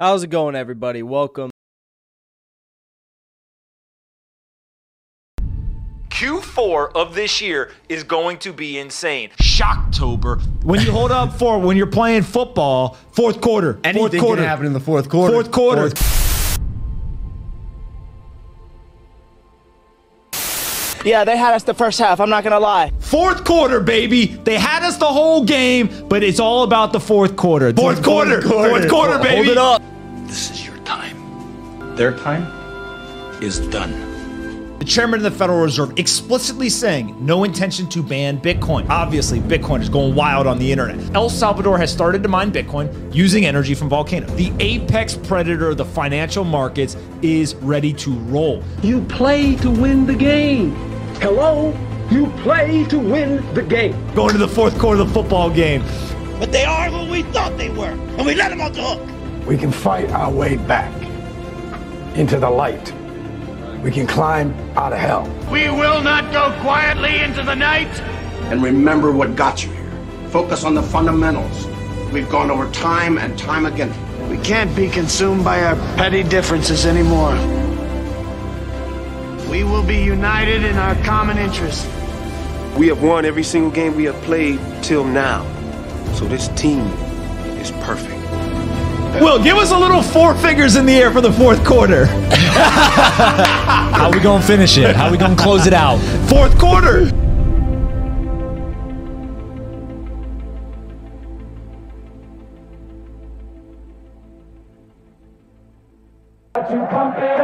How's it going, everybody? Welcome. Q4 of this year is going to be insane. Shocktober. When you hold up for when you're playing football, fourth quarter. Anything fourth quarter. can happen in the fourth quarter. Fourth quarter. Yeah, they had us the first half. I'm not gonna lie. Fourth quarter, baby. They had us the whole game, but it's all about the fourth quarter. Fourth quarter. quarter. Fourth quarter, baby. Hold it up. This is your time. Their time is done. The chairman of the Federal Reserve explicitly saying no intention to ban Bitcoin. Obviously, Bitcoin is going wild on the internet. El Salvador has started to mine Bitcoin using energy from volcanoes. The apex predator of the financial markets is ready to roll. You play to win the game. Hello? You play to win the game. Going to the fourth quarter of the football game. But they are who we thought they were, and we let them off the hook. We can fight our way back into the light. We can climb out of hell. We will not go quietly into the night. And remember what got you here. Focus on the fundamentals. We've gone over time and time again. We can't be consumed by our petty differences anymore. We will be united in our common interest. We have won every single game we have played till now. So this team is perfect. Will, give us a little four fingers in the air for the fourth quarter. How we gonna finish it? How we gonna close it out? Fourth quarter. to pump it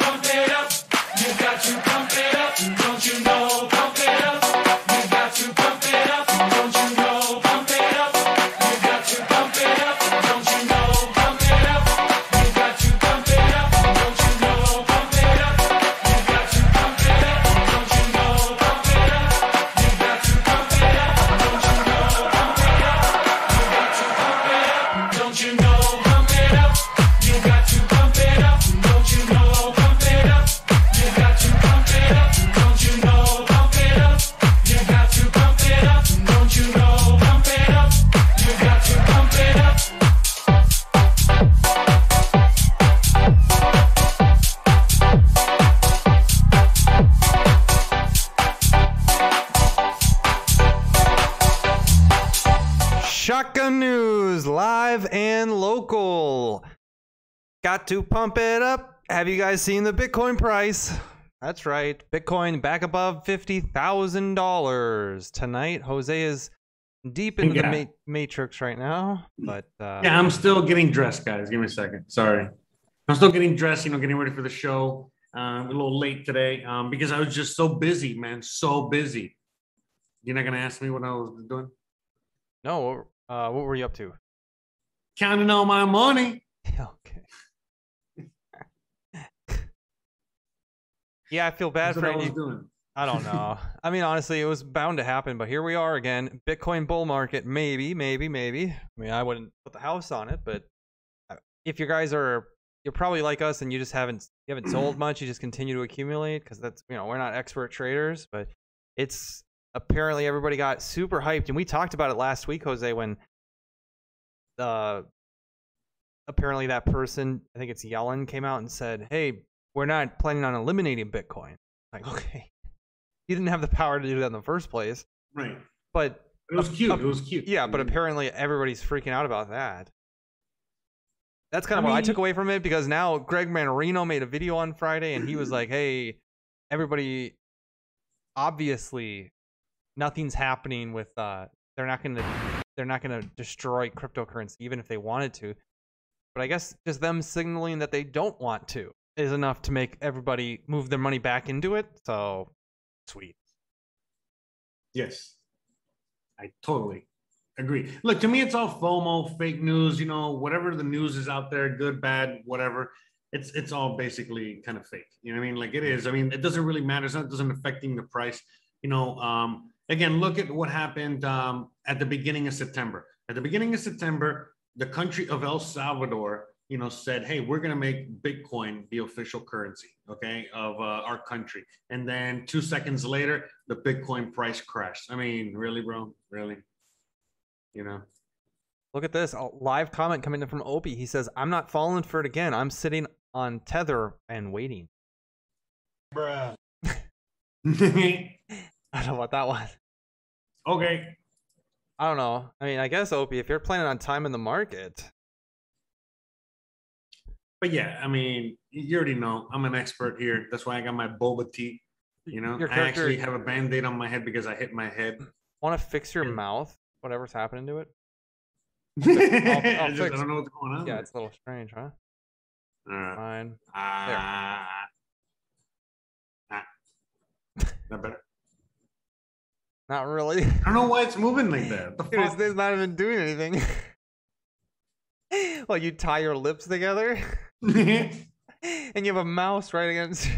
Live and local. Got to pump it up. Have you guys seen the Bitcoin price? That's right. Bitcoin back above $50,000 tonight. Jose is deep into Yeah. the ma- matrix right now, but uh, Yeah, I'm still getting dressed, guys. Give me a second. Sorry. I'm still getting dressed, you know, getting ready for the show. Uh, a little late today um, because I was just so busy, man. So busy. You're not going to ask me what I was doing? no, uh, what were you up to? Counting on my money. okay. Yeah, I feel bad That's for what I was any- doing. I don't know. I mean, honestly, it was bound to happen, but here we are again. Bitcoin bull market, maybe, maybe, maybe. I mean, I wouldn't put the house on it, but uh, if you guys are, you're probably like us, and you just haven't you haven't sold much. You just continue to accumulate because that's you know we're not expert traders, but it's apparently everybody got super hyped, and we talked about it last week, Jose, when the apparently that person, I think it's Yellen, came out and said, "Hey, we're not planning on eliminating Bitcoin." Like, okay, you didn't have the power to do that in the first place. Right. But It was cute. It was cute. Yeah, but apparently everybody's freaking out about that. That's kind of I what I took away from it because now Greg Mannarino made a video on Friday and he was like, "Hey, everybody, obviously, nothing's happening with. Uh, they're not going to, they're not going to destroy cryptocurrency even if they wanted to. But I guess just them signaling that they don't want to is enough to make everybody move their money back into it. So, sweet. Yes. I totally agree. Look, to me, it's all FOMO, fake news, you know, whatever the news is out there, good, bad, whatever. It's it's all basically kind of fake. You know what I mean? Like it is. I mean, it doesn't really matter. It's not, it doesn't affecting the price. You know, um, again, look at what happened um, at the beginning of September. At the beginning of September, the country of El Salvador, you know, said, "Hey, we're gonna make Bitcoin the official currency, okay, of uh, our country," and then two seconds later, the Bitcoin price crashed. I mean, really, bro, really, you know. Look at this. A live comment coming in from Opie. He says, I'm not falling for it again. I'm sitting on tether and waiting. Bruh. I don't know what that was. Okay. I don't know. I mean, I guess Opie, if you're planning on time in the market, But yeah, I mean, you already know I'm an expert here. That's why I got my boba tea. You know, I actually have a band-aid on my head because I hit my head. want to fix your mouth, whatever's happening to it. I, I'll just, I don't know what's going on. Yeah, it's a little strange, huh? All right. Fine. Ah. Ah. That better. Not really. I don't know why it's moving like that. The Dude, it's, it's not even doing anything. well, you tie your lips together and you have a mouse right against.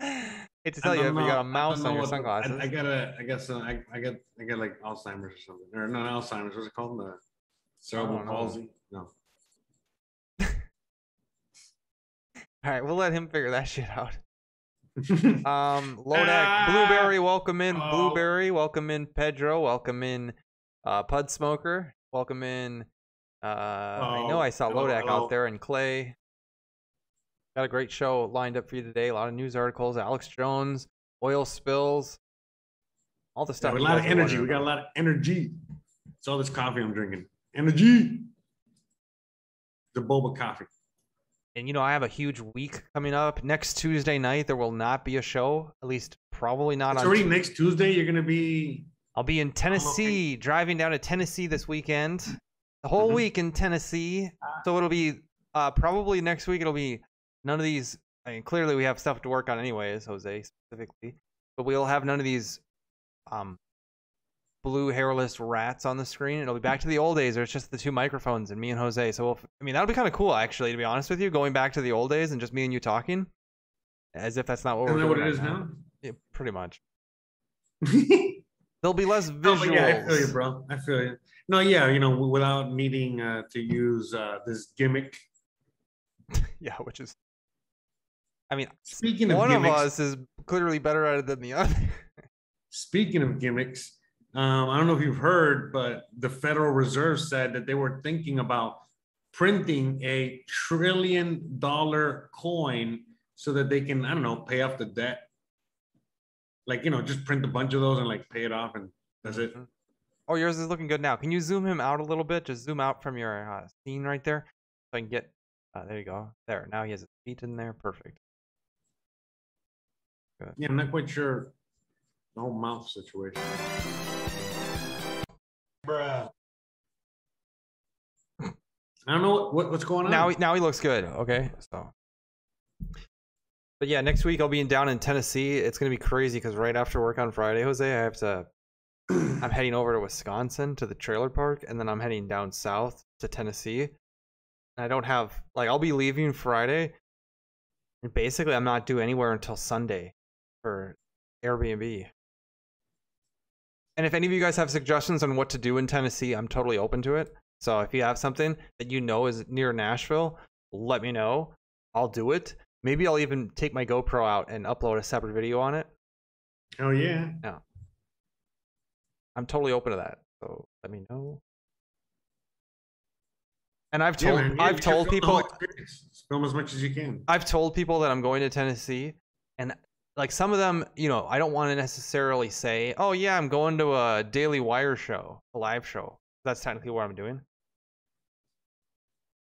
hate to tell you, don't if you got a mouse on your sunglasses. I, I got a, I got some, uh, I, I got, I got like Alzheimer's or something, or not Alzheimer's. What's it called? The cerebral palsy. No. All right, we'll let him figure that shit out. Um, Lodak, Blueberry, welcome in. Oh. Blueberry, welcome in. Pedro, welcome in. Uh, Pud Smoker, welcome in. Uh, I know Oh, I saw Lodak out there and Clay. Got a great show lined up for you today. A lot of news articles. Alex Jones, oil spills, all the stuff. we got a lot of energy. We got a lot of energy. It's all this coffee I'm drinking. Energy. The boba coffee. And you know I have a huge week coming up. Next Tuesday night there will not be a show. At least probably not It's on. already next Tuesday. You're gonna be. I'll be in Tennessee, driving down to Tennessee this weekend. The whole Mhm. week in Tennessee. So it'll be uh, probably next week. It'll be none of these. I mean, clearly we have stuff to work on anyways, Jose specifically. But we'll have none of these um, blue hairless rats on the screen. It'll be back to the old days. Where it's just the two microphones and me and Jose. So we'll, I mean that'll be kind of cool actually. To be honest with you, going back to the old days and just me and you talking, as if that's not what Isn't we're that doing what it right is now. now? Yeah, pretty much. There'll be less visuals. but yeah, I feel you, bro. I feel you. No, yeah, you know, without needing uh, to use uh, this gimmick. Yeah, which is. I mean, Speaking of one gimmicks, of us is clearly better at it than the other. Speaking of gimmicks, um, I don't know if you've heard, but the Federal Reserve said that they were thinking about printing a trillion dollar coin so that they can, I don't know, pay off the debt. Like, you know, just print a bunch of those and like pay it off and that's it. Oh, yours is looking good now. Can you zoom him out a little bit? Just zoom out from your uh, scene right there, so I can get. Uh, there you go. There. Now he has his feet in there. Perfect. Good. Yeah, I'm not quite sure the whole mouth situation. Bruh. I don't know what, what what's going on. Now, he, now he looks good. Okay, so. But yeah, next week I'll be in down in Tennessee. It's gonna be crazy because right after work on Friday, Jose, I have to. I'm heading over to Wisconsin to the trailer park, and then I'm heading down south to Tennessee. I don't have like I'll be leaving Friday, and basically I'm not due anywhere until Sunday for Airbnb. And if any of you guys have suggestions on what to do in Tennessee, I'm totally open to it. So if you have something that you know is near Nashville, let me know. I'll do it. Maybe I'll even take my GoPro out and upload a separate video on it. Oh yeah. Yeah. I'm totally open to that. So let me know. And I've Yeah, told man, yeah, I've told film the whole people film as much as you can. I've told people that I'm going to Tennessee, and like some of them, you know, I don't want to necessarily say, "Oh yeah, I'm going to a Daily Wire show, a live show." That's technically what I'm doing.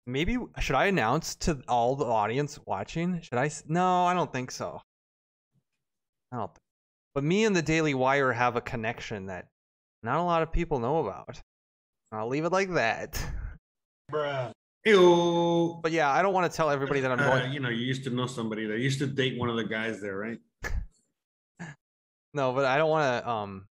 Maybe should I announce to all the audience watching? Should I? No, I don't think so. I don't. Think. But me and the Daily Wire have a connection that not a lot of people know about. I'll leave it like that. Bruh. Ew. But yeah, I don't want to tell everybody that I'm Uh, going. you know, you used to know somebody that used to date one of the guys there, right? No, but I don't want to um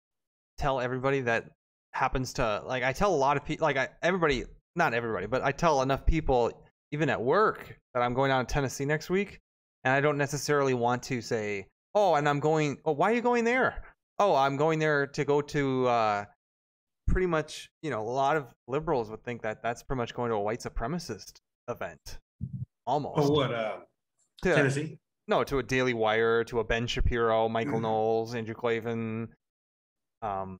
tell everybody that happens to like I tell a lot of people like I everybody not everybody, but I tell enough people even at work that I'm going down to Tennessee next week and I don't necessarily want to say, "Oh, and I'm going Oh, why are you going there?" "Oh, I'm going there to go to uh pretty much, you know, a lot of liberals would think that that's pretty much going to a white supremacist event, almost. Oh, what? Uh, To- Tennessee. No, to a Daily Wire, to a Ben Shapiro, Michael Knowles, Andrew Klavan, um,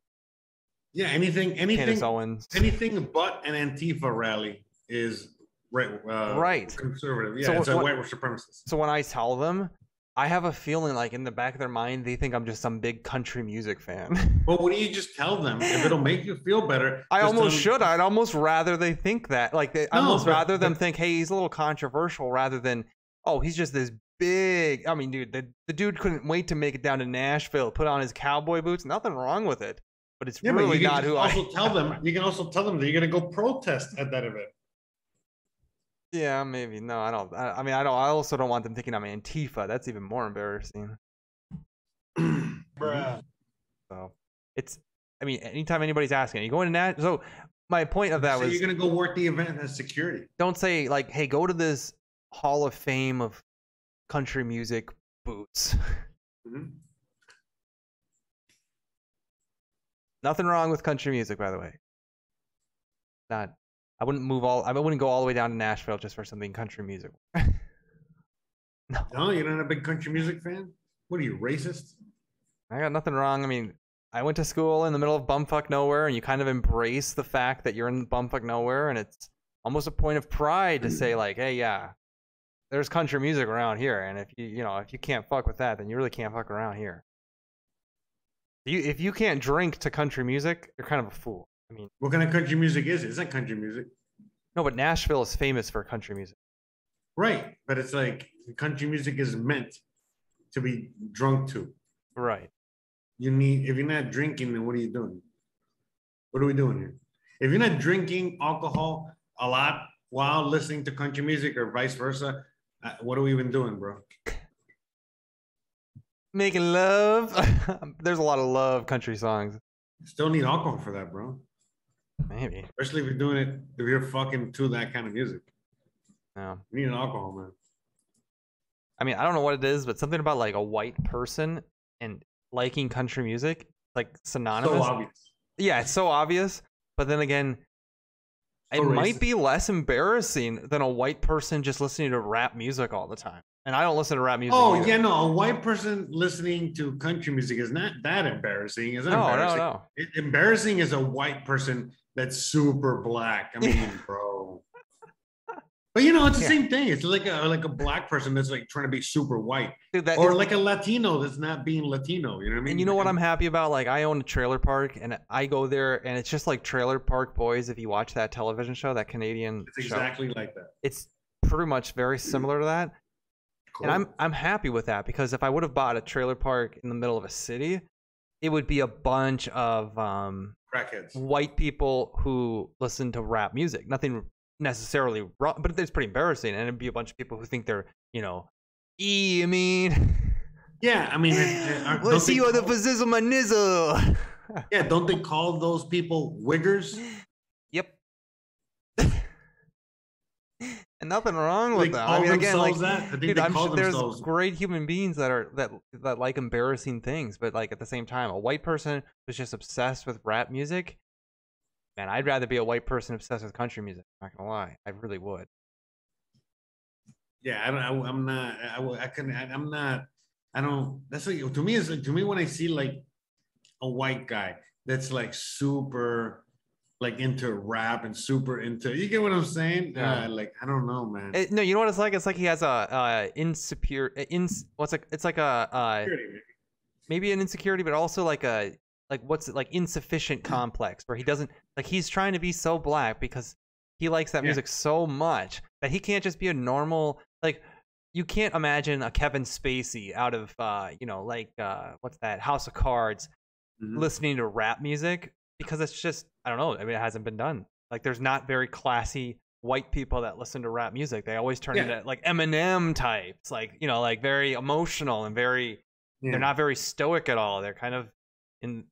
Yeah, anything, anything, Candace Owens. anything but an Antifa rally is right. Uh, Right. Conservative. Yeah, So it's a white supremacist. So when I tell them, I have a feeling like in the back of their mind they think I'm just some big country music fan. But what do you just tell them? If it'll make you feel better, I almost should. I'd almost rather they think that. Like, they, I No, almost but- rather them think, hey, he's a little controversial, rather than, oh, he's just this big. I mean, dude, the, the dude couldn't wait to make it down to Nashville, put on his cowboy boots. Nothing wrong with it, but it's Yeah, really can not who I. also tell them. You can also tell them that you're gonna go protest at that event. Yeah, maybe. No, I don't. I, I mean, I don't. I also don't want them thinking I'm Antifa. That's even more embarrassing. Bruh. So it's. I mean, anytime anybody's asking, you going to that? So my point of that so was you're gonna go work the event as security. don't say like, "Hey, go to this Hall of Fame of country music boots." Mhm. Nothing wrong with country music, by the way. Not. I wouldn't move all. I wouldn't go all the way down to Nashville just for something country music. No, you're not a big country music fan. What are you racist? I got nothing wrong. I mean, I went to school in the middle of bumfuck nowhere, and you kind of embrace the fact that you're in bumfuck nowhere, and it's almost a point of pride to say like, "Hey, yeah, there's country music around here, and if you, you know, if you can't fuck with that, then you really can't fuck around here." You, if you can't drink to country music, you're kind of a fool. I mean, What kind of country music is it? It's not country music, no, but Nashville is famous for country music. right? But it's like country music is meant to be drunk to. Right. You need if you're not drinking, then what are you doing? What are we doing here? If you're not drinking alcohol a lot while listening to country music or vice versa, Uh, what are we even doing, bro? Making love. There's a lot of love country songs. Still need alcohol for that, bro. Maybe. Especially if you're doing it, if you're fucking to that kind of music. No. You need an alcohol, man. I mean, I don't know what it is, but something about like a white person and liking country music, like synonymous. So obvious. Yeah, it's so obvious. But then again, it might be less embarrassing than a white person just listening to rap music all the time. And I don't listen to rap music. Oh either. yeah, no, a white person listening to country music is not that embarrassing. Is it No, no, embarrassing? no. It- embarrassing is a white person that's super black. I mean, bro. But you know, it's the Yeah. same thing. It's like a like a black person that's like trying to be super white, Dude, or is- like a Latino that's not being Latino. You know what I mean? And you know what I'm happy about? Like I own a trailer park, and I go there, and it's just like Trailer Park Boys. If you watch that television show, that Canadian It's show, exactly like that. it's pretty much very similar to that. And I'm I'm happy with that because if I would have bought a trailer park in the middle of a city, it would be a bunch of um, crackheads. white people who listen to rap music. Nothing necessarily wrong, but it's pretty embarrassing. And it'd be a bunch of people who think they're, you know, e. I mean, Yeah, I mean, uh, we'll see you on the fazizzle my nizzle. yeah, don't they call those people wiggers? Yep. and nothing wrong with that. I mean, again, like, that? I think dude, they I'm sure there's themselves- great human beings that are that that like embarrassing things, but like at the same time, a white person who's just obsessed with rap music. Man, I'd rather be a white person obsessed with country music. I'm not gonna lie, I really would. Yeah, I don't. I, I'm not. I, I couldn't. I, I'm not. I don't. That's like to me. Is like to me when I see like a white guy that's like super like into rap and super into. You get what I'm saying? Yeah. Uh, like I don't know, man. Eh, no, you know what it's like? It's like he has a uh, insecure, uh, ins. What's like? It's like a uh, maybe an insecurity, but also like a like what's it like insufficient Mm. complex where he doesn't like he's trying to be so black because he likes that Yeah. music so much that he can't just be a normal like you can't imagine a Kevin Spacey out of uh you know like uh what's that House of Cards Mhm. listening to rap music because it's just I don't know I mean it hasn't been done like there's not very classy white people that listen to rap music they always turn Yeah. into like Eminem types like you know like very emotional and very Yeah. they're not very stoic at all. They're kind of in.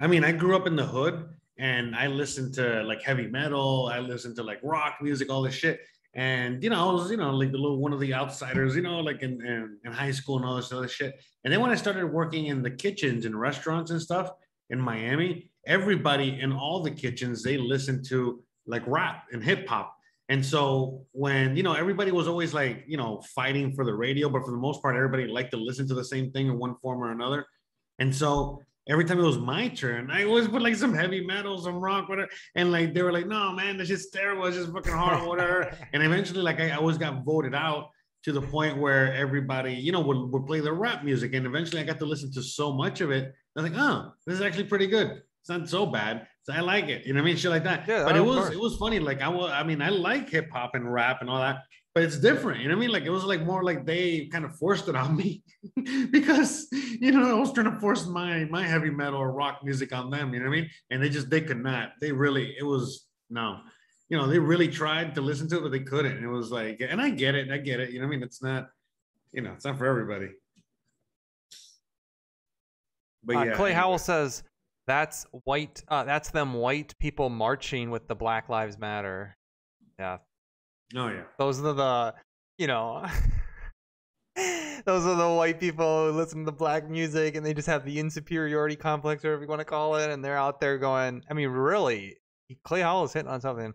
I mean, I grew up in the hood and I listened to like heavy metal. I listened to like rock music, all this shit. And you know, I was you know like the little one of the outsiders, you know, like in, in in high school and all this other shit. And then when I started working in the kitchens and restaurants and stuff in Miami, everybody in all the kitchens they listened to like rap and hip hop. And so when you know everybody was always like you know fighting for the radio, but for the most part, everybody liked to listen to the same thing in one form or another. And so every time it was my turn, I always put like some heavy metal, some rock, whatever. And like they were like, no, man, that's just terrible. It's just fucking hard, whatever. and eventually, like I always got voted out to the point where everybody, you know, would, would play the rap music. And eventually I got to listen to so much of it. I was like, oh, this is actually pretty good. It's not so bad. So I like it. You know what I mean? Shit like that. Yeah, but it was course. it was funny. Like I was, I mean, I like hip hop and rap and all that, but it's different. You know what I mean? Like it was like more like they kind of forced it on me because you know I was trying to force my my heavy metal or rock music on them. You know what I mean? And they just they could not. They really it was no. You know, they really tried to listen to it, but they couldn't. And it was like, and I get it, I get it. You know what I mean? It's not, you know, it's not for everybody. But Uh, yeah, Clay Howell says that's white. Uh, that's them white people marching with the Black Lives Matter. Yeah, Oh yeah. those are the, you know, those are the white people who listen to black music and they just have the insuperiority complex, or whatever you want to call it, and they're out there going. I mean, really, Clay Howell is hitting on something.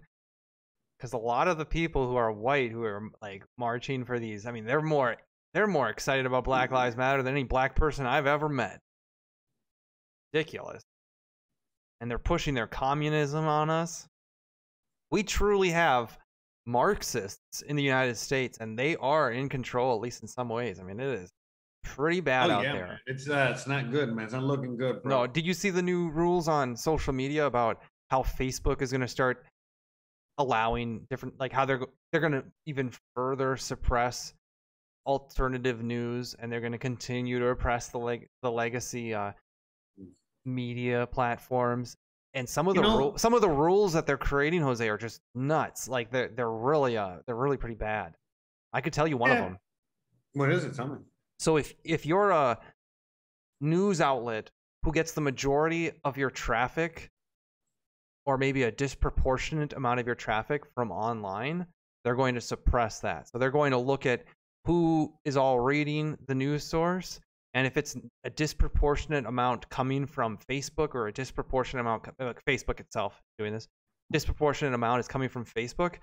Because a lot of the people who are white who are like marching for these, I mean, they're more they're more excited about Black mm-hmm. Lives Matter than any black person I've ever met. Ridiculous. And they're pushing their communism on us. We truly have Marxists in the United States, and they are in control, at least in some ways. I mean, it is pretty bad oh, out yeah, there. man. It's uh, it's not good, man. It's not looking good, bro. No, did you see the new rules on social media about how Facebook is going to start allowing different, like how they're they're going to even further suppress alternative news, and they're going to continue to oppress the leg the legacy uh, media platforms. And some of You the know- some of the rules that they're creating, Jose, are just nuts. Like they're they're really uh they're really pretty bad. I could tell you one of them. What is it? Tell me. So if if you're a news outlet who gets the majority of your traffic or maybe a disproportionate amount of your traffic from online, they're going to suppress that. So they're going to look at who is all reading the news source and if it's a disproportionate amount coming from Facebook or a disproportionate amount like Facebook itself doing this, disproportionate amount is coming from Facebook,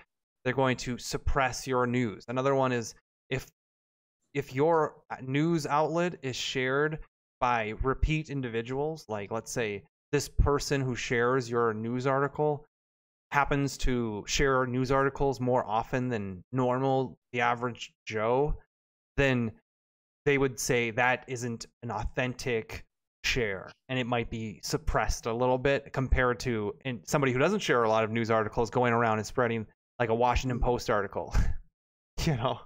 they're going to suppress your news. Another one is if if your uh, news outlet is shared by repeat individuals, like let's say this person who shares your news article happens to share news articles more often than normal, the average Joe, then they would say that isn't an authentic share and it might be suppressed a little bit compared to and somebody who doesn't share a lot of news articles going around and spreading like a Washington Post article. you know.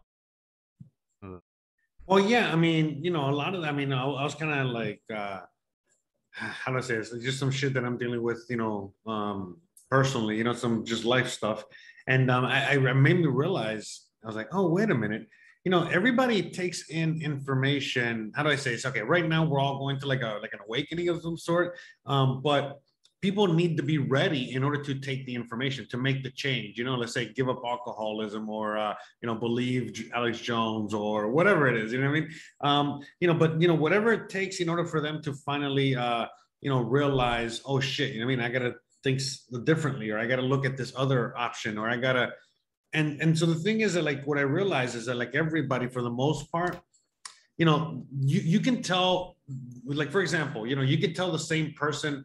Well, yeah, I mean, you know, a lot of, I mean, I, I was kind of like, uh, how do I say this? Just some shit that I'm dealing with, you know, um, personally, you know, some just life stuff. And um, I, I made me realize, I was like, oh, wait a minute. You know, everybody takes in information. How do I say this? Okay, right now we're all going to like a like an awakening of some sort. Um, but people need to be ready in order to take the information to make the change you know let's say give up alcoholism or uh, you know believe alex jones or whatever it is you know what i mean um, you know but you know whatever it takes in order for them to finally uh, you know realize oh shit you know what i mean i gotta think differently or i gotta look at this other option or i gotta and and so the thing is that like what i realize is that like everybody for the most part you know you, you can tell like for example you know you can tell the same person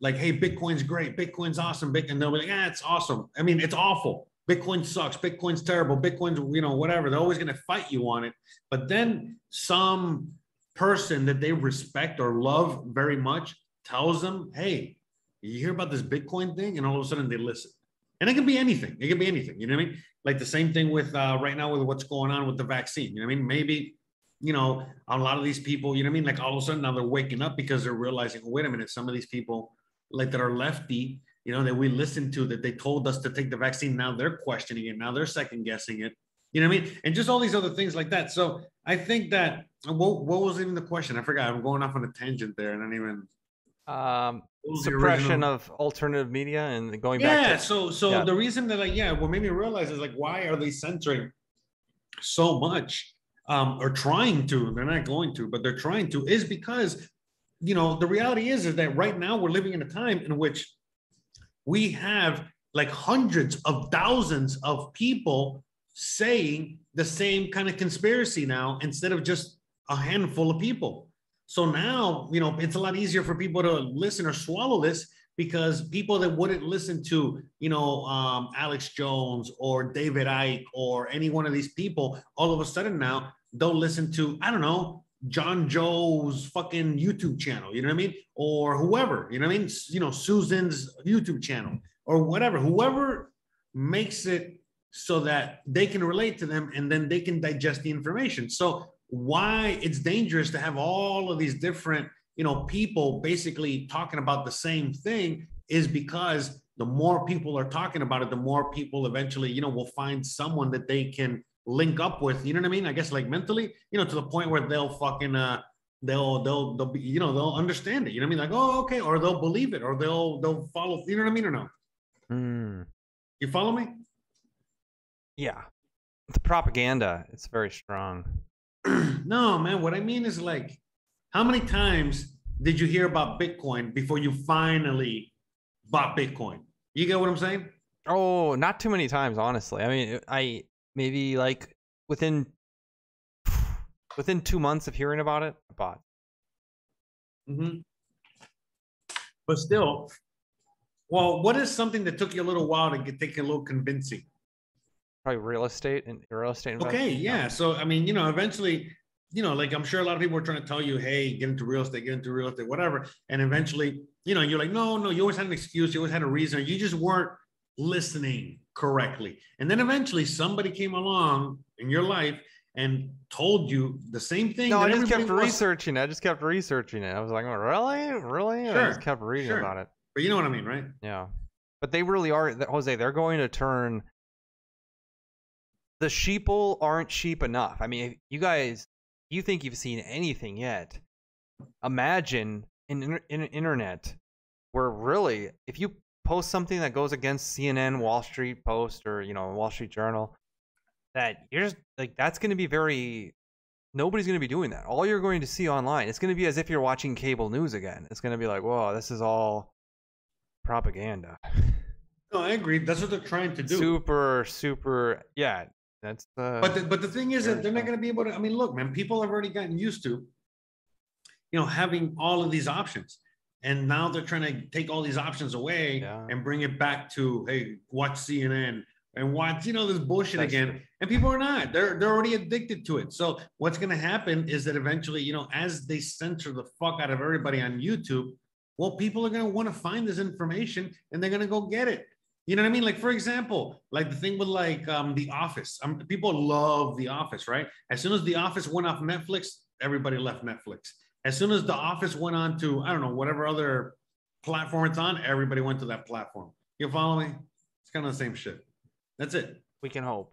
like, hey, Bitcoin's great, Bitcoin's awesome, Bitcoin. They'll be like, yeah, it's awesome. I mean, it's awful. Bitcoin sucks. Bitcoin's terrible. Bitcoin's, you know, whatever. They're always going to fight you on it. But then some person that they respect or love very much tells them, hey, you hear about this Bitcoin thing? And all of a sudden they listen. And it can be anything. It can be anything. You know what I mean? Like the same thing with uh, right now with what's going on with the vaccine. You know what I mean? Maybe you know, a lot of these people, you know what I mean? Like all of a sudden now they're waking up because they're realizing, oh, wait a minute, some of these people like that are lefty, you know, that we listened to that they told us to take the vaccine. Now they're questioning it. Now they're second guessing it. You know what I mean? And just all these other things like that. So I think that what, what was even the question? I forgot. I'm going off on a tangent there and I didn't even Um, What was the suppression original- of alternative media and going back yeah to so so Yeah. the reason that like yeah what made me realize is like why are they censoring so much um or trying to they're not going to but they're trying to is because you know the reality is is that right now we're living in a time in which we have like hundreds of thousands of people saying the same kind of conspiracy now instead of just a handful of people. So now, you know, it's a lot easier for people to listen or swallow this because people that wouldn't listen to, you know, um, Alex Jones or David Icke or any one of these people, all of a sudden now they'll listen to, I don't know, John Joe's fucking YouTube channel, you know what I mean? Or whoever, you know what I mean? You know, Susan's YouTube channel or whatever, whoever makes it so that they can relate to them and then they can digest the information. So why it's dangerous to have all of these different you know people basically talking about the same thing is because the more people are talking about it the more people eventually you know will find someone that they can link up with. You know what i mean? I guess like mentally you know to the point where they'll fucking uh they'll they'll they'll be you know they'll understand it. You know what i mean? Like oh okay. Or they'll believe it or they'll they'll follow you know what i mean or no? Hmm. you follow me? Yeah. The propaganda, it's very strong. no, man. What I mean is like, how many times did you hear about Bitcoin before you finally bought Bitcoin? You get what I'm saying? Oh, not too many times, honestly. I mean, I maybe like within within two months of hearing about it, I bought. Mm-hmm. But still, well, what is something that took you a little while to get take a little convincing? Probably real estate and real estate. Okay, yeah. So I mean, you know, eventually, you know, like I'm sure a lot of people are trying to tell you, hey, get into real estate, get into real estate, whatever. And eventually, you know, you're like, no, no, you always had an excuse, you always had a reason, you just weren't listening correctly. And then eventually somebody came along in your life and told you the same thing. No, I just kept was- researching it. I just kept researching it. I was like, oh, really? Really? And I Sure, just kept reading sure. about it. But you know what I mean, right? Yeah. But they really are, Jose, they're going to turn. The sheeple aren't sheep enough. I mean, if you guys, you think you've seen anything yet? Imagine an in internet where really, if you post something that goes against CNN, Wall Street Post, or you know, Wall Street Journal, that you're just like that's going to be very. Nobody's going to be doing that. All you're going to see online, it's going to be as if you're watching cable news again. It's going to be like, whoa, this is all propaganda. No, I agree. That's what they're trying to do. Super, super, yeah. That's the. But the, uh, but the thing is that they're not going to be able to. I mean, look, man, people have already gotten used to, you know, having all of these options, and now they're trying to take all these options away and bring it back to, hey, watch CNN and watch, you know, this bullshit That's again. true. And people are not. They're they're already addicted to it. So what's going to happen is that eventually, you know, as they censor the fuck out of everybody on YouTube, well, people are going to want to find this information and they're going to go get it. You know what I mean? Like, for example, like the thing with like um, The Office. Um, people love The Office, right? As soon as The Office went off Netflix, everybody left Netflix. As soon as The Office went on to, I don't know, whatever other platform it's on, everybody went to that platform. You follow me? It's kind of the same shit. That's it. We can hope.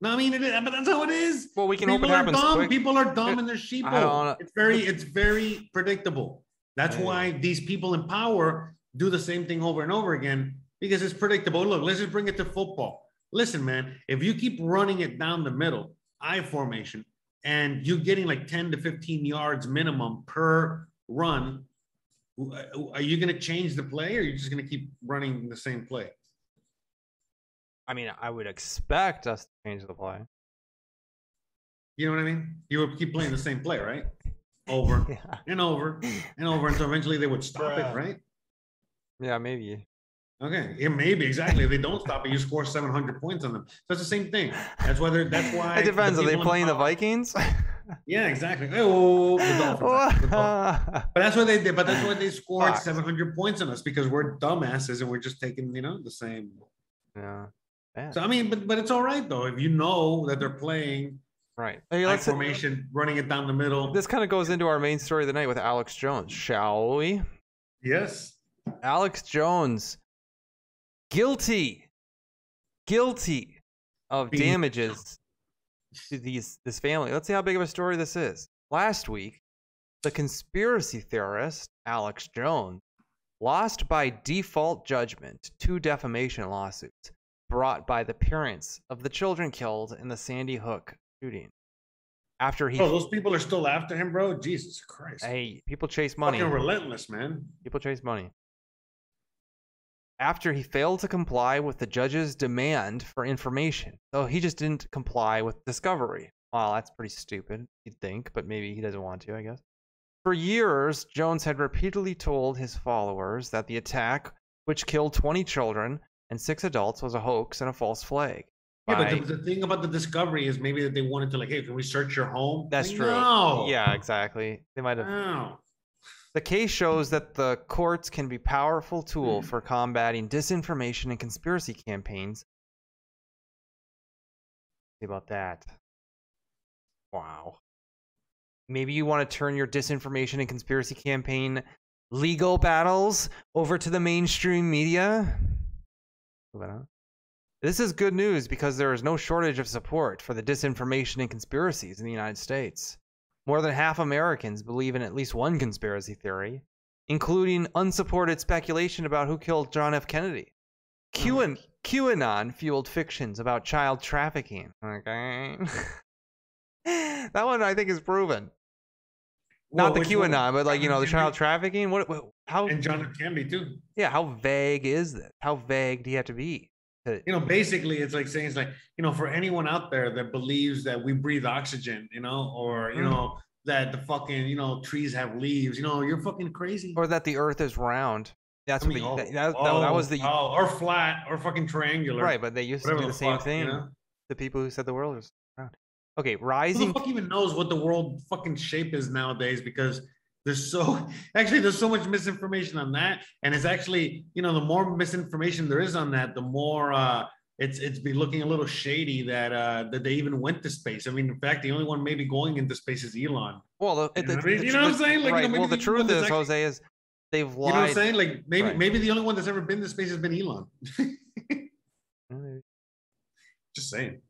No, I mean, it is, but that's how it is. Well, we can hope it People are happens dumb. quick. People are dumb and they're sheep. It's very, it's very predictable. That's Yeah. why these people in power do the same thing over and over again because it's predictable. Look, let's just bring it to football. Listen, man, if you keep running it down the middle, I formation, and you're getting like 10 to 15 yards minimum per run, are you going to change the play or are you just going to keep running the same play? I mean, I would expect us to change the play. You know what I mean? You would keep playing the same play, right? Over and over and over until eventually they would stop it, right? Yeah, maybe. Okay, yeah, maybe exactly. If they don't stop it, you score 700 points on them. So it's the same thing. That's whether that's why It depends. the Are they playing the Vikings? Yeah, exactly. Oh, the Dolphins. The Dolphins. But that's what they did. But that's why they scored Fuck. 700 points on us because we're dumbasses and we're just taking, you know, the same. Yeah. Yeah. So I mean, but but it's all right though if you know that they're playing Right. Hey, let's- formation, running it down the middle. This kind of goes into our main story of the night with Alex Jones, shall we? Yes. Alex Jones, guilty, guilty of damages to these this family. Let's see how big of a story this is. Last week, the conspiracy theorist Alex Jones lost by default judgment two defamation lawsuits brought by the parents of the children killed in the Sandy Hook shooting. After he Oh, those people are still after him, bro. Jesus Christ. Hey, people chase money. Fucking relentless, man. People chase money. After he failed to comply with the judge's demand for information. So he just didn't comply with discovery. Wow, that's pretty stupid, you'd think, but maybe he doesn't want to, I guess. For years, Jones had repeatedly told his followers that the attack, which killed 20 children and six adults, was a hoax and a false flag. Yeah, but the, the thing about the discovery is maybe that they wanted to like, hey, can we search your home? That's Like, true. No. Yeah, exactly. They might have. No. The case shows that the courts can be a powerful tool mm. for combating disinformation and conspiracy campaigns. See about that. Wow. Maybe you want to turn your disinformation and conspiracy campaign legal battles over to the mainstream media. This is good news because there is no shortage of support for the disinformation and conspiracies in the United States. More than half Americans believe in at least one conspiracy theory, including unsupported speculation about who killed John F. Kennedy. Oh QAnon, QAnon fueled fictions about child trafficking. Okay. that one I think is proven. Well, Not the which one? QAnon, but like you know the child trafficking. What? what how? And John F. Kennedy too. Yeah. How vague is this? How vague do you have to be? You know, basically, it's like saying it's like you know, for anyone out there that believes that we breathe oxygen, you know, or you Mhm. know that the fucking you know trees have leaves, you know, you're fucking crazy. or that the Earth is round. That's I mean, what oh, that, that, oh, that was the oh, or flat or fucking triangular. right, but they used to do the, the same fuck, you thing. know? The people who said the world was round. Okay, Who rising. the fuck even knows what the world fucking shape is nowadays? Because there's so actually there's so much misinformation on that, and it's actually you know the more misinformation there is on that, the more uh, it's it's be looking a little shady that uh, that they even went to space. I mean, in fact, the only one maybe going into space is Elon. Well, the, You know the- what I mean? the You know what I'm saying? Like, you know, well, the the truth is, actually- Jose, is they've lied You know what I'm saying? Like maybe Right. maybe the only one that's ever been to space has been Elon. Just saying.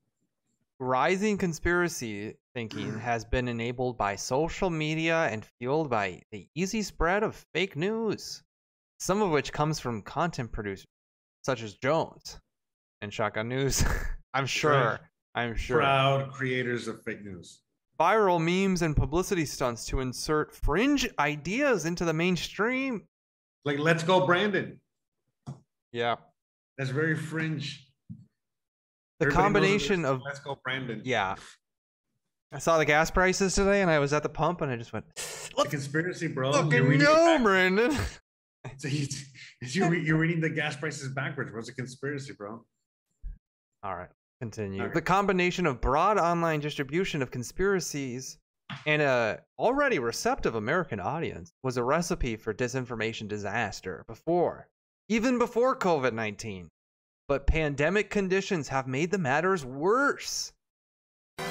Rising conspiracy thinking mm-hmm. has been enabled by social media and fueled by the easy spread of fake news, some of which comes from content producers such as Jones and Shotgun News. I'm sure. I'm sure. Proud creators of fake news. Viral memes and publicity stunts to insert fringe ideas into the mainstream. Like, let's go, Brandon. Yeah. That's very fringe. The Everybody combination of let's go, Brandon. yeah. I saw the gas prices today, and I was at the pump, and I just went, Look, a conspiracy, bro. "Fucking no, Brandon." So you- you're, you're reading the gas prices backwards. It's a conspiracy, bro. All right, continue. All right. The combination of broad online distribution of conspiracies and a already receptive American audience was a recipe for disinformation disaster before, even before COVID 19. But pandemic conditions have made the matters worse. Yeah,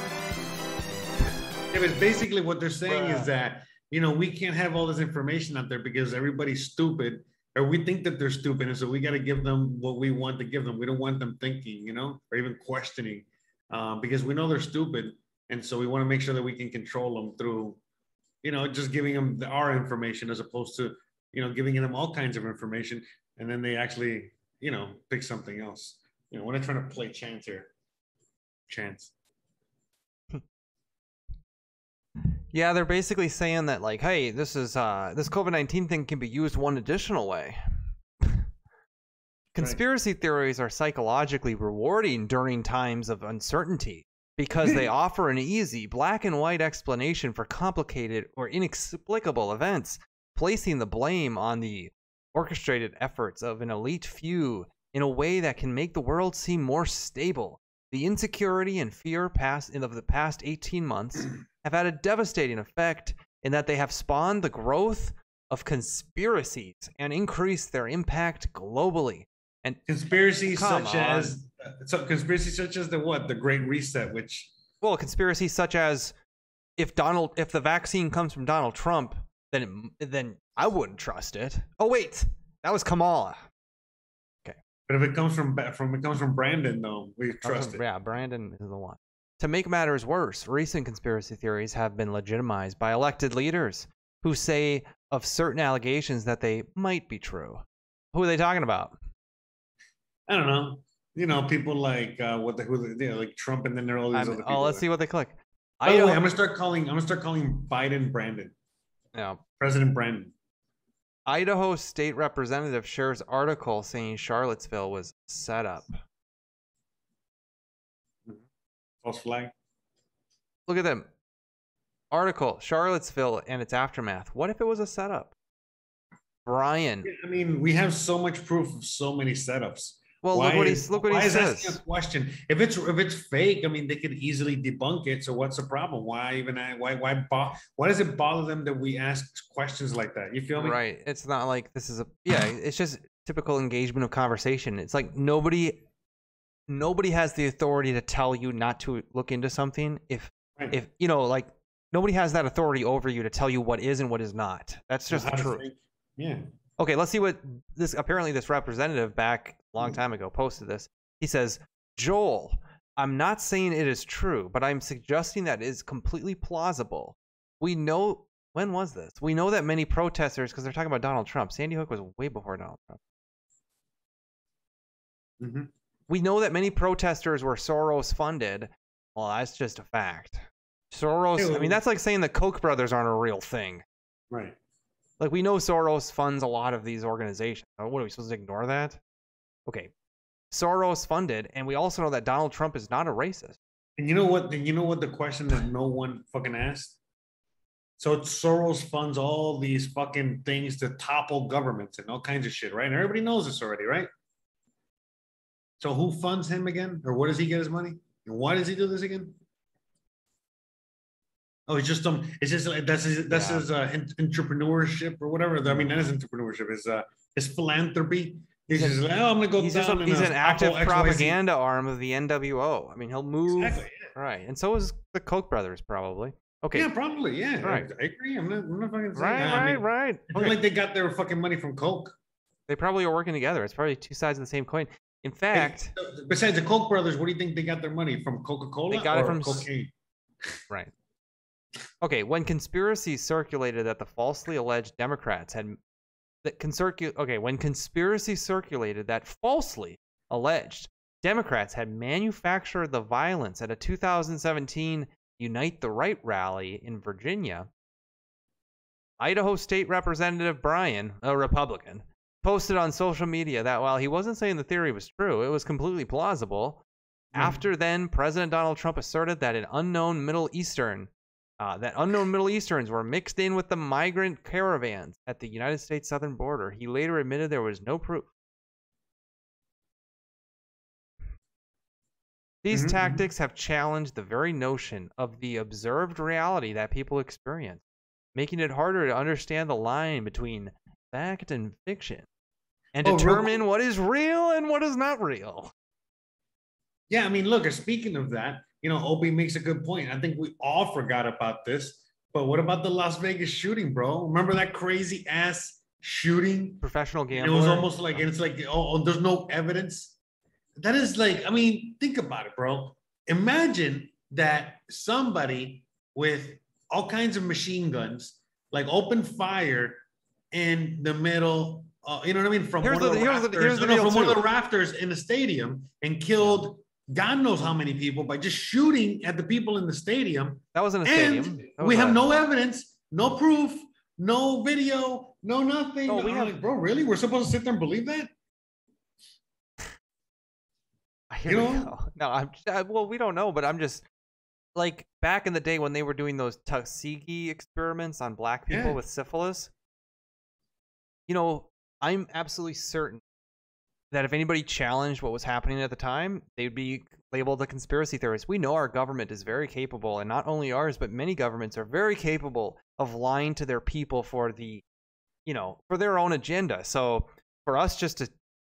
but basically what they're saying Bruh. is that you know we can't have all this information out there because everybody's stupid, or we think that they're stupid, and so we got to give them what we want to give them. We don't want them thinking, you know, or even questioning, um, because we know they're stupid, and so we want to make sure that we can control them through, you know, just giving them the, our information as opposed to, you know, giving them all kinds of information, and then they actually, you know, pick something else. You know, we're not trying to play chance here. Chance. Yeah, they're basically saying that like, hey, this is uh this COVID-19 thing can be used one additional way. Conspiracy theories are psychologically rewarding during times of uncertainty because they offer an easy black and white explanation for complicated or inexplicable events, placing the blame on the orchestrated efforts of an elite few in a way that can make the world seem more stable. The insecurity and fear past of the past 18 months have had a devastating effect in that they have spawned the growth of conspiracies and increased their impact globally. And conspiracies such on. as so conspiracies such as the what the Great Reset, which well, conspiracies such as if Donald, if the vaccine comes from Donald Trump, then it, then I wouldn't trust it. Oh wait, that was Kamala. Okay. But if it comes from from it comes from Brandon though, we trust it. Yeah, Brandon is the one. To make matters worse, recent conspiracy theories have been legitimized by elected leaders who say of certain allegations that they might be true. Who are they talking about? I don't know. You know, people like uh, what the who the, you know, like Trump, and then there are all these I'm- other people. oh, let's see what they click. By the way, I'm gonna start calling. I'm gonna start calling Biden Brandon, Yeah. President Brandon. Idaho state representative shares article saying Charlottesville was set up. Mm-hmm. False flag. Look at them. Article Charlottesville and its aftermath. What if it was a setup? Brian. I mean, we have so much proof of so many setups. Well, look what is- he look what why he is asking a question. If it's if it's fake, I mean, they could easily debunk it. So what's the problem? Why even I- why why bo- why does it bother them that we ask questions like that? You feel me? Right. It's not like this is a yeah, it's just typical engagement of conversation. It's like nobody nobody has the authority to tell you not to look into something if Right. if you know like nobody has that authority over you to tell you what is and what is not. That's just the truth. Yeah. Okay, let's see what this apparently this representative back a Hmm. long time ago posted this. He says, "Joel, I'm not saying it is true, but I'm suggesting that it is completely plausible. We know when was this? We know that many protesters because they're talking about Donald Trump. Sandy Hook was way before Donald Trump. hmm We know that many protesters were Soros funded. Well, that's just a fact. Soros, I mean, that's like saying the Koch brothers aren't a real thing. Right. Like we know Soros funds a lot of these organizations. What are we supposed to ignore that? Okay. Soros funded, and we also know that Donald Trump is not a racist. And you know what? You know what? The question that no one fucking asked. So Soros funds all these fucking things to topple governments and all kinds of shit, right? And everybody knows this already, right? So who funds him again, or where does he get his money, and why does he do this again? Oh, it's just um, it's just like that's his that's Yeah. his uh, entrepreneurship or whatever. I mean, that is entrepreneurship. Is uh, his philanthropy. He's just like, oh, I'm gonna go He's, down. just he's an active XYZ. propaganda arm of the NWO. I mean, he'll move. Exactly. Right. And so is the Koch brothers, probably. Okay. Yeah, probably. Yeah, Right. I agree. I'm not. I'm not fucking saying Right, that. I mean, right. Not like they got their fucking money from Coke. They probably are working together. It's probably two sides of the same coin. In fact, Besides the Koch brothers, what do you think they got their money from? Coca Cola. They got it from cocaine. Right. Okay, when conspiracies circulated that the falsely alleged Democrats had that concircu- okay, when conspiracy circulated that falsely alleged Democrats had manufactured the violence at a 2017 Unite the Right rally in Virginia, Idaho State Representative Bryan, a Republican, posted on social media that while he wasn't saying the theory was true, it was completely plausible. Hmm. After then, President Donald Trump asserted that an unknown Middle Eastern, uh, that unknown Middle Easterns were mixed in with the migrant caravans at the United States southern border. He later admitted there was no proof. These Mhm, mhm. tactics have challenged the very notion of the observed reality that people experience, making it harder to understand the line between fact and fiction and Oh, real determine what is real and what is not real. Yeah, I mean, look. Speaking of that, you know, Opie makes a good point. I think we all forgot about this. But what about the Las Vegas shooting, bro? Remember that crazy ass shooting? Professional And gambler. It was almost like and it's like oh, oh, there's no evidence. That is like, I mean, think about it, bro. Imagine that somebody with all kinds of machine guns like open fire in the middle. Uh, you know what I mean? From Here's one of the- the, here's the- rafters, here's the no, no, from one of the rafters in the stadium and killed God knows how many people by just shooting at the people in the stadium. That wasn't a And stadium. We have no evidence, no proof, no video, no nothing. No, we have- like, bro, really? We're supposed to sit there and believe that? Here You know? go. No, I'm I, uh, well, we don't know, but I'm just like back in the day when they were doing those Tuskegee experiments on black people Yeah. with syphilis. You know, I'm absolutely certain that if anybody challenged what was happening at the time, they'd be labeled a conspiracy theorist. We know our government is very capable, and not only ours, but many governments are very capable of lying to their people for the, you know, for their own agenda. So for us just to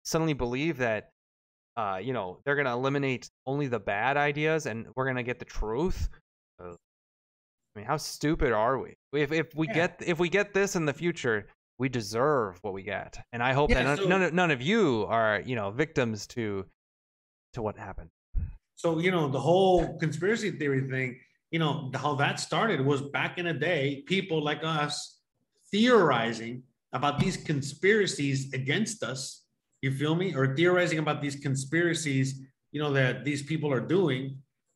suddenly believe that uh, you know, they're gonna eliminate only the bad ideas, and we're gonna get the truth. Uh, I mean, how stupid are we? If if we Yeah. get if we get this in the future, we deserve what we get, and I hope Yeah, that none, so- none of none of you are you know victims to to what happened. So, you know, the whole conspiracy theory thing, you know, how that started was back in a day, people like us theorizing about these conspiracies against us. You feel me? Or theorizing about these conspiracies, you know, that these people are doing.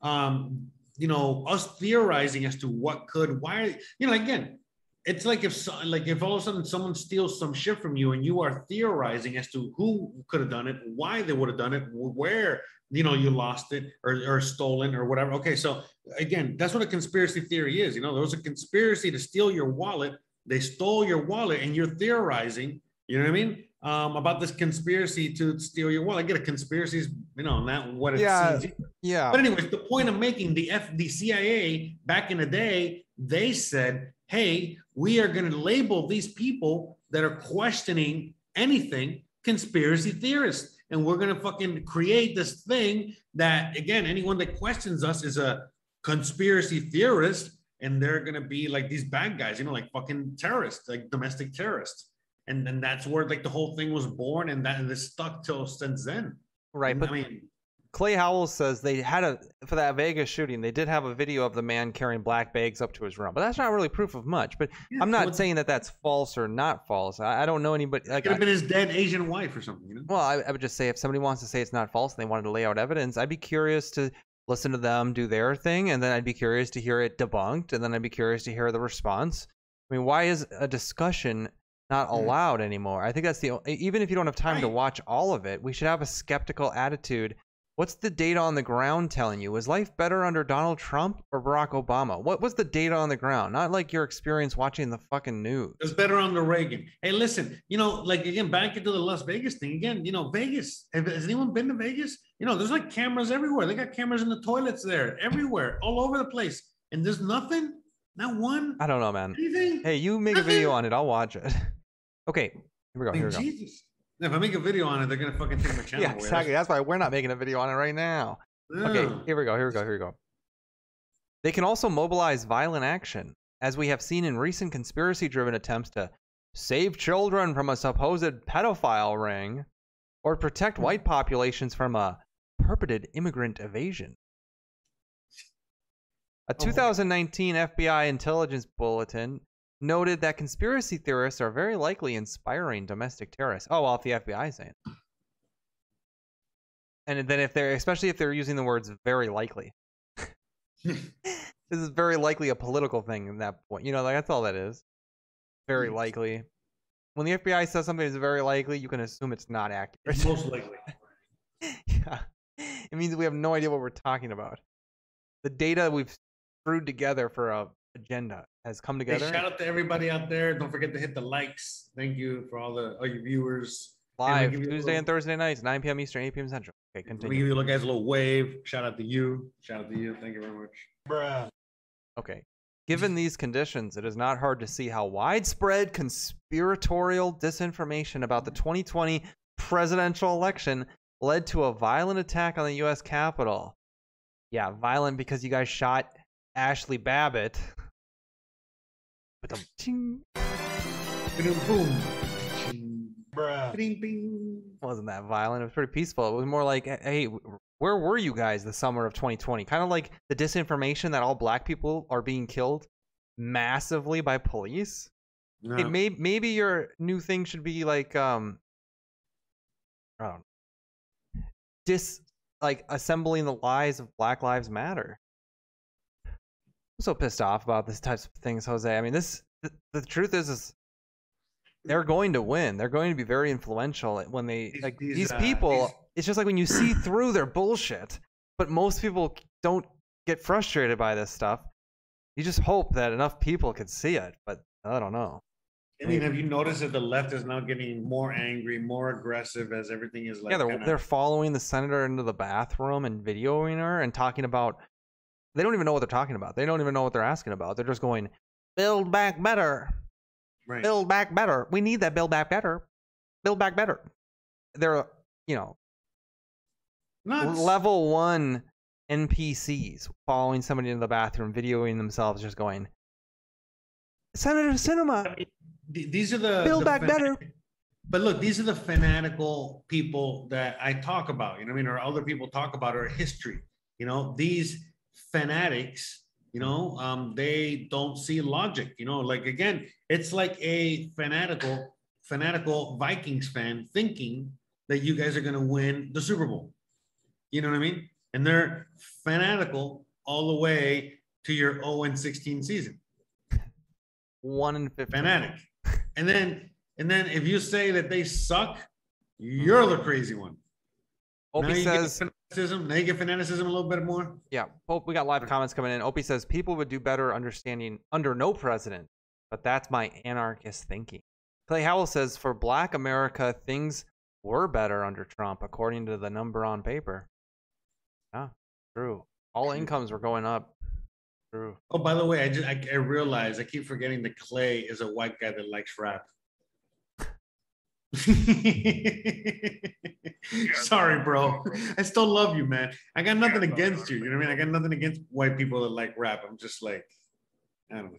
Um, you know, us theorizing as to what could, why, you know, again, it's like if so, like if all of a sudden someone steals some shit from you and you are theorizing as to who could have done it, why they would have done it, where you know you lost it or, or stolen or whatever. Okay, so again, that's what a conspiracy theory is. You know, there was a conspiracy to steal your wallet. They stole your wallet, and you're theorizing. You know what I mean? Um, about this conspiracy to steal your wallet. I get a conspiracy is, you know, not what it Yeah, seems. yeah. But anyways, the point I'm making, the F, the CIA back in the day, they said, "Hey, we are going to label these people that are questioning anything conspiracy theorists, and we're going to fucking create this thing that, again, anyone that questions us is a conspiracy theorist, and they're going to be like these bad guys, you know, like fucking terrorists, like domestic terrorists." And then that's where like the whole thing was born, and that and it's stuck till since then. Right, but I mean, Clay Howell says they had a for that Vegas shooting. They did have a video of the man carrying black bags up to his room, but that's not really proof of much. But I'm not saying that that's false or not false. I, I don't know anybody. Like, could have been his dead Asian wife or something, you know. well, I, I would just say if somebody wants to say it's not false and they wanted to lay out evidence, I'd be curious to listen to them do their thing, and then I'd be curious to hear it debunked, and then I'd be curious to hear the response. I mean, why is a discussion not hmm. allowed anymore? I think that's the even if you don't have time to watch all of it, we should have a skeptical attitude. What's the data on the ground telling you? Was life better under Donald Trump or Barack Obama? What was the data on the ground? Not like your experience watching the fucking news. It was better under Reagan. Hey, listen, you know, like again, back into the Las Vegas thing again. You know, Vegas. Has anyone been to Vegas? You know, there's like cameras everywhere. They got cameras in the toilets there, everywhere, all over the place, and there's nothing, not one. I don't know, man. Anything? Hey, you make a video on it. I'll watch it. Okay, here we go. Here we go. Jesus. If I make a video on it, they're gonna fucking take my channel Yeah, away. exactly. That's why we're not making a video on it right now. Okay, here we go. Here we go. Here we go. They can also mobilize violent action, as we have seen in recent conspiracy driven attempts to save children from a supposed pedophile ring or protect white hmm. populations from a purported immigrant evasion. A 2019 FBI intelligence bulletin noted that conspiracy theorists are very likely inspiring domestic terrorists. Oh, well, if the FBI is saying. And then if they're, especially if they're using the words very likely. this is very likely a political thing in that point. You know, like that's all that is. Very mm. likely. When the FBI says something is very likely, you can assume it's not accurate. It's most likely. yeah. It means we have no idea what we're talking about. The data we've screwed together for a agenda has come Hey, together. shout out to everybody out there. Don't forget to hit the likes. Thank you for all the all your viewers. Live give you a Tuesday little- and Thursday nights, 9 p.m. Eastern, 8 p.m. Central. Okay, continue. We give you guys a little wave. Shout out to you. Shout out to you. Thank you very much. Bruh. Okay. Given these conditions, it is not hard to see how widespread conspiratorial disinformation about the 2020 presidential election led to a violent attack on the U.S. Capitol. Yeah, violent because you guys shot Ashley Babbitt. With a ting. Boom. Bruh. Bing, bing. wasn't that violent. It was pretty peaceful. It was more like, hey, where were you guys the summer of 2020? Kind of like the disinformation that all black people are being killed massively by police. Hey, may, maybe your new thing should be like, um, I don't know, dis like assembling the lies of Black Lives Matter. I'm so pissed off about this types of things, Jose. I mean, this the, the truth is, is they're going to win. They're going to be very influential when they like these, these, uh, people. these- It's just like when you see through their bullshit, but most people don't get frustrated by this stuff. You just hope that enough people could see it, but I don't know. I mean, have you noticed that the left is now getting more angry, more aggressive as everything is like? yeah, they're kinda- they're following the senator into the bathroom and videoing her and talking about. They don't even know what they're talking about. They don't even know what they're asking about. They're just going, "Build back better, Right. build back better. We need that build back better, build back better." They're you know Nuts. level one NPCs following somebody into the bathroom, videoing themselves, just going, "Senator Sinema, Th- These are the build the back better." But look, these are the fanatical people that I talk about. You know, what I mean, or other people talk about, or history. You know, these fanatics. You know, um, they don't see logic. You know, like again, it's like a fanatical, fanatical Vikings fan thinking that you guys are going to win the Super Bowl. You know what I mean? And they're fanatical all the way to your 0 and 16 season. One and fifteen. Fanatic. And then and then if you say that they suck, you're the crazy one. Now says, get fanaticism. Now you get fanaticism a little bit more. yeah. Pope, we got live comments coming in. Opie says people would do better understanding under no president, but that's my anarchist thinking. Clay Howell says for Black America, things were better under Trump, according to the number on paper. Yeah, true. All incomes were going up. True. Oh, by the way, I just I, I realized I keep forgetting that Clay is a white guy that likes rap. Sorry, bro. I still love you, man. I got nothing against you. You know what I mean? I got nothing against white people that like rap. I'm just like, I don't know.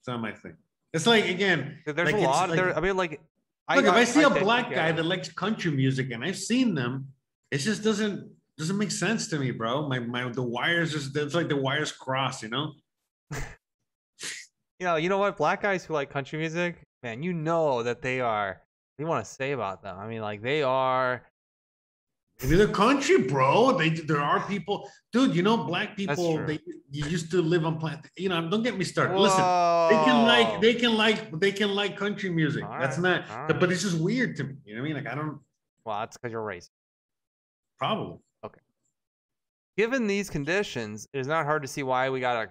It's not my thing. It's like again. There's like, a lot. like- there. I mean, like, Look, if I see a did- black guy that likes country music, and I've seen them, it just doesn't doesn't make sense to me, bro. My my the wires just it's like the wires cross, you know. you know, you know what? Black guys who like country music, man, you know that they are. What do you want to say about them? I mean, like they are. Maybe the country, bro. They there are people, dude. You know, black people. They you used to live on planet. You know, don't get me started. Listen, they can like they can like they can like country music. All That's right, not. all But it's just weird to me. You know what I mean? Like I don't Well, that's because you're racist. probably. Okay. Given these conditions, it is not hard to see why we got a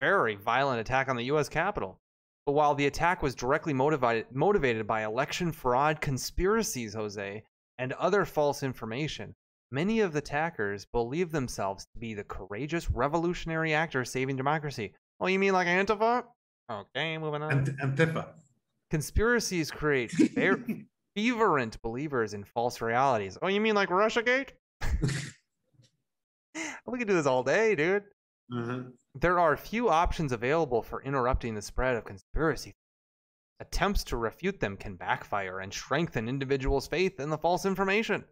very violent attack on the U.S. Capitol. But while the attack was directly motivated motivated by election fraud conspiracies, Jose, and other false information, many of the attackers believe themselves to be the courageous revolutionary actors saving democracy. Oh, you mean like Antifa? Okay, moving on. Ant- Antifa. Conspiracies create fer- fervent believers in false realities. Oh, you mean like Russiagate? we could do this all day, dude. Mhm. There are few options available for interrupting the spread of conspiracy. Attempts to refute them can backfire and strengthen individuals' faith in the false information.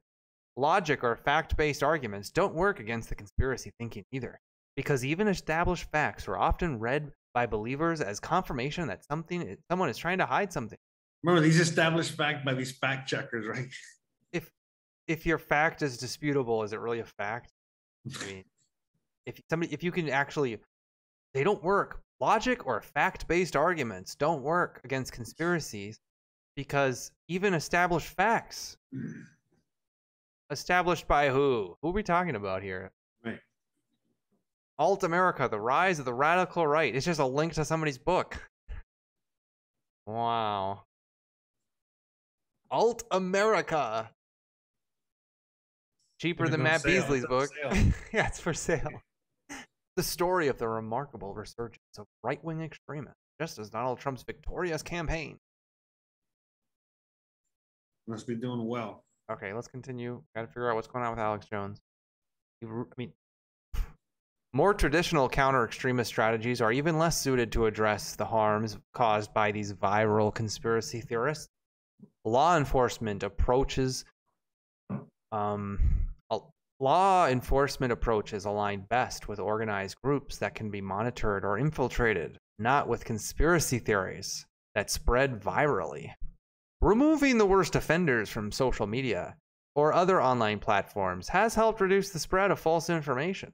Logic or fact based arguments don't work against the conspiracy thinking either, because even established facts are often read by believers as confirmation that something someone is trying to hide something. Remember these established fact by these fact checkers, right? If if your fact is disputable, is it really a fact? I mean, if somebody if you can actually they don't work. Logic or fact-based arguments don't work against conspiracies because even established facts established by who? Who are we talking about here? Right. Alt America, the rise of the radical right. It's just a link to somebody's book. Wow. Alt America. Cheaper than Matt sale. Beasley's book. yeah, it's for sale. The story of the remarkable resurgence of right wing extremists, just as Donald Trump's victorious campaign. Must be doing well. Okay, let's continue. Got to figure out what's going on with Alex Jones. I mean, more traditional counter extremist strategies are even less suited to address the harms caused by these viral conspiracy theorists. Law enforcement approaches, um, law enforcement approaches align best with organized groups that can be monitored or infiltrated, not with conspiracy theories that spread virally. Removing the worst offenders from social media or other online platforms has helped reduce the spread of false information.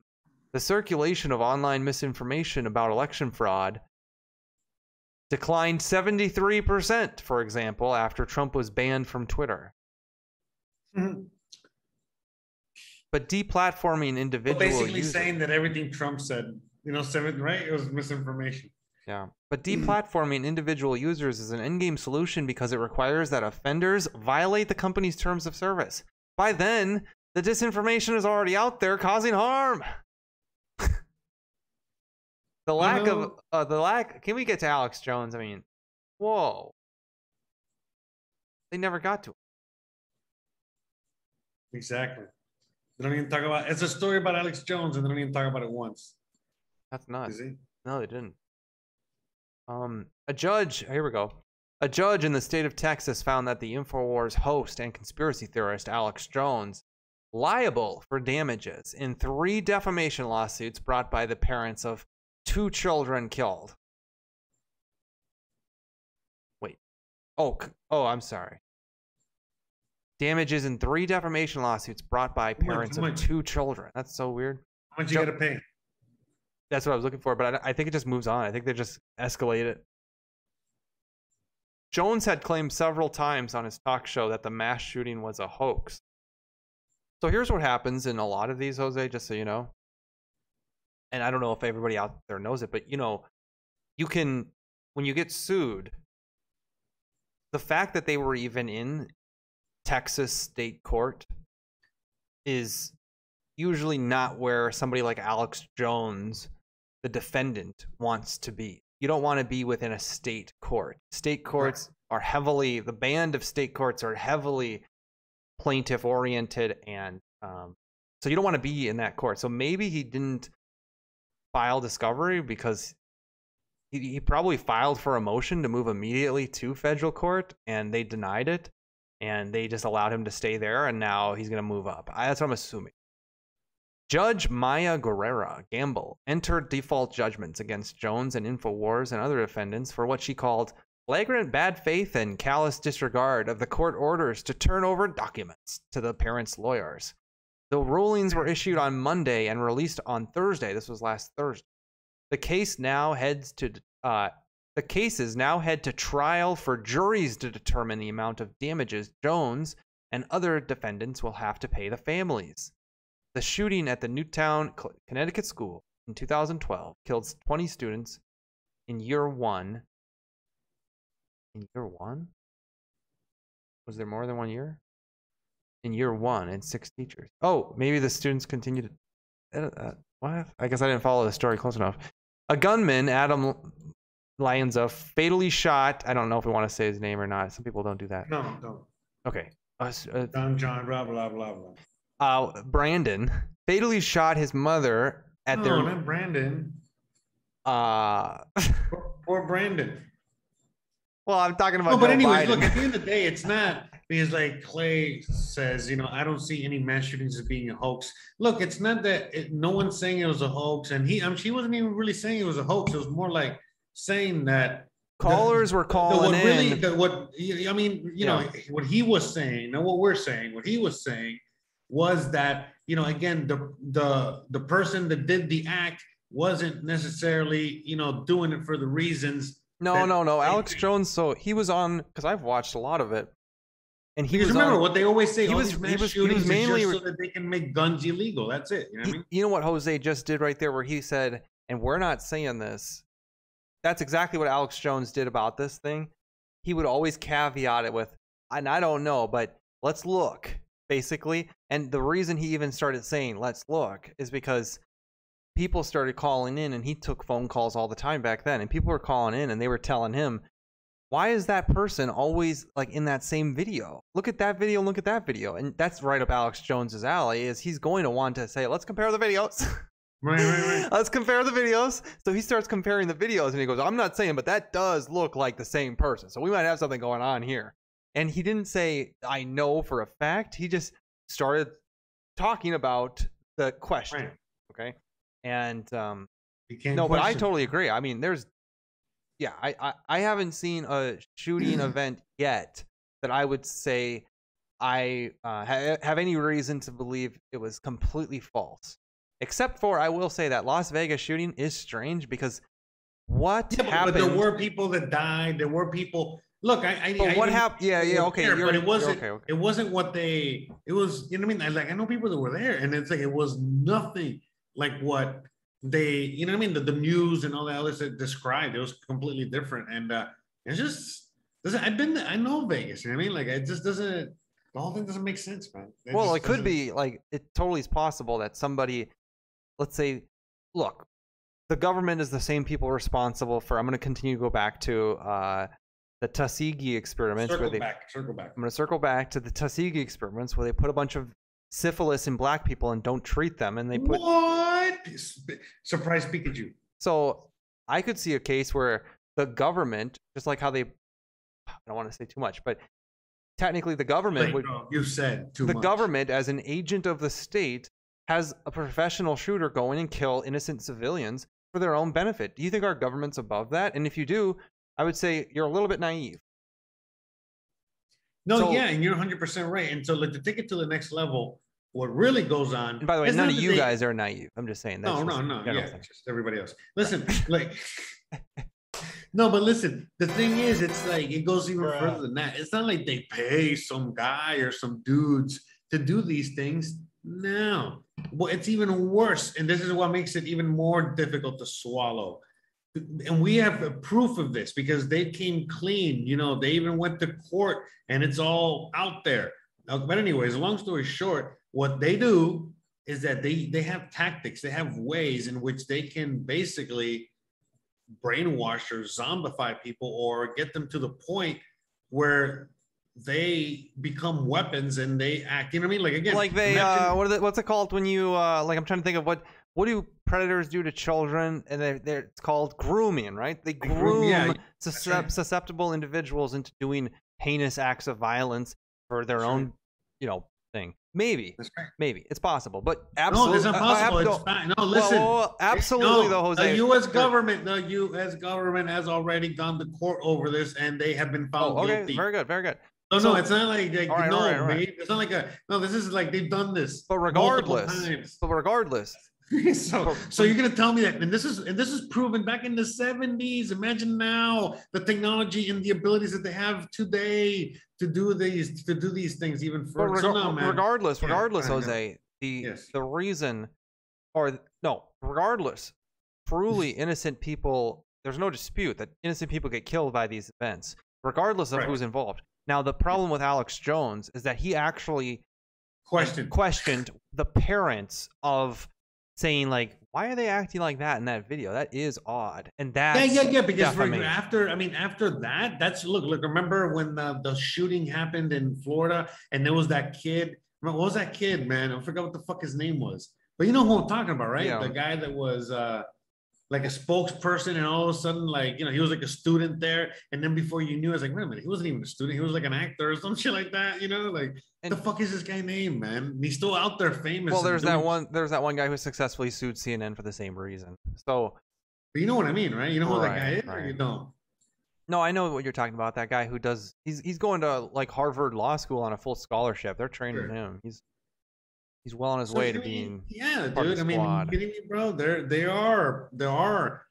The circulation of online misinformation about election fraud declined 73%, for example, after Trump was banned from Twitter. Mhm. But deplatforming individual basically users, saying that everything Trump said, you know, seven right? It was misinformation. Yeah. But deplatforming individual users is an endgame solution because it requires that offenders violate the company's terms of service. By then, the disinformation is already out there causing harm. the lack of uh, the lack can we get to Alex Jones? I mean, whoa. They never got to it. Exactly. They don't even talk about it's a story about Alex Jones and they don't even talk about it once. That's nuts. He? No, they didn't. Um, a judge, here we go. A judge in the state of Texas found that the InfoWars host and conspiracy theorist Alex Jones liable for damages in three defamation lawsuits brought by the parents of two children killed. Wait. Oh, oh, I'm sorry. Damages in three defamation lawsuits brought by parents of two children. That's so weird. How much you Jo- gotta pay? That's what I was looking for, but I, I think it just moves on. I think they just escalate it. Jones had claimed several times on his talk show that the mass shooting was a hoax. So here's what happens in a lot of these, Jose, just so you know. And I don't know if everybody out there knows it, but you know, you can, when you get sued, the fact that they were even in Texas state court is usually not where somebody like Alex Jones, the defendant, wants to be. You don't want to be within a state court. State courts are heavily, the band of state courts are heavily plaintiff oriented and um, so you don't want to be in that court. So maybe he didn't file discovery because he, he probably filed for a motion to move immediately to federal court and they denied it and they just allowed him to stay there and now he's going to move up. I, that's what I'm assuming. Judge Maya Guerra Gamble entered default judgments against Jones and InfoWars and other defendants for what she called flagrant bad faith and callous disregard of the court orders to turn over documents to the parents' lawyers. The rulings were issued on Monday and released on Thursday. This was last Thursday. The case now heads to uh, the cases now head to trial for juries to determine the amount of damages Jones and other defendants will have to pay the families. The shooting at the Newtown, Connecticut school in 2012 killed 20 students in year one. In year one? Was there more than one year? In year one, and six teachers. Oh, maybe the students continued to. Uh, what? I guess I didn't follow the story close enough. A gunman, Adam Lanza, fatally shot. I don't know if we want to say his name or not. Some people don't do that. No, don't. Okay. Uh, uh, John, John, blah, blah, blah, blah uh, Brandon fatally shot his mother at no, their. not Brandon. Uh. poor, poor Brandon. Well, I'm talking about. No, but Joe anyways, Biden. look. At the end of the day, it's not because like Clay says, you know, I don't see any mass shootings as being a hoax. Look, it's not that it, no one's saying it was a hoax, and he, I mean, she wasn't even really saying it was a hoax. It was more like saying that callers the, were calling the, what in. Really, the, what I mean, you Yeah. know, what he was saying, and what we're saying. What he was saying was that you know, again, the the the person that did the act wasn't necessarily you know doing it for the reasons. No, no, no. Alex think. Jones. So he was on because I've watched a lot of it, and he Because was remember on, what they always say: he was- he was- he was mainly so that they can make guns illegal. That's it. You know what I mean? you know what Jose just did right there, where he said, "And we're not saying this." That's exactly what Alex Jones did about this thing. He would always caveat it with, "And I don't know, but let's look." Basically, and the reason he even started saying "let's look" is because people started calling in, and he took phone calls all the time back then, and people were calling in, and they were telling him, why is that person always like in that same video? Look at that video, look at that video. And that's right up Alex Jones's alley is he's going to want to say, let's compare the videos. Right, right, right. let's compare the videos. So he starts comparing the videos and he goes, I'm not saying, but that does look like the same person. So we might have something going on here. And he didn't say, I know for a fact. He just started talking about the question. Okay. And um can't no, but I totally agree. I mean, there's, yeah, I, I, I haven't seen a shooting event yet that I would say I uh, ha- have any reason to believe it was completely false. Except for, I will say that Las Vegas shooting is strange because what Yeah, but, but happened? there were people that died. There were people. Look, I. I But what even- hap- yeah, yeah, okay, there, but it wasn't. okay, okay. It wasn't what they. It was. You know what I mean? I, like I know people that were there, and it's like it was nothing like what they. You know what I mean? The, the news and all the others stuff described. It was completely different, and uh it's just. Doesn't, I've been. I know Vegas. You know what I mean? Like it just doesn't. The whole thing doesn't make sense, man. It well, it could doesn't- be like it totally is possible that somebody, let's say, look, the government is the same people responsible for. I'm going to continue to go back to uh, the Tuskegee experiments Circle where they. back. Circle back. I'm going to circle back to the Tuskegee experiments where they put a bunch of syphilis in black people and don't treat them, and they put. What? Surprise Pikachu. So I could see a case where the government, just like how they, I don't want to say too much, but technically the government Wait, would. no, you said too much the much. government, as an agent of the state, has a professional shooter go in and kill innocent civilians for their own benefit. Do you think our government's above that? And if you do, I would say you're a little bit naive. No, So- yeah, and you're 100 percent right. And so, like to take it to the next level, what really goes on. And by the way, none of you they- guys are naive. I'm just saying. that. no, no, no. Yeah, thing. just everybody else. Listen, like, no, but listen. The thing is, it's like it goes even further than that. It's not like they pay some guy or some dudes to do these things. No, well, it's even worse, and this is what makes it even more difficult to swallow. And we have proof of this because they came clean. You know, they even went to court, and it's all out there. But anyways, long story short, what they do is that they they have tactics, they have ways in which they can basically brainwash or zombify people or get them to the point where they become weapons and they act. You know what I mean? Like again, like they imagine- uh what the, what's it called when you uh like i'm trying to think of what what do predators do to children and they they're it's called grooming right they groom- groom yeah, suscep- susceptible individuals into doing heinous acts of violence for their own you know thing maybe right. maybe it's possible but No, absolutely it's impossible. It's fine. No, listen. absolutely No, though jose The U.S. government, the U.S. government has already gone to court over this, and they have been found oh, okay guilty. very good very good No, So- no, it's not like, like right, no, right, right. mate. It's not like a no. This is like they've done this, but regardless times. but regardless so, so you're gonna tell me that, and this is and this is proven back in the 70s. Imagine now the technology and the abilities that they have today to do these to do these things even further. So no, man. regardless, Yeah, regardless. Jose, the the reason, or no, regardless, truly innocent people. There's no dispute that innocent people get killed by these events, regardless of who's involved. Now, the problem with Alex Jones is that he actually questioned questioned the parents of saying like, why are they acting like that in that video? That is odd, and that Yeah, yeah, yeah. Because after, I mean, after that, that's look, look. Remember when the, the shooting happened in Florida, and there was that kid. What was that kid, man? I forgot what the fuck his name was. But you know who I'm talking about, right? Yeah. The guy that was uh like a spokesperson, and all of a sudden, like you know, he was like a student there, and then before you knew, I was like, wait a minute, he wasn't even a student. He was like an actor or some shit like that. You know, like the fuck is this guy name, man? He's still out there, famous. well, and there's that one. There's that one guy who successfully sued CNN for the same reason. So, But you know what I mean, right? You know who that guy Right, is, or right. you don't? No, I know what you're talking about. That guy who does he's he's going to like Harvard Law School on a full scholarship. They're training Sure. him. He's he's well on his So, way to being yeah, dude. I mean, are you kidding me, bro? There, they are, there are,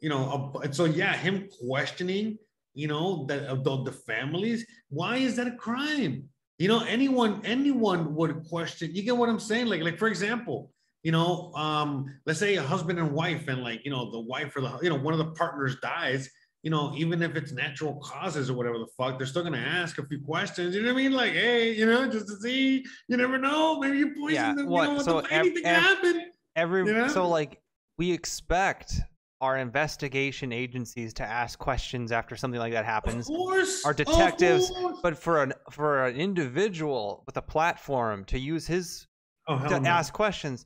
you know. A, so yeah, him questioning, you know, that the, the families. Why is that a crime? You know, anyone, anyone would question. You get what I'm saying? Like, like for example, you know, um, let's say a husband and wife, and like, you know, the wife or the, you know, one of the partners dies. You know, even if it's natural causes or whatever the fuck, they're still gonna ask a few questions. You know what I mean? Like, hey, you know, just to see. You never know. Maybe you poisoned Yeah, them. what- You know, so the, ev- anything ev- can happen. every you know? so like we expect our investigation agencies to ask questions after something like that happens. Of course, our detectives, but for an for an individual with a platform to use his Oh, to no. ask questions,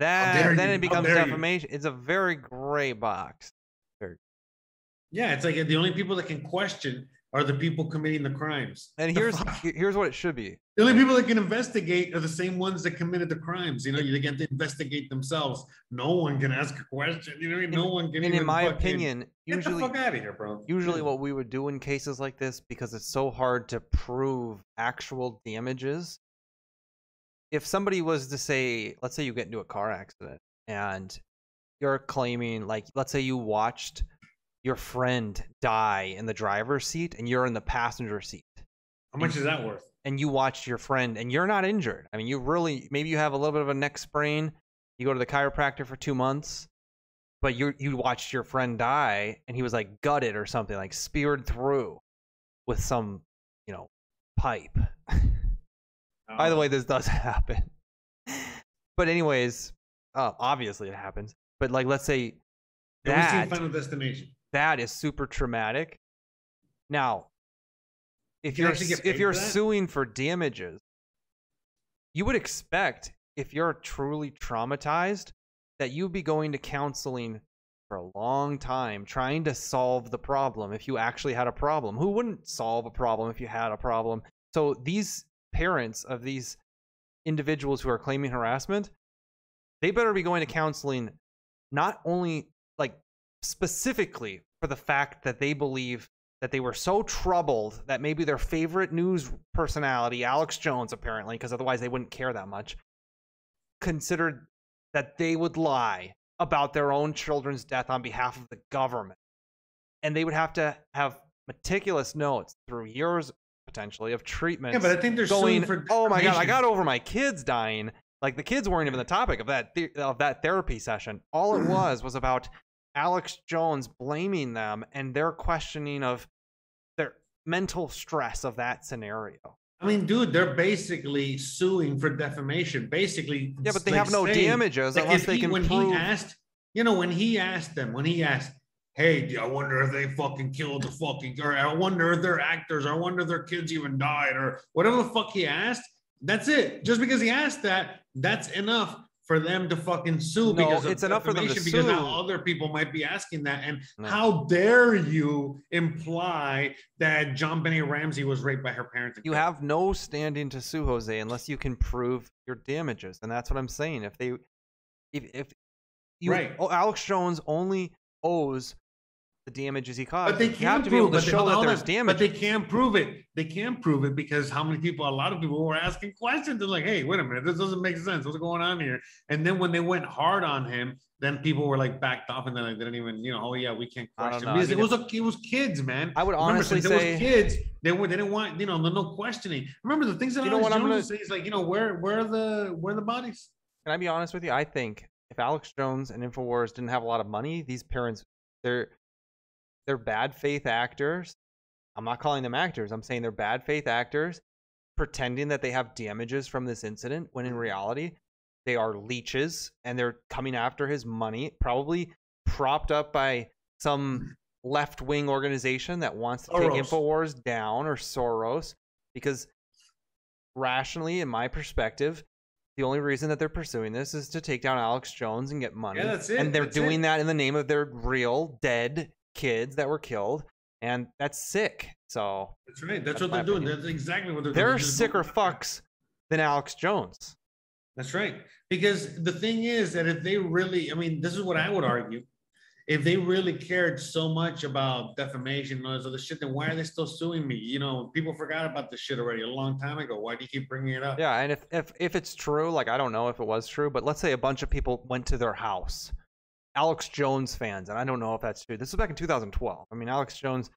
that then you, it becomes dare you. defamation. It's a very gray box. Yeah, it's like the only people that can question are the people committing the crimes. And here's here's what it should be. the only people that can investigate are the same ones that committed the crimes. You know, they get to investigate themselves. No one can ask a question. You know, what I mean? no one can. And in my opinion, get usually the fuck out of here, bro. Usually, what we would do in cases like this, because it's so hard to prove actual damages, if somebody was to say, let's say you get into a car accident and you're claiming, like, let's say you watched your friend die in the driver's seat and you're in the passenger seat. How much is that worth? And you watched your friend and you're not injured. I mean, you really, maybe you have a little bit of a neck sprain. You go to the chiropractor for two months but you you watched your friend die and he was like gutted or something like speared through with some you know pipe by Oh. the way this does happen but anyways uh, obviously it happens but like let's say Have we seen that Final Destination? That is super traumatic. Now if You you're if you're for suing for damages you would expect if you're truly traumatized that you'd be going to counseling for a long time trying to solve the problem if you actually had a problem. Who wouldn't solve a problem if you had a problem? So these parents of these individuals who are claiming harassment they better be going to counseling not only like specifically for the fact that they believe that they were so troubled that maybe their favorite news personality alex jones apparently because otherwise they wouldn't care that much considered that they would lie about their own children's death on behalf of the government. And they would have to have meticulous notes through years potentially of treatment. Yeah, but I think they're going. for oh my god, I got over my kids dying. Like the kids weren't even the topic of that the- of that therapy session. All it was was about Alex Jones blaming them and their questioning of their mental stress of that scenario. I mean, dude, they're basically suing for defamation. Basically, Yeah, but they like have no saying- damages unless if they he- can when prove- he asked, you know, when he asked them, when he asked, "Hey, I wonder if they fucking killed the fucking," or "I wonder if they're actors," or "I wonder if their kids even died," or whatever the fuck he asked. That's it. Just because he asked that, that's enough for them to fucking sue No, because it's enough for them to because now other people might be asking that. And No. how dare you imply that JonBenét Ramsey was raped by her parents? You have no standing to sue Jose unless you can prove your damages, and that's what I'm saying. If they, if if you, Right. oh, Alex Jones only owes the damages he caused. But they can't to be prove, able to they- show that there's But they can't prove it. They can't prove it because how many people? A lot of people were asking questions. They're like, "Hey, wait a minute, this doesn't make sense. What's going on here?" And then when they went hard on him, then people were like backed off, and then like, they didn't even, you know, oh yeah, we can't question know. I mean, it was a, it was kids, man. I would Remember, honestly it say- was kids. They were they didn't want, you know, no, no questioning. Remember the things that You know Alex what I'm Jones gonna- say is like, you know, where where are the where are the bodies? Can I be honest with you? I think if Alex Jones and Infowars didn't have a lot of money, these parents, they're they're bad faith actors. I'm not calling them actors. I'm saying they're bad faith actors pretending that they have damages from this incident when in mm-hmm. reality they are leeches and they're coming after his money, probably propped up by some mm-hmm. left wing organization that wants to take Infowars down or Soros because rationally, in my perspective, the only reason that they're pursuing this is to take down Alex Jones and get money. Yeah, that's it, And they're that's doing it. that in the name of their real dead kids that were killed. And that's sick. So That's right. That's, That's what they're doing. That's exactly what they're doing. they're just sicker fucks than Alex Jones. That's right. Because the thing is that if they really, I mean, this is what I would argue. If they really cared so much about defamation and all this other shit, then why are they still suing me? You know, people forgot about this shit already a long time ago. Why do you keep bringing it up? Yeah, and if, if if it's true, like I don't know if it was true, but let's say a bunch of people went to their house, Alex Jones fans, and I don't know if that's true. This was back in 2012. I mean, Alex Jones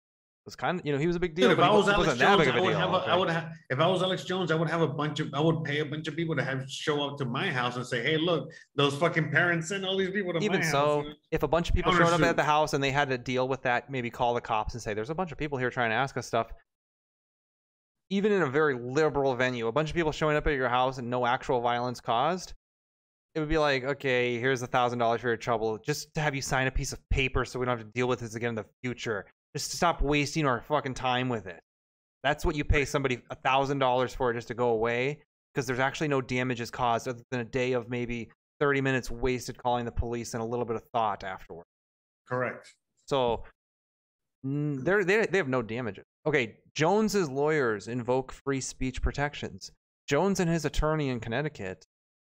was kind of, you know, he was a big deal, Dude, if but I was Alex Jones, I would have. A? I would have. If I was Alex Jones, I would have a bunch of. I would pay a bunch of people to have show up to my house and say, "Hey, look, those fucking parents sent all these people to Even my so, house." if a bunch of people showed up Countersue. at the house and they had to deal with that, maybe call the cops and say, "There's a bunch of people here trying to ask us stuff." Even in a very liberal venue, a bunch of people showing up at your house and no actual violence caused, it would be like, okay, here's a thousand dollars for your trouble, just to have you sign a piece of paper so we don't have to deal with this again in the future. Just to stop wasting our fucking time with it. That's what you pay somebody a thousand dollars for just to go away because there's actually no damages caused other than a day of maybe 30 minutes wasted calling the police and a little bit of thought afterward. Correct. So they're, they they have no damages. Okay, Jones's lawyers invoke free speech protections. Jones and his attorney in Connecticut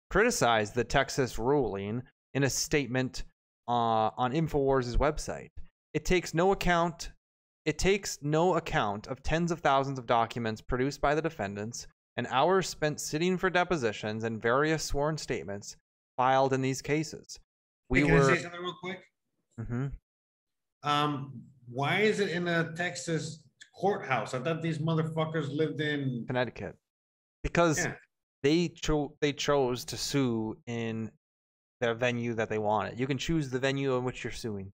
criticized the Texas ruling in a statement uh, on Infowars' website. It takes no account. It takes no account of tens of thousands of documents produced by the defendants and hours spent sitting for depositions and various sworn statements filed in these cases. We Hey, can were. I say something real quick? Mhm. Um, why is it in a Texas courthouse? I thought these motherfuckers lived in Connecticut because Yeah. They cho- they chose to sue in their venue that they wanted. You can choose the venue in which you're suing,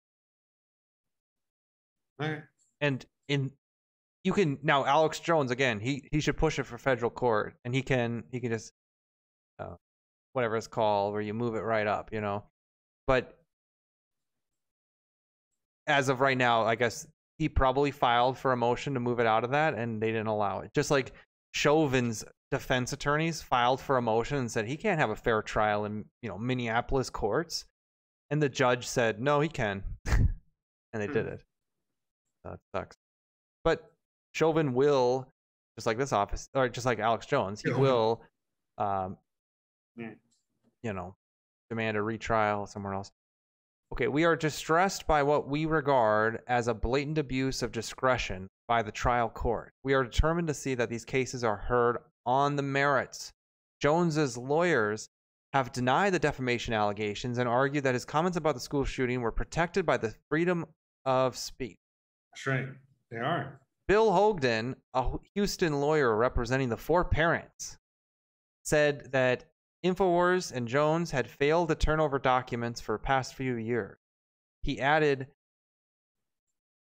Alright. and in you can now Alex Jones again. He he should push it for federal court, and he can he can just uh, whatever it's called where you move it right up, you know. But as of right now, I guess he probably filed for a motion to move it out of that, and they didn't allow it. Just like Chauvin's defense attorneys filed for a motion and said he can't have a fair trial in you know Minneapolis courts, and the judge said no, he can, and they did it. That sucks. But Chauvin will, just like this office, or just like Alex Jones, he will, um, you know, demand a retrial somewhere else. Okay, we are distressed by what we regard as a blatant abuse of discretion by the trial court. We are determined to see that these cases are heard on the merits. Jones's lawyers have denied the defamation allegations and argued that his comments about the school shooting were protected by the freedom of speech. That's right. They are. Bill Ogden, a Houston lawyer representing the four parents, said that InfoWars and Jones had failed to turn over documents for the past few years. He added,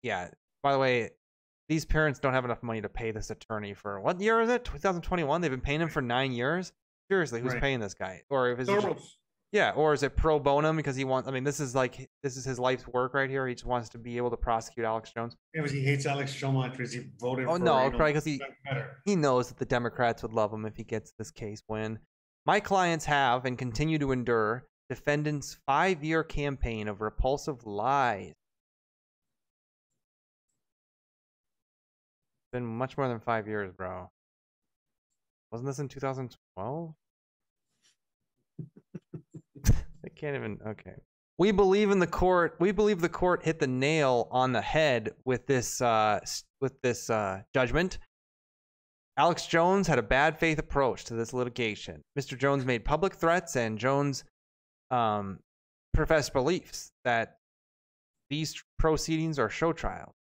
yeah, by the way, these parents don't have enough money to pay this attorney for what year is it? 2021? They've been paying him for nine years? Seriously, who's Right. paying this guy? Or if it's Soros. yeah, or is it pro bono because he wants? I mean, this is like this is his life's work right here. He just wants to be able to prosecute Alex Jones. Yeah, but he hates Alex Jones because he voted Oh for no, know, probably because he better. he knows that the Democrats would love him if he gets this case win. My clients have and continue to endure defendants' five-year campaign of repulsive lies. Been much more than five years, bro. Wasn't this in 2012? I can't even. Okay. We believe in the court. We believe the court hit the nail on the head with this uh, with this uh, judgment. Alex Jones had a bad faith approach to this litigation. Mr. Jones made public threats, and Jones um, professed beliefs that these proceedings are show trials.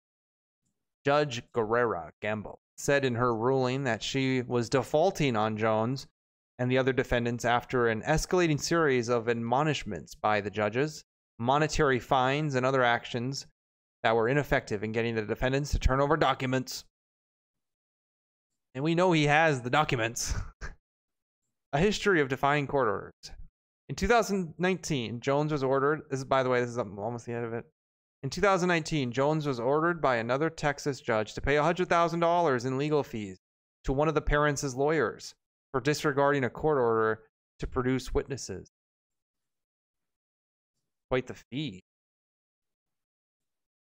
Judge Guerra Gamble said in her ruling that she was defaulting on Jones and the other defendants after an escalating series of admonishments by the judges, monetary fines, and other actions that were ineffective in getting the defendants to turn over documents. And we know he has the documents. a history of defying court orders. In 2019, Jones was ordered. This is, by the way, this is almost the end of it. In 2019, Jones was ordered by another Texas judge to pay $100,000 in legal fees to one of the parents' lawyers for disregarding a court order to produce witnesses. Quite the fee.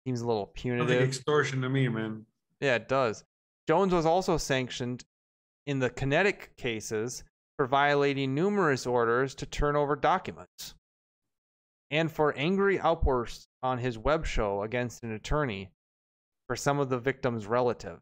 Seems a little Sounds like punitive. extortion to me, man. Yeah, it does. Jones was also sanctioned in the Connecticut cases for violating numerous orders to turn over documents and for angry outbursts on his web show against an attorney for some of the victims' relatives.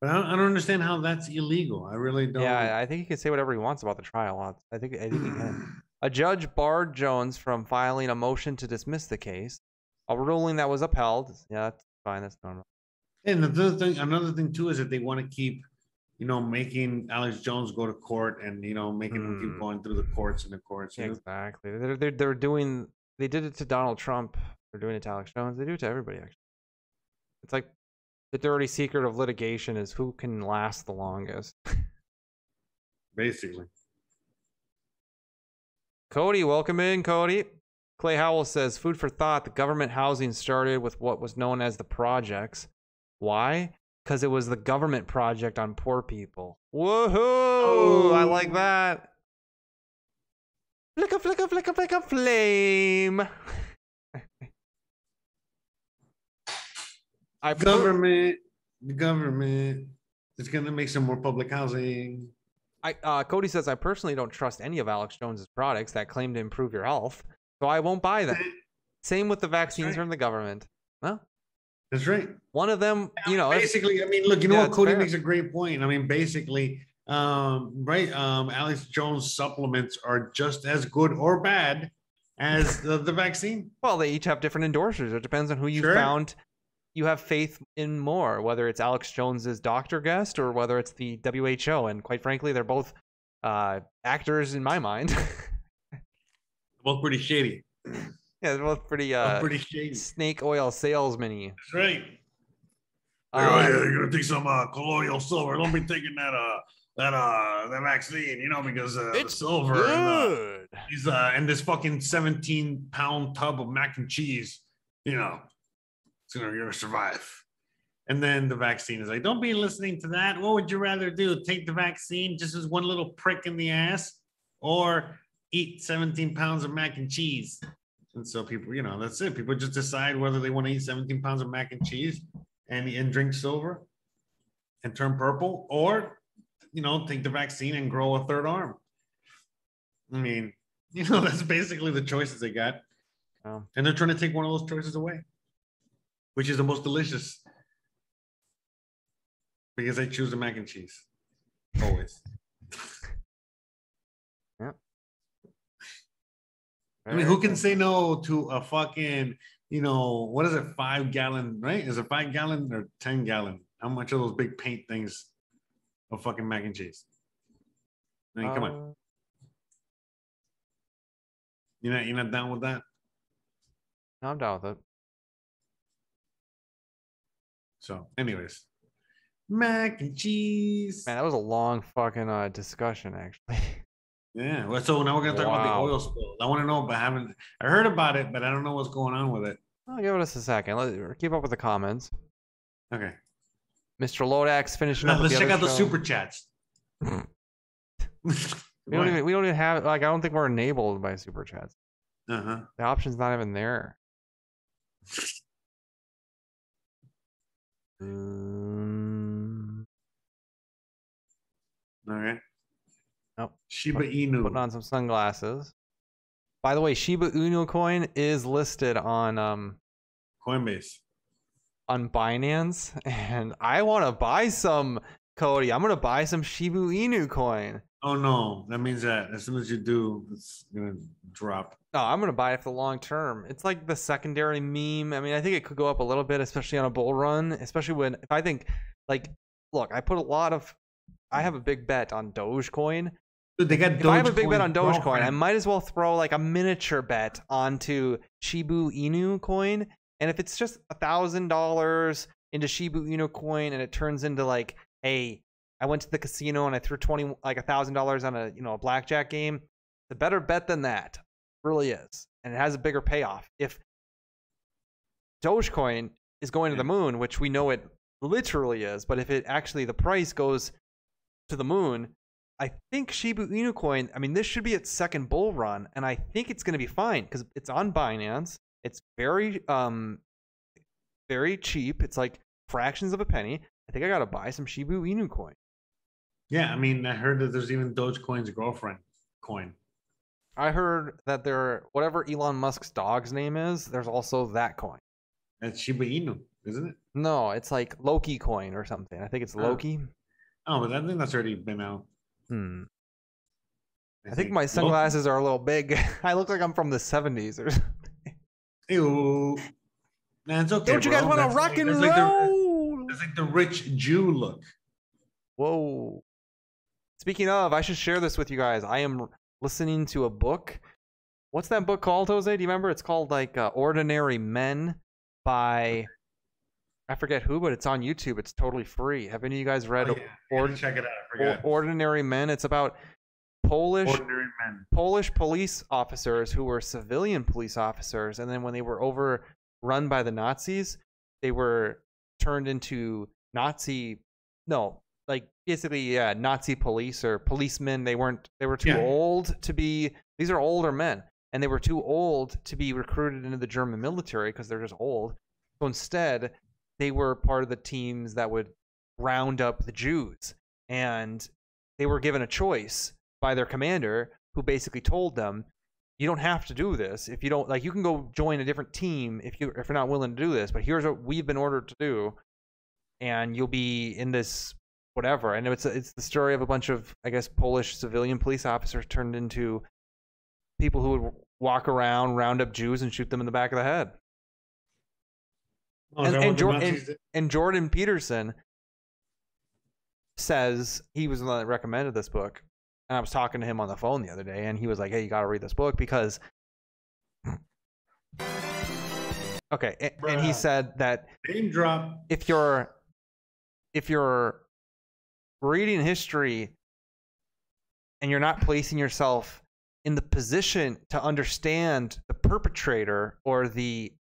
But I don't, I don't understand how that's illegal. I really don't. Yeah, I think he can say whatever he wants about the trial. I think I think he can. A judge barred Jones from filing a motion to dismiss the case, a ruling that was upheld. Yeah, that's fine. That's normal. And another thing, another thing too, is that they want to keep, you know, making Alex Jones go to court and you know making him keep hmm. going through the courts and the courts. know? Exactly. They're, they're they're doing. They did it to Donald Trump. They're doing it to Alex Jones. They do it to everybody. Actually, it's like the dirty secret of litigation is who can last the longest. Basically. Cody, welcome in, Cody. Clay Howell says, food for thought. The government housing started with what was known as the projects. Why? Because it was the government project on poor people. Woohoo! I like that. Flicka, flicka, flicka, flicka, flame. I per- government, the government is going to make some more public housing. I, uh, Cody says, I personally don't trust any of Alex Jones's products that claim to improve your health, so I won't buy them. Same with the vaccines from the government. Well, That's right. one of them, you know, basically, I mean, look, you know what? Cody fair. makes a great point. I mean, basically, um, right? Um, Alex Jones supplements are just as good or bad as the, the vaccine. Well, they each have different endorsers. It depends on who you Sure. found you have faith in more, whether it's Alex Jones's doctor guest or whether it's the WHO. And quite frankly, they're both uh, actors in my mind. Both pretty shady. Yeah, they're both pretty uh, pretty shady. snake oil salesman-y. That's right. Uh, oh yeah, you're gonna take some uh, colloidal silver. Don't be taking that uh that uh that vaccine, you know, because uh, the silver and, uh, these uh and this fucking 17 pound tub of mac and cheese, you know, it's gonna you're gonna survive. And then the vaccine is like, don't be listening to that. What would you rather do? Take the vaccine just as one little prick in the ass, or eat 17 pounds of mac and cheese? And so people, you know, that's it. People just decide whether they want to eat 17 pounds of mac and cheese and, and drink silver and turn purple, or you know, take the vaccine and grow a third arm. I mean, you know, that's basically the choices they got. And they're trying to take one of those choices away, which is the most delicious. Because I choose the mac and cheese. Always. I mean, who can say no to a fucking, you know, what is it, five gallon, right? Is it five gallon or 10 gallon? How much of those big paint things of fucking mac and cheese? I mean, come on. Uh, You're not, you're not down with that? no, I'm down with it. So, anyways, mac and cheese. Man, that was a long fucking uh, discussion, actually. Yeah. Well, so now we're gonna talk about the oil spill. I want to know, but I haven't. I heard about it, but I don't know what's going on with it. I'll give us a second. Let's keep up with the comments. Okay. Mr. Lodax finishing Now, up. let's the check out other the super chats. We don't even we don't even have like I don't think we're enabled by super chats. Uh huh. The option's not even there. Mm, Okay. Nope. Shiba Inu. Putting on some sunglasses. By the way, Shiba Inu coin is listed on um Coinbase. on Binance, and I want to buy some. Cody, I'm gonna buy some Shiba Inu coin. Oh no, that means that as soon as you do, it's gonna drop. No, I'm gonna buy it for the long term. It's like the secondary meme. I mean, I think it could go up a little bit, especially on a bull run. Especially when if I think like, look, I put a lot of, I have a big bet on Dogecoin. Dude, they got If I have a big bet on Dogecoin, I might as well throw like a miniature bet onto Shibu Inu coin. And if it's just a thousand dollars into Shibu Inu coin and it turns into like, hey, I went to the casino and I threw twenty like a thousand dollars on a you know a blackjack game, the better bet than that really is, and it has a bigger payoff. If Dogecoin is going to the moon, which we know it literally is, but if it actually the price goes to the moon, I think Shiba Inu coin. I mean, this should be its second bull run, and I think it's going to be fine because it's on Binance. It's very um very cheap. It's like fractions of a penny. I think I got to buy some Shiba Inu coin. Yeah, I mean, I heard that there's even Dogecoin's girlfriend coin. I heard that there, whatever Elon Musk's dog's name is, there's also that coin. That's Shiba Inu, isn't it? No, it's like Loki coin or something. I think it's Oh. Loki. Oh, but I think that's already been out. Hmm. I think my sunglasses are a little big. I look like I'm from the 70s or something. Ew. Nah, it's okay. Don't you guys wanna That's rock like- and like the- roll? It's like the rich Jew look. Whoa. Speaking of, I should share this with you guys. I am listening to a book. What's that book called, Jose? Do you remember? It's called like uh, Ordinary Men by I forget who, but it's on YouTube. It's totally free. Have any of you guys oh, read Oh, yeah. Check it out. Ordinary Men? It's about Polish Ordinary men. Polish police officers who were civilian police officers, and then when they were overrun by the Nazis, they were turned into Nazi. No, like basically, yeah, Nazi police or policemen. They weren't. They were too Yeah. old to be. These are older men, and they were too old to be recruited into the German military because they're just old. So instead, they were part of the teams that would round up the Jews, and they were given a choice by their commander, who basically told them, "You don't have to do this. If you don't like, you can go join a different team if you if you're not willing to do this. But here's what we've been ordered to do, and you'll be in this whatever." And it's it's the story of a bunch of I guess Polish civilian police officers turned into people who would walk around, round up Jews, and shoot them in the back of the head. Oh, and, and, Jor- and, and Jordan Peterson says he was the one that recommended this book. And I was talking to him on the phone the other day, and he was like, "Hey, you got to read this book because." Okay, a- and he said that Name drop. if you're if you're reading history and you're not placing yourself in the position to understand the perpetrator or the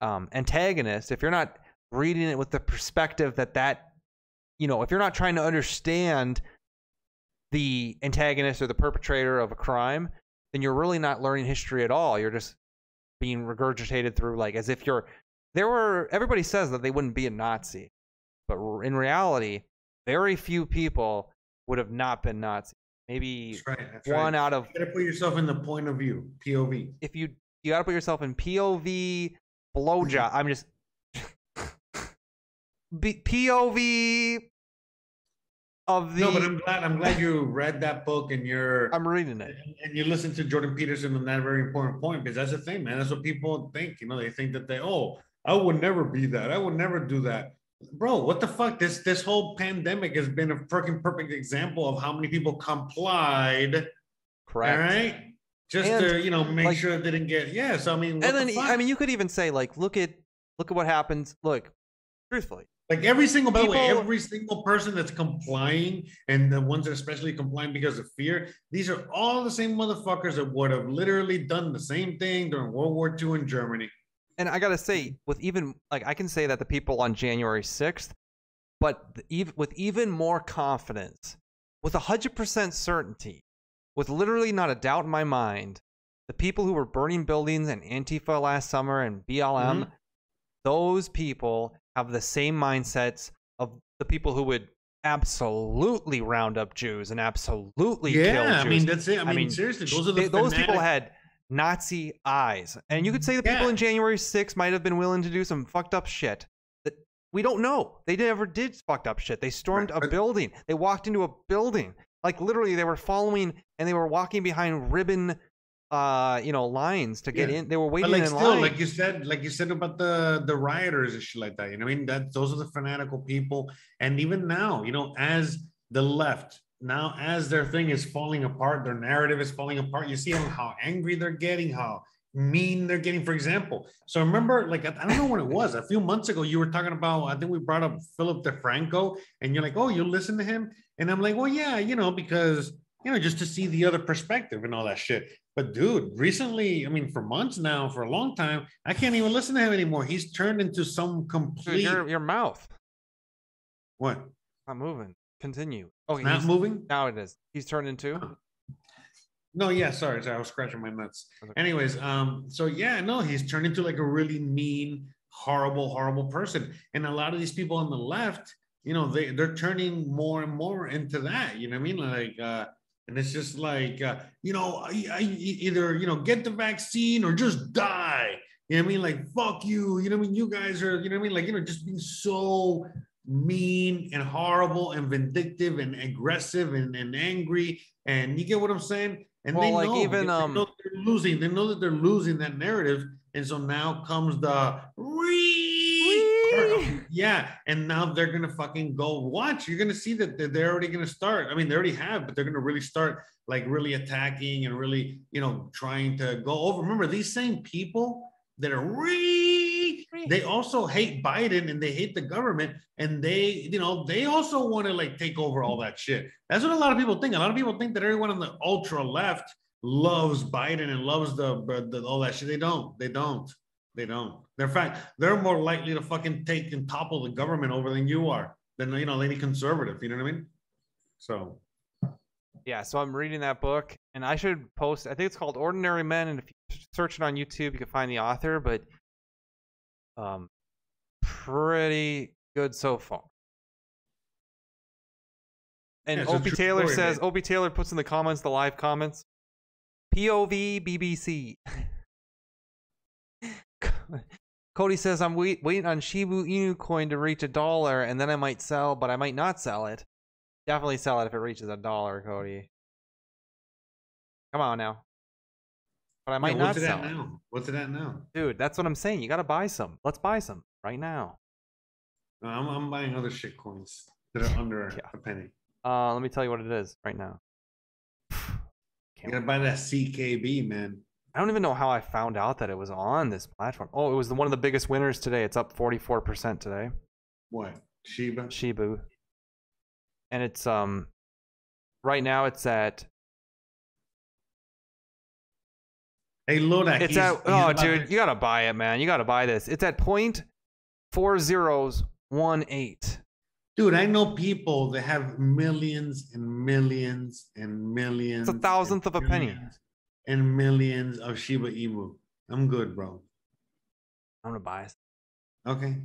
um, antagonist, if you're not reading it with the perspective that that, you know, if you're not trying to understand the antagonist or the perpetrator of a crime, then you're really not learning history at all. You're just being regurgitated through like as if you're. There were everybody says that they wouldn't be a Nazi, but in reality, very few people would have not been Nazi. Maybe That's right. That's one right. out of You gotta put yourself in the point of view, POV. if you you got to put yourself in POV blowjob. I'm just B- POV of the. No, but I'm glad. I'm glad you read that book and you're. I'm reading it. And you listen to Jordan Peterson on that very important point because that's the thing, man. That's what people think. You know, they think that they, oh, I would never be that. I would never do that. Bro, what the fuck? This this whole pandemic has been a freaking perfect example of how many people complied. Correct. All right. Just And, to you know make like- sure it didn't get yeah. So I mean, And the then fuck? I mean, you could even say like, look at look at what happens. Look, truthfully, Like every single, by the way, People- every single person that's complying and the ones that are especially complying because of fear, these are all the same motherfuckers that would have literally done the same thing during World War II in Germany. and I gotta say, with even like I can say that the people on January sixth, but the, even with even more confidence, with hundred percent certainty, with literally not a doubt in my mind, the people who were burning buildings and Antifa last summer and BLM, Mhm. those people have the same mindsets of the people who would absolutely round up Jews and absolutely kill Yeah, Jews. I mean that's it. I mean, seriously, those are the they- those people had Nazi eyes, and you could say the people Yeah. in January 6 might have been willing to do some fucked up shit. That we don't know. They never did fucked up shit. They stormed a building. They walked into a building. Like literally, they were following and they were walking behind ribbon, uh, you know, lines to get Yeah. in. They were But waiting like in still, line. like you said, like you said about the the rioters and shit like that. You know, what I mean that those are the fanatical people, and even now, you know, as the left now, as their thing is falling apart, their narrative is falling apart. You see how angry they're getting, how mean they're getting. For example, so remember, like I don't know when it was a few months ago, you were talking about. I think we brought up Philip DeFranco, and you're like, oh, you listen to him, and I'm like, well, yeah, you know, because you know, just to see the other perspective and all that shit. But dude, recently, I mean, for months now, for a long time, I can't even listen to him anymore. He's turned into some Dude, complete your your mouth what? not moving. Continue. Okay, Not he's- moving? Now it is. He's turned into. No, yeah, sorry, sorry, I was scratching my nuts. Anyways, um, so yeah, no, he's turned into like a really mean, horrible, horrible person. And a lot of these people on the left, you know, they they're turning more and more into that. You know what I mean? Like, uh, and it's just like, uh, you know, I, I, either you know get the vaccine or just die. You know what I mean? Like, fuck you. You know what I mean? You guys are, you know what I mean? Like, you know, just being so mean and horrible and vindictive and aggressive and, and angry. And you get what I'm saying? And Well, they like, know, even, they, um, know they're losing. They know that they're losing that narrative. And so now comes the yeah, and now they're gonna fucking go watch. You're gonna see that they're, they're already gonna start. I mean, they already have, but they're gonna really start like really attacking and really, you know, trying to go over. Remember, these same people that are really they also hate Biden and they hate the government and they, you know, they also want to like take over all that shit. That's what a lot of people think. A lot of people think that everyone on the ultra left loves Biden and loves the, the all that shit. They don't. They don't. They don't. They're fact. They're more likely to fucking take and topple the government over than you are. Than you know any conservative. You know what I mean? So Yeah, so I'm reading that book, and I should post. I think it's called Ordinary Men, and if you search it on YouTube, you can find the author. But um, pretty good so far. And Yeah, Opie Taylor story, says, man. Opie Taylor puts in the comments, the live comments, POV BBC. Cody says, I'm wait, waiting on Shibu Inu coin to reach a dollar, and then I might sell, but I might not sell it. Definitely sell it if it reaches a dollar, Cody. Come on now. But I might Yeah, not what's it sell at it. now? What's it at now? Dude, that's what I'm saying. You gotta buy some. Let's buy some right now. No, I'm, I'm buying other shit coins that are under a penny. Uh, let me tell you what it is right now. You gotta buy that CKB, man. I don't even know how I found out that it was on this platform. Oh, it was the, one of the biggest winners today. It's up 44% today. What? Shiba? Shibu. And it's um right now it's at Hey, Lodak. it's he's- at he's oh dude, to- you gotta buy it, man. You gotta buy this. It's at point four zeros one eight. Dude, I know people that have millions and millions and millions. It's a thousandth of a penny. And millions of Shiba Inu. I'm good, bro. I'm gonna buy it. Okay.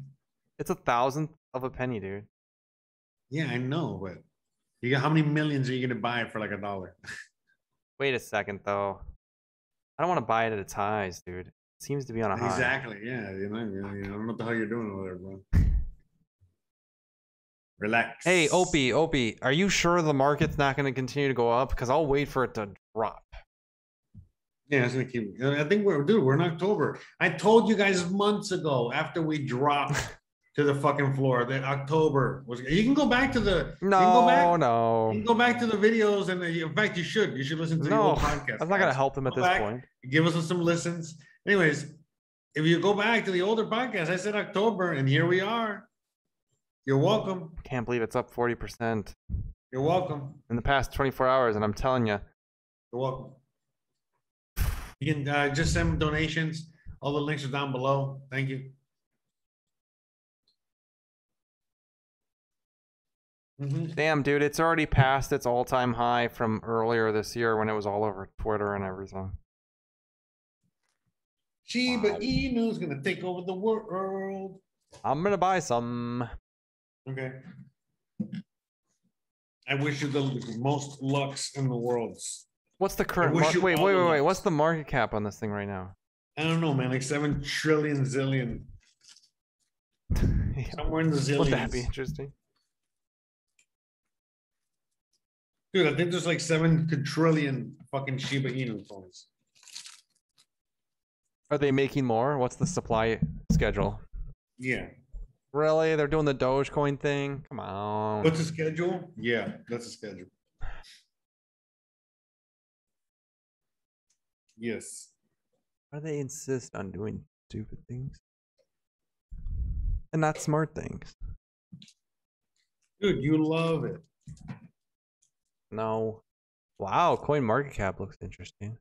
It's a thousandth of a penny, dude. Yeah, I know, but you got how many millions are you gonna buy it for like a dollar? Wait a second though. I don't want to buy it at its highs, dude. It seems to be on a high. Exactly. Yeah. You know, you know, I don't know what the hell you're doing over there, bro. Relax. Hey, Opie, Opie, are you sure the market's not going to continue to go up? Because I'll wait for it to drop. Yeah, it's gonna keep. I think we're dude. We're in October. I told you guys months ago after we dropped to the fucking floor that October was. You can go back to the. you can go No, back, no. You can go back to the videos, and the, in fact, you should. You should listen to the No, old podcast. I'm not gonna help him at Go this back, point. Give us some listens. Anyways, if you go back to the older podcast, I said October, and here we are. You're welcome. Can't believe it's up 40% You're welcome. in the past 24 hours, and I'm telling you, You're welcome. You can uh, just send donations. All the links are down below. Thank you. Mhm. damn, dude, it's already past its all-time high from earlier this year when it was all over Twitter and everything. Shiba Inu's gonna take over the world. I'm gonna buy some. Okay. I wish you the most lucks in the world. What's the current? wish Mar- you wait, wait, wait, wait. lucks. What's the market cap on this thing right now? I don't know, man. Like seven trillion zillion. Somewhere in the zillions. Would that be interesting? Dude, I think there's like seven quadrillion fucking Shiba Inu phones. Are they making more? What's the supply schedule? Yeah. Really? They're doing the Dogecoin thing? Come on. What's the schedule? Yeah, that's the schedule. Yes. Why do they insist on doing stupid things? And not smart things. Dude, you love it. No. Wow, coin market cap looks interesting.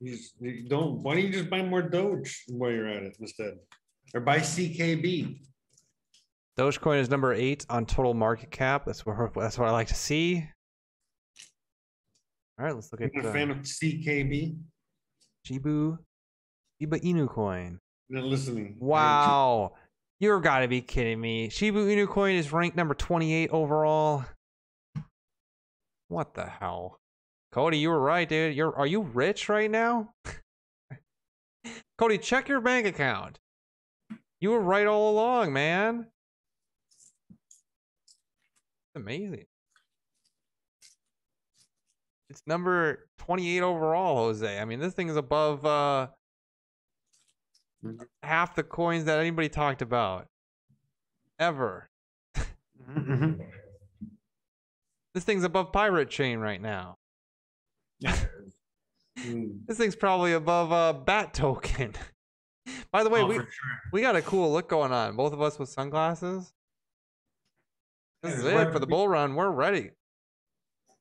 You just you don't why don't you just buy more Doge while you're at it instead? Or buy CKB. Dogecoin is number eight on total market cap. That's where that's what I like to see. All right, let's look You're at a uh, fan of CKB? Shibu Shiba Inu coin. Not listening. Wow. You're gotta be kidding me. Shiba Inu coin is ranked number 28 overall. What the hell? Cody, you were right, dude. You're are you rich right now? Cody, check your bank account. You were right all along, man. It's Amazing. It's number 28 overall, Jose. I mean, this thing is above uh half the coins that anybody talked about ever. This thing's above Pirate Chain right now. Mm. This thing's probably above uh, Bat Token. By the way, Oh, we sure. we got a cool look going on. Both of us with sunglasses. This Yeah, is it for the bull run. We're ready.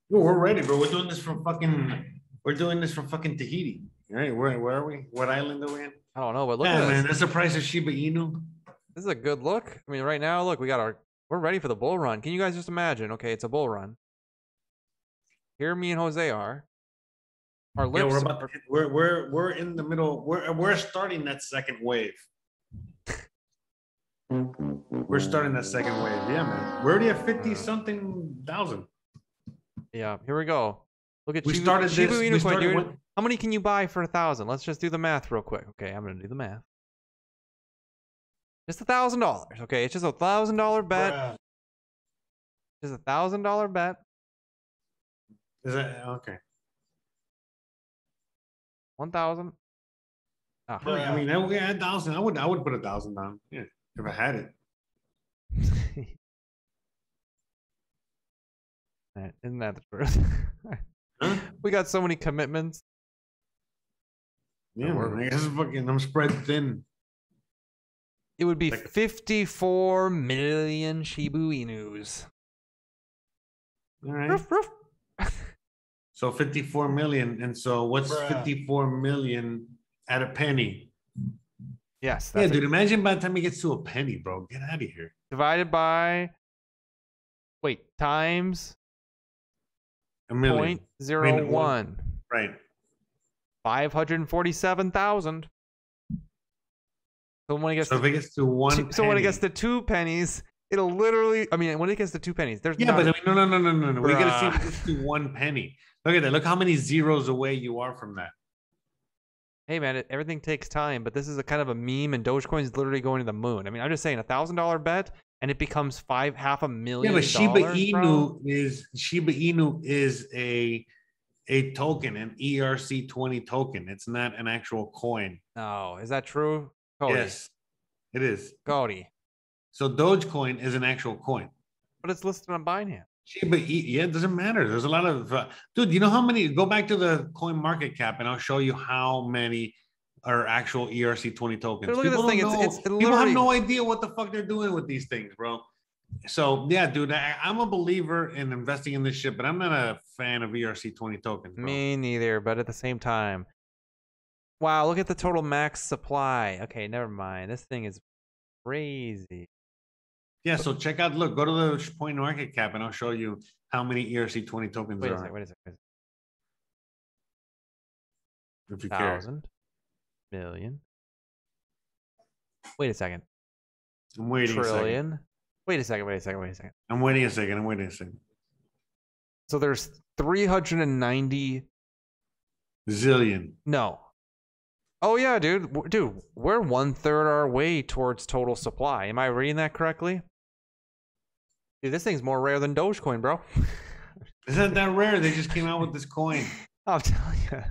We're ready, bro. We're doing this from fucking we're doing this from fucking Tahiti. All right, where where are we? What island are we in? I don't know, but look yeah, at man, this. that's the price of Shiba Inu. This is a good look. I mean, right now, look, we got our we're ready for the bull run. Can you guys just imagine? Okay, it's a bull run. Here, me and Jose are. Our Yeah, we're about are- we're we're we're in the middle. We're we're starting that second wave. We're starting that second wave. Yeah, man. We're already at fifty something thousand. Yeah, here we go. Look at We Shibu, started Shibu this- we started with- How many can you buy for a thousand? Let's just do the math real quick. Okay, I'm gonna do the math. Just a thousand dollars. Okay, it's just a thousand dollar bet. Bruh. Just a thousand dollar bet. Is that okay? One thousand. Ah, I mean, I, yeah, a thousand. I would I would put a thousand down. Yeah, if I had it. Isn't that the truth? Huh? we got so many commitments. Yeah, man. I fucking I'm spread thin. It would be 54 million Shibu Inus. All right. So 54 million. And so what's Bruh. 54 million at a penny? Yes. Yeah, That's a- dude. Imagine by the time it gets to a penny, bro. Get out of here. divided by wait times A million. point zero one. Right. Five hundred and forty-seven thousand. So when it gets So to, if it gets to one two- so when it gets to two pennies, it'll literally. I mean, when it gets to two pennies, there's Yeah, not, but I mean, no, no, no, no, no, no. We gotta see if it gets to one penny. Look at that. Look how many zeros away you are from that. hey man, it, everything takes time. But this is a kind of a meme, and Dogecoin is literally going to the moon. I mean, I'm just saying, a thousand dollar bet and it becomes five half a million. Yeah, but Shiba Inu is Shiba Inu is a a token, an ERC twenty token. It's not an actual coin. No, is that true? Cody. Yes, it is. Cody. So Dogecoin is an actual coin. But it's listed on Binance. Inu, yeah, it doesn't matter. There's a lot of uh, dude. You know how many? Go back to the coin market cap, and I'll show you how many are actual ERC twenty tokens. Dude, look at this People thing. It's- it's- it people have no idea what the fuck they're doing with these things, bro. So yeah, dude, I, I'm a believer in investing in this shit, but I'm not a fan of ERC twenty tokens. Bro. Me neither, but at the same time. Wow, look at the total max supply. Okay, never mind. This thing is crazy. Yeah, so check out. Look, go to the point market cap, and I'll show you how many ERC twenty tokens Wait a there second, are. wait a second. If you care. Thousand, million. Wait a second. I'm waiting a second. Trillion. Wait a second, wait a second, wait a second. I'm waiting a second. I'm waiting a second. So there's 390 Zillion. No. Oh yeah, dude. Dude, we're one third our way towards total supply. Am I reading that correctly? Dude, this thing's more rare than Dogecoin, bro. Isn't that rare? They just came out with this coin. I'm telling you.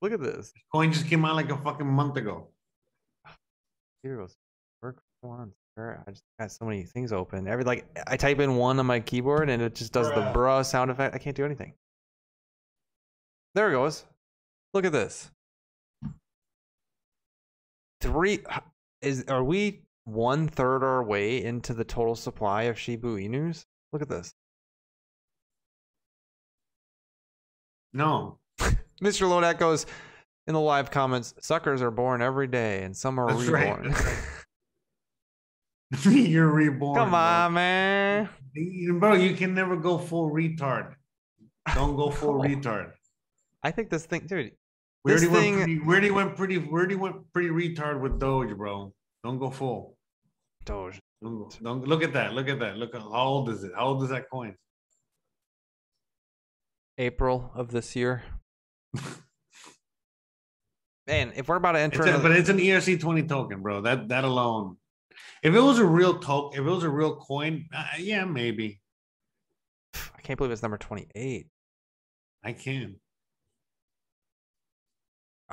Look at this. Coin just came out like a fucking month ago. Here goes. Work once. I just got so many things open. Every like I type in one on my keyboard and it just does the Bruh. bruh sound effect. I can't do anything. There it goes. Look at this. Three is are we one third our way into the total supply of Shiba Inus? Look at this. No. Mr. Lodak goes in the live comments, suckers are born every day and some are That's reborn. that's You're reborn. Come bro. on, man. Bro, you can never go full retard. Don't go full retard. I think this thing, dude. We already, thing, went pretty, we already went pretty. We already went pretty retard with Doge, bro. Don't go full. Doge. Don't, go- don't look at that. Look at that. Look at how old is it? How old is that coin? April of this year. Man, if we're about to enter, It's a- another- but it's an ERC twenty token, bro. That that alone. If it was a real token, if it was a real coin, uh, yeah, maybe I can't believe it's number twenty-eight. I can.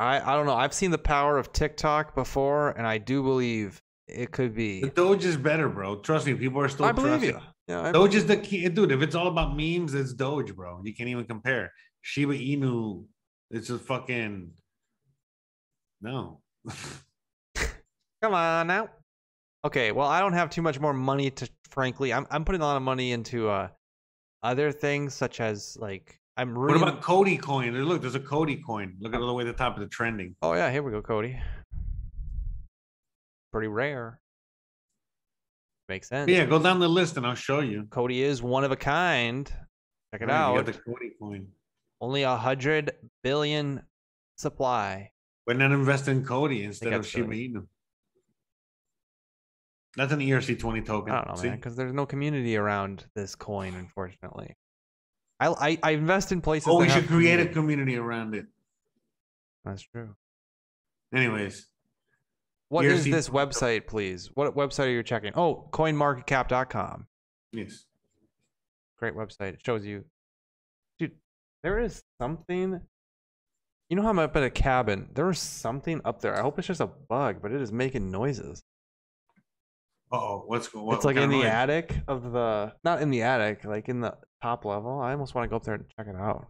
I I don't know. I've seen the power of TikTok before, and I do believe it could be. The Doge is better, bro. Trust me, people are still. I believe trusting. you. Yeah, I Doge is the key, dude. If it's all about memes, it's Doge, bro. You can't even compare. Shiba Inu, it's a fucking no. Come on now. Okay, well, I don't have too much more money to. Frankly, I'm I'm putting a lot of money into uh other things such as like I'm What about Cody coin? Look, there's a Cody coin. Look at all the way the top of the trending. Oh yeah, here we go, Cody. Pretty rare. Makes sense. Yeah, go down the list and I'll show you. Cody is one of a kind. Check it Right, out. the Cody coin. Only a hundred billion supply. Why not invest in Cody instead of Shiba. Inu? That's an ERC twenty token. I don't know, See? man, because there's no community around this coin, unfortunately. I I, I invest in places. Oh, we should create a community. community around it. That's true. Anyways, What is this website, please? What website are you checking? Oh, coinmarketcap.com. yes. Great website. It shows you. Dude, there is something. You know how I'm up at a cabin? There is something up there. I hope it's just a bug, but it is making noises. Oh, what's going? What, it's like in the attic of the. Not in the attic, like in the top level. I almost want to go up there and check it out.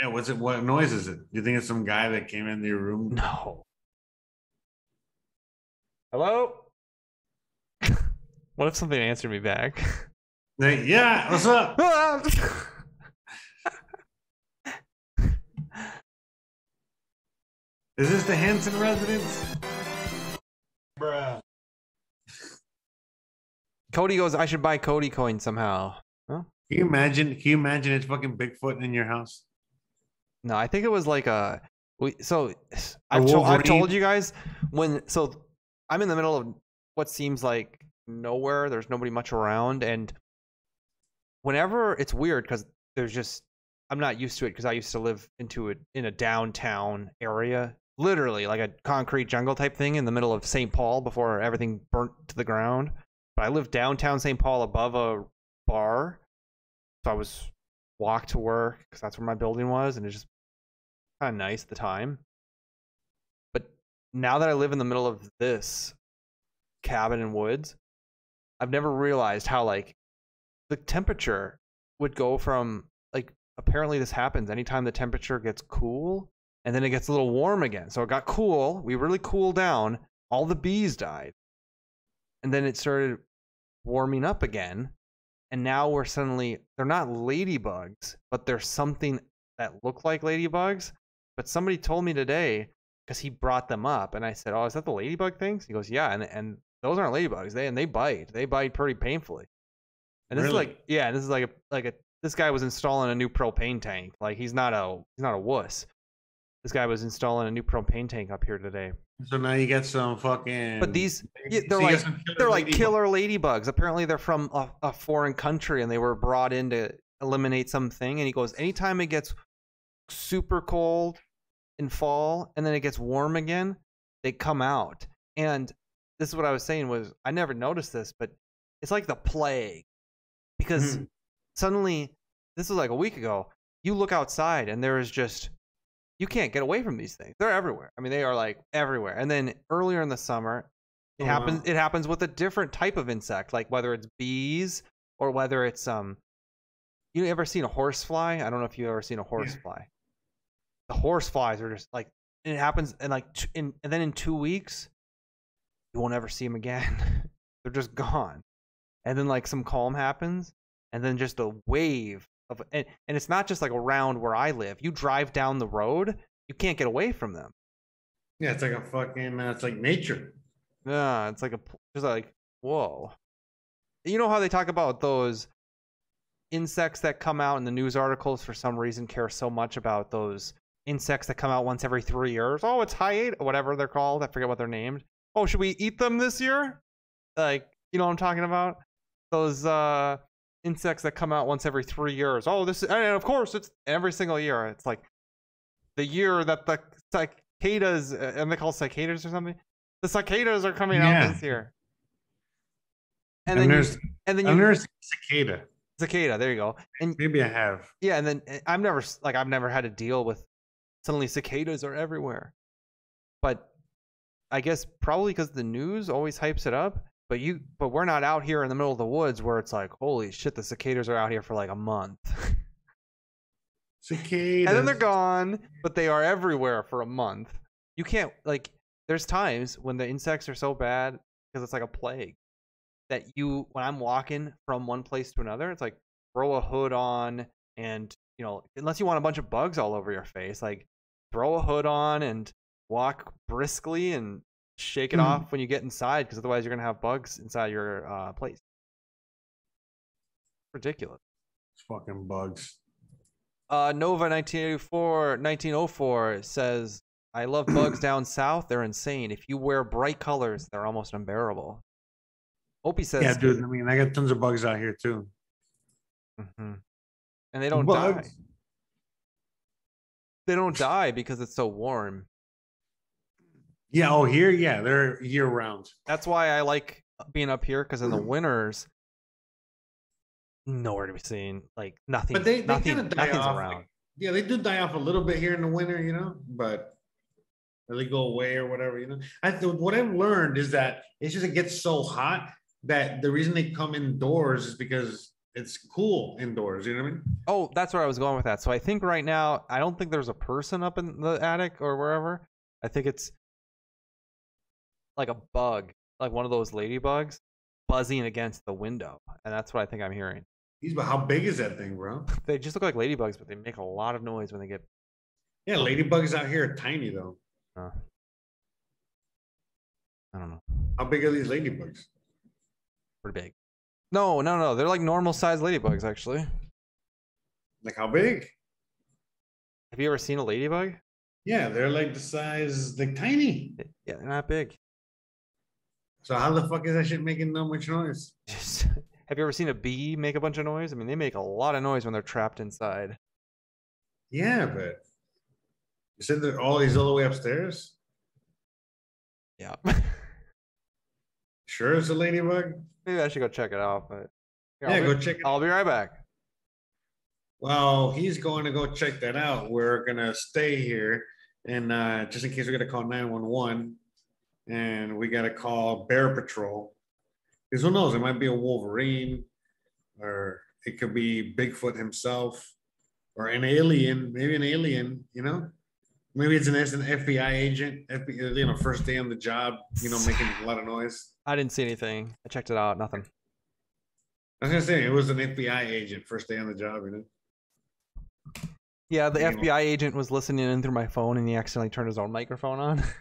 Yeah, what's it? What noise is it? Do you think it's some guy that came into your room? No. Hello? what if something answered me back? Hey, yeah, what's up? Is this the Hanson residence? Bruh. Cody goes, I should buy Cody coin somehow. Huh? Can you imagine? Can you imagine it's fucking Bigfoot in your house? No, I think it was like a. We so I've, to, I've told you guys when so I'm in the middle of what seems like nowhere. There's nobody much around, and whenever it's weird because there's just I'm not used to it because I used to live into a in a downtown area, literally like a concrete jungle type thing in the middle of St. Paul before everything burnt to the ground. But I lived downtown St. Paul above a bar, so I was walk to work because that's where my building was, and it's just kind of nice at the time. But now that I live in the middle of this cabin in woods, I've never realized how like the temperature would go from like apparently this happens anytime the temperature gets cool and then it gets a little warm again. So it got cool, we really cooled down, all the bees died. And then it started warming up again. And now we're suddenly they're not ladybugs, but there's something that look like ladybugs. But somebody told me today because he brought them up and I said, Oh, is that the ladybug things? He goes, Yeah, and and those aren't ladybugs. They and they bite. They bite pretty painfully. And this Really? is like yeah, this is like a like a this guy was installing a new propane tank. Like he's not a he's not a wuss. This guy was installing a new propane tank up here today. So now you get some fucking. But these yeah, they're you like killer they're like killer ladybugs. Apparently they're from a, a foreign country and they were brought in to eliminate something. And he goes, anytime it gets super cold in fall and then it gets warm again, they come out. And this is what I was saying was I never noticed this, but it's like the plague because Mhm. suddenly this was like a week ago. You look outside and there is just you can't get away from these things. They're everywhere. I mean, they are like everywhere. And then earlier in the summer, it Oh, happens. wow. It happens with a different type of insect, like whether it's bees or whether it's um. You ever seen a horsefly? I don't know if you've ever seen a horsefly. The horseflies are just like it happens, and like in and then in two weeks, you won't ever see them again. They're just gone. And then like some calm happens, and then just a wave of and, and it's not just like around where I live. You drive down the road, you can't get away from them. Yeah, it's like a fucking. Uh, it's like nature. Yeah, it's like a It's like whoa. You know how they talk about those insects that come out in the news articles for some reason care so much about those insects that come out once every three years. Oh, it's hyate, whatever they're called. I forget what they're named. Oh, should we eat them this year? Like, you know what I'm talking about? Those uh insects that come out once every three years. Oh, this and of course it's every single year. It's like the year that the cicadas and they call cicadas or something. The cicadas are coming Yeah. out this year. And, And then there's- you, and then I've you never seen cicada. cicada. There you go. And Maybe I have. yeah, and then uh, I've never like I've never had to deal with suddenly cicadas are everywhere. But I guess probably because the news always hypes it up. But you, but we're not out here in the middle of the woods where it's like, holy shit, the cicadas are out here for like a month, Cicadas. and then they're gone. But they are everywhere for a month. You can't like. There's times when the insects are so bad because it's like a plague that you, when I'm walking from one place to another, it's like throw a hood on and you know, unless you want a bunch of bugs all over your face, like throw a hood on and walk briskly and shake it Mhm. off when you get inside because otherwise you're gonna have bugs inside your uh, place. Ridiculous. It's fucking bugs. Uh, Nova 1984 1904 says, "I love bugs down south. They're insane. If you wear bright colors, they're almost unbearable." Opie says, Yeah, dude. I mean, I got tons of bugs out here too. Mhm. and they don't die. They don't die because it's so warm. Yeah. Oh, here. Yeah, they're year round. That's why I like being up here because in the winters, nowhere to be seen. Like nothing. But they, they nothing, kind of die nothing's off. around. like- yeah, they do die off a little bit here in the winter, you know, but they go away or whatever, you know. I what I've learned is that it's just it gets so hot that the reason they come indoors is because it's cool indoors. You know what I mean? Oh, that's where I was going with that. So I think right now, I don't think there's a person up in the attic or wherever. I think it's like a bug, like one of those ladybugs buzzing against the window. And that's what I think I'm hearing. He's but how big is that thing, bro? They just look like ladybugs, but they make a lot of noise when they get. Yeah, ladybugs out here are tiny though. Uh, I don't know. How big are these ladybugs? Pretty big. No, no, no. They're like normal sized ladybugs, actually. Like how big? Have you ever seen a ladybug? Yeah, they're like the size, like tiny. Yeah, they're not big. So how the fuck is that shit making that much noise? Have you ever seen a bee make a bunch of noise? I mean, they make a lot of noise when they're trapped inside. Yeah, but you said that all these all the way upstairs. Yeah. Sure, it's a ladybug. Maybe I should go check it out. But Yeah, I'll go be- check it I'll be right back. Well, he's going to go check that out. We're gonna stay here, and uh, just in case we're gonna call nine one one, and we got to call Bear Patrol, because who knows? It might be a Wolverine, or it could be Bigfoot himself, or an alien. Maybe an alien. You know, maybe it's an, it's an FBI agent. FBI, you know, first day on the job. You know, making a lot of noise. I didn't see anything. I checked it out. Nothing. I was gonna say it was an FBI agent first day on the job. You know. Yeah, the You know. FBI agent was listening in through my phone and he accidentally turned his own microphone on.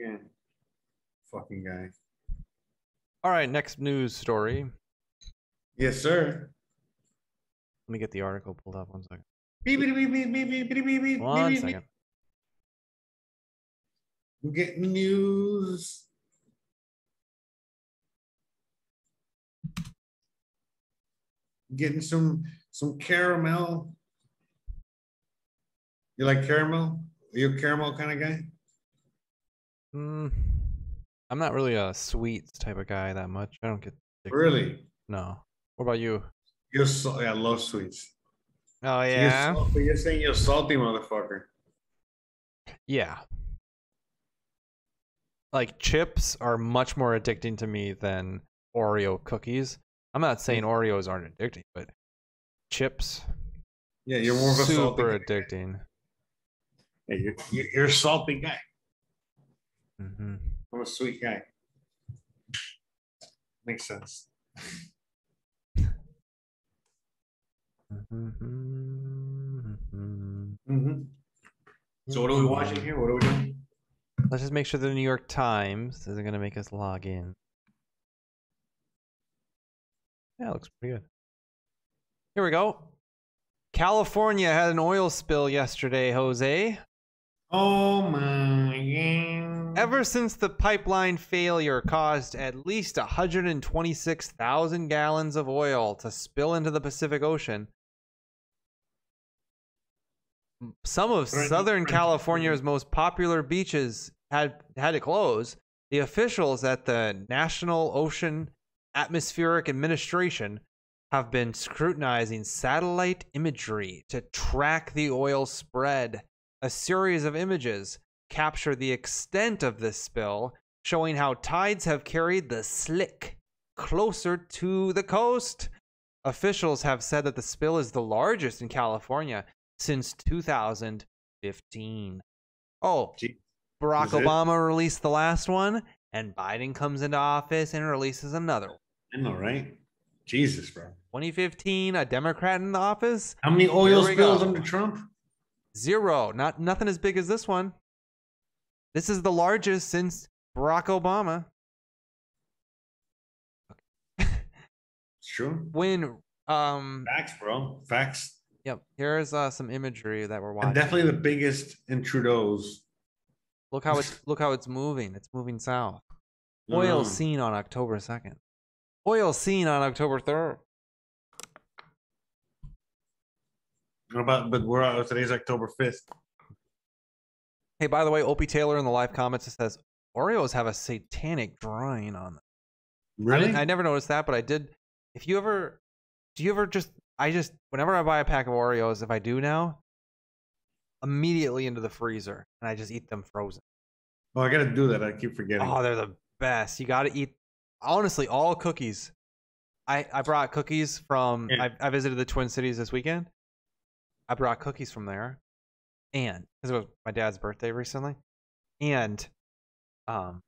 Yeah. Fucking guy. All right, next news story. Yes, sir. Let me get the article pulled up. One second. Beep, beep, beep, beep, beep, beep, beep, beep, beep, One beep, second. We're getting news. Getting some some caramel. You like caramel? Are you a caramel kind of guy? Mm, I'm not really a sweets type of guy that much. I don't get. Really? No. What about you? You're so yeah, I love sweets. Oh you're yeah. salty- You're saying you're salty motherfucker. Yeah. Like chips are much more addicting to me than Oreo cookies. I'm not saying Oreos aren't addicting, but chips Yeah, you're more of a salty super guy. addicting. Yeah, you're, you're, you're a salty guy. hmm I'm a sweet guy. Makes sense. Mm-hmm. So what are we watching here? What are we doing? Let's just make sure the New York Times isn't gonna make us log in. Yeah, it looks pretty good. Here we go. California had an oil spill yesterday, Jose. Oh my god. Ever since the pipeline failure caused at least 126,000 gallons of oil to spill into the Pacific Ocean, some of Southern. California's most popular beaches had had to close. The officials at the National Ocean Atmospheric Administration have been scrutinizing satellite imagery to track the oil spread. A series of images capture the extent of this spill, showing how tides have carried the slick closer to the coast. Officials have said that the spill is the largest in California since 2015. Oh, Gee, Barack Is it? Obama released the last one, and Biden comes into office and releases another one. I know, right? Jesus, bro. 2015, a Democrat in the office. How many oil spills go. under Trump? Zero. Not nothing as big as this one. This is the largest since Barack Obama. It's true. When um Facts, bro. Facts. yep, here's uh, some imagery that we're And watching. definitely the biggest in Trudeau's. Look how it's look how it's moving. It's moving south. Oil seen on October 2nd. Oil seen on October 3rd. What about, but we're out, today's October 5th. Hey, by the way, Opie Taylor in the live comments it says Oreos have a satanic drawing on them. I, Really? didn't- I never noticed that, but I did. If you ever, do you ever just? I just whenever I buy a pack of Oreos, if I do now, immediately into the freezer and I just eat them frozen. oh, I got to do that. I keep forgetting. Oh, they're the best. You got to eat. Honestly, all cookies. I I brought cookies from. Yeah. I, I visited the Twin Cities this weekend. I brought cookies from there, and because it was my dad's birthday recently, and um,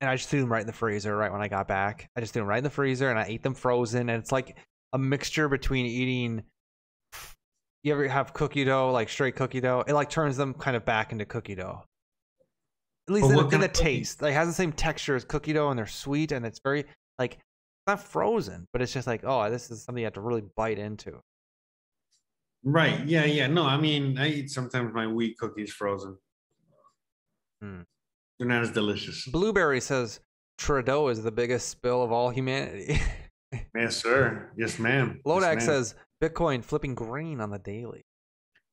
and I just threw them right in the freezer right when I got back. I just threw them right in the freezer and I ate them frozen, and it's like a mixture between eating. You ever have cookie dough, like straight cookie dough? It like turns them kind of back into cookie dough. At least in, in the taste, like it has the same texture as cookie dough, and they're sweet, and it's very like not frozen, but it's just like oh, this is something you have to really bite into. Right. Yeah. Yeah. No, I mean, I eat sometimes my wheat cookies frozen. Hmm. They're not as delicious. Blueberry says Trudeau is the biggest spill of all humanity. Yes, sir. Yes, ma'am. Yes, Lodak ma'am. says Bitcoin flipping green on the daily.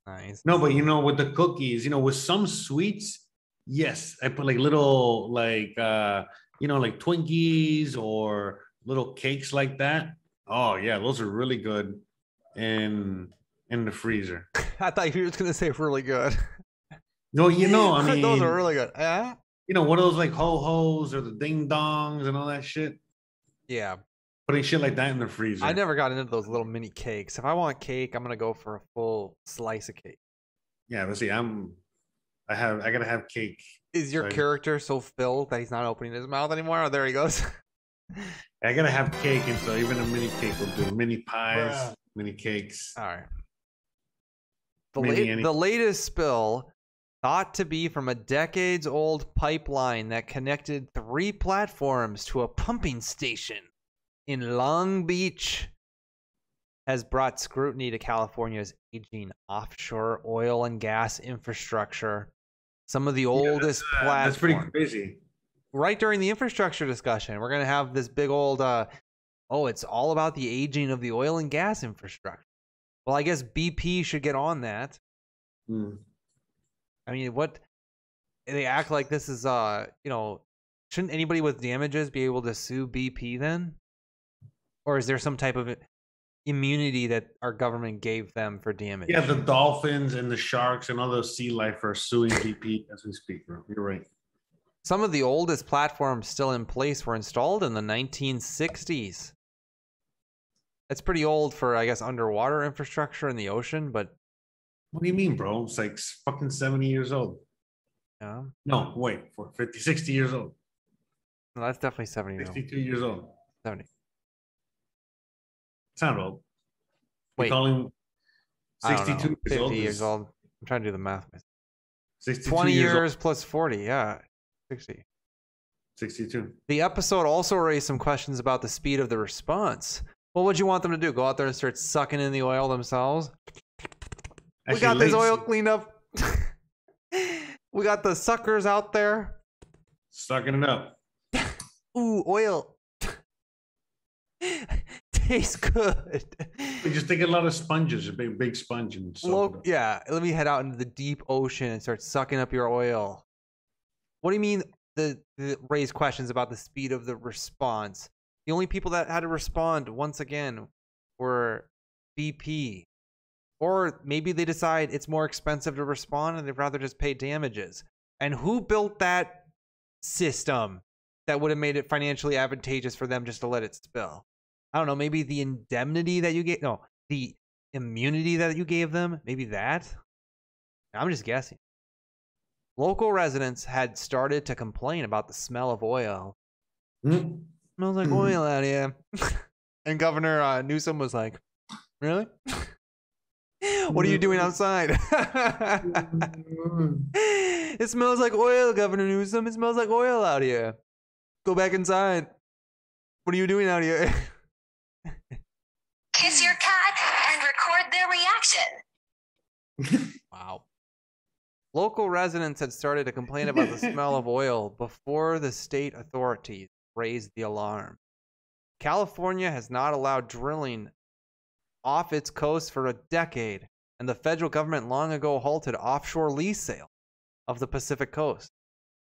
Nice. No, but you know, with the cookies, you know, with some sweets, yes, I put like little like uh you know, like Twinkies or little cakes like that. Oh yeah, those are really good in in the freezer. I thought you were just gonna say really good. No, you know, I mean, those are really good. Yeah. you know, what are those like ho hos or the ding dongs and all that shit. Yeah. Putting shit like that in the freezer. I never got into those little mini cakes. If I want cake, I'm gonna go for a full slice of cake. Yeah, but see, I'm. I have. I gotta have cake. Is your So I- character so filled that he's not opening his mouth anymore? Oh, there he goes. I gotta have cake, and so even a mini cake will do. Mini pies, mini cakes. All right. The, la- the latest spill thought to be from a decades old pipeline that connected three platforms to a pumping station in Long Beach has brought scrutiny to California's aging offshore oil and gas infrastructure. Some of the oldest Uh, platforms. that's pretty crazy. right during the infrastructure discussion, we're going to have this big old, uh, oh, it's all about the aging of the oil and gas infrastructure. Well, I guess BP should get on that. Hmm. I mean, what they act like this is, uh, you know, shouldn't anybody with damages be able to sue BP then? Or is there some type of immunity that our government gave them for damage? Yeah, the dolphins and the sharks and all those sea life are suing BP as we speak, bro. You're right. Some of the oldest platforms still in place were installed in the 1960s. That's pretty old for, I guess, underwater infrastructure in the ocean, but What do you mean, bro? It's like fucking 70 years old. yeah, No, wait, for 50, 60 years old. no, that's definitely 70 years old. 62 years old. 70. It's not old. We Wait. call him I don't know, 62 years 50 old. years is old. I'm trying to do the math. 62 20 years years, plus 40, yeah, 60. 62. The episode also raised some questions about the speed of the response. What would you want them to do? Go out there and start sucking in the oil themselves? we got this oil cleaned up. we got the suckers out there. Sucking it up. Ooh, oil. Tastes good. We just take a lot of sponges, a big, big sponge, and soak Lo- yeah, let me head out into the deep ocean and start sucking up your oil. What do you mean? The, the raise questions about the speed of the response. The only people that had to respond once again were BP, or maybe they decide it's more expensive to respond and they'd rather just pay damages. And who built that system that would have made it financially advantageous for them just to let it spill? I don't know. Maybe the indemnity that you get. No, the immunity that you gave them, maybe that. I'm just guessing. Local residents had started to complain about the smell of oil. Hmm? Smells like oil out here. and Governor uh, Newsom was like, Really? what are you doing outside? it smells like oil, Governor Newsom. It smells like oil out here. Go back inside. What are you doing out here? Kiss your cat and record their reaction. Wow. Local residents had started to complain about the smell of oil before the state authorities raised the alarm. California has not allowed drilling off its coast for a decade, and the federal government long ago halted offshore lease sale of the Pacific coast.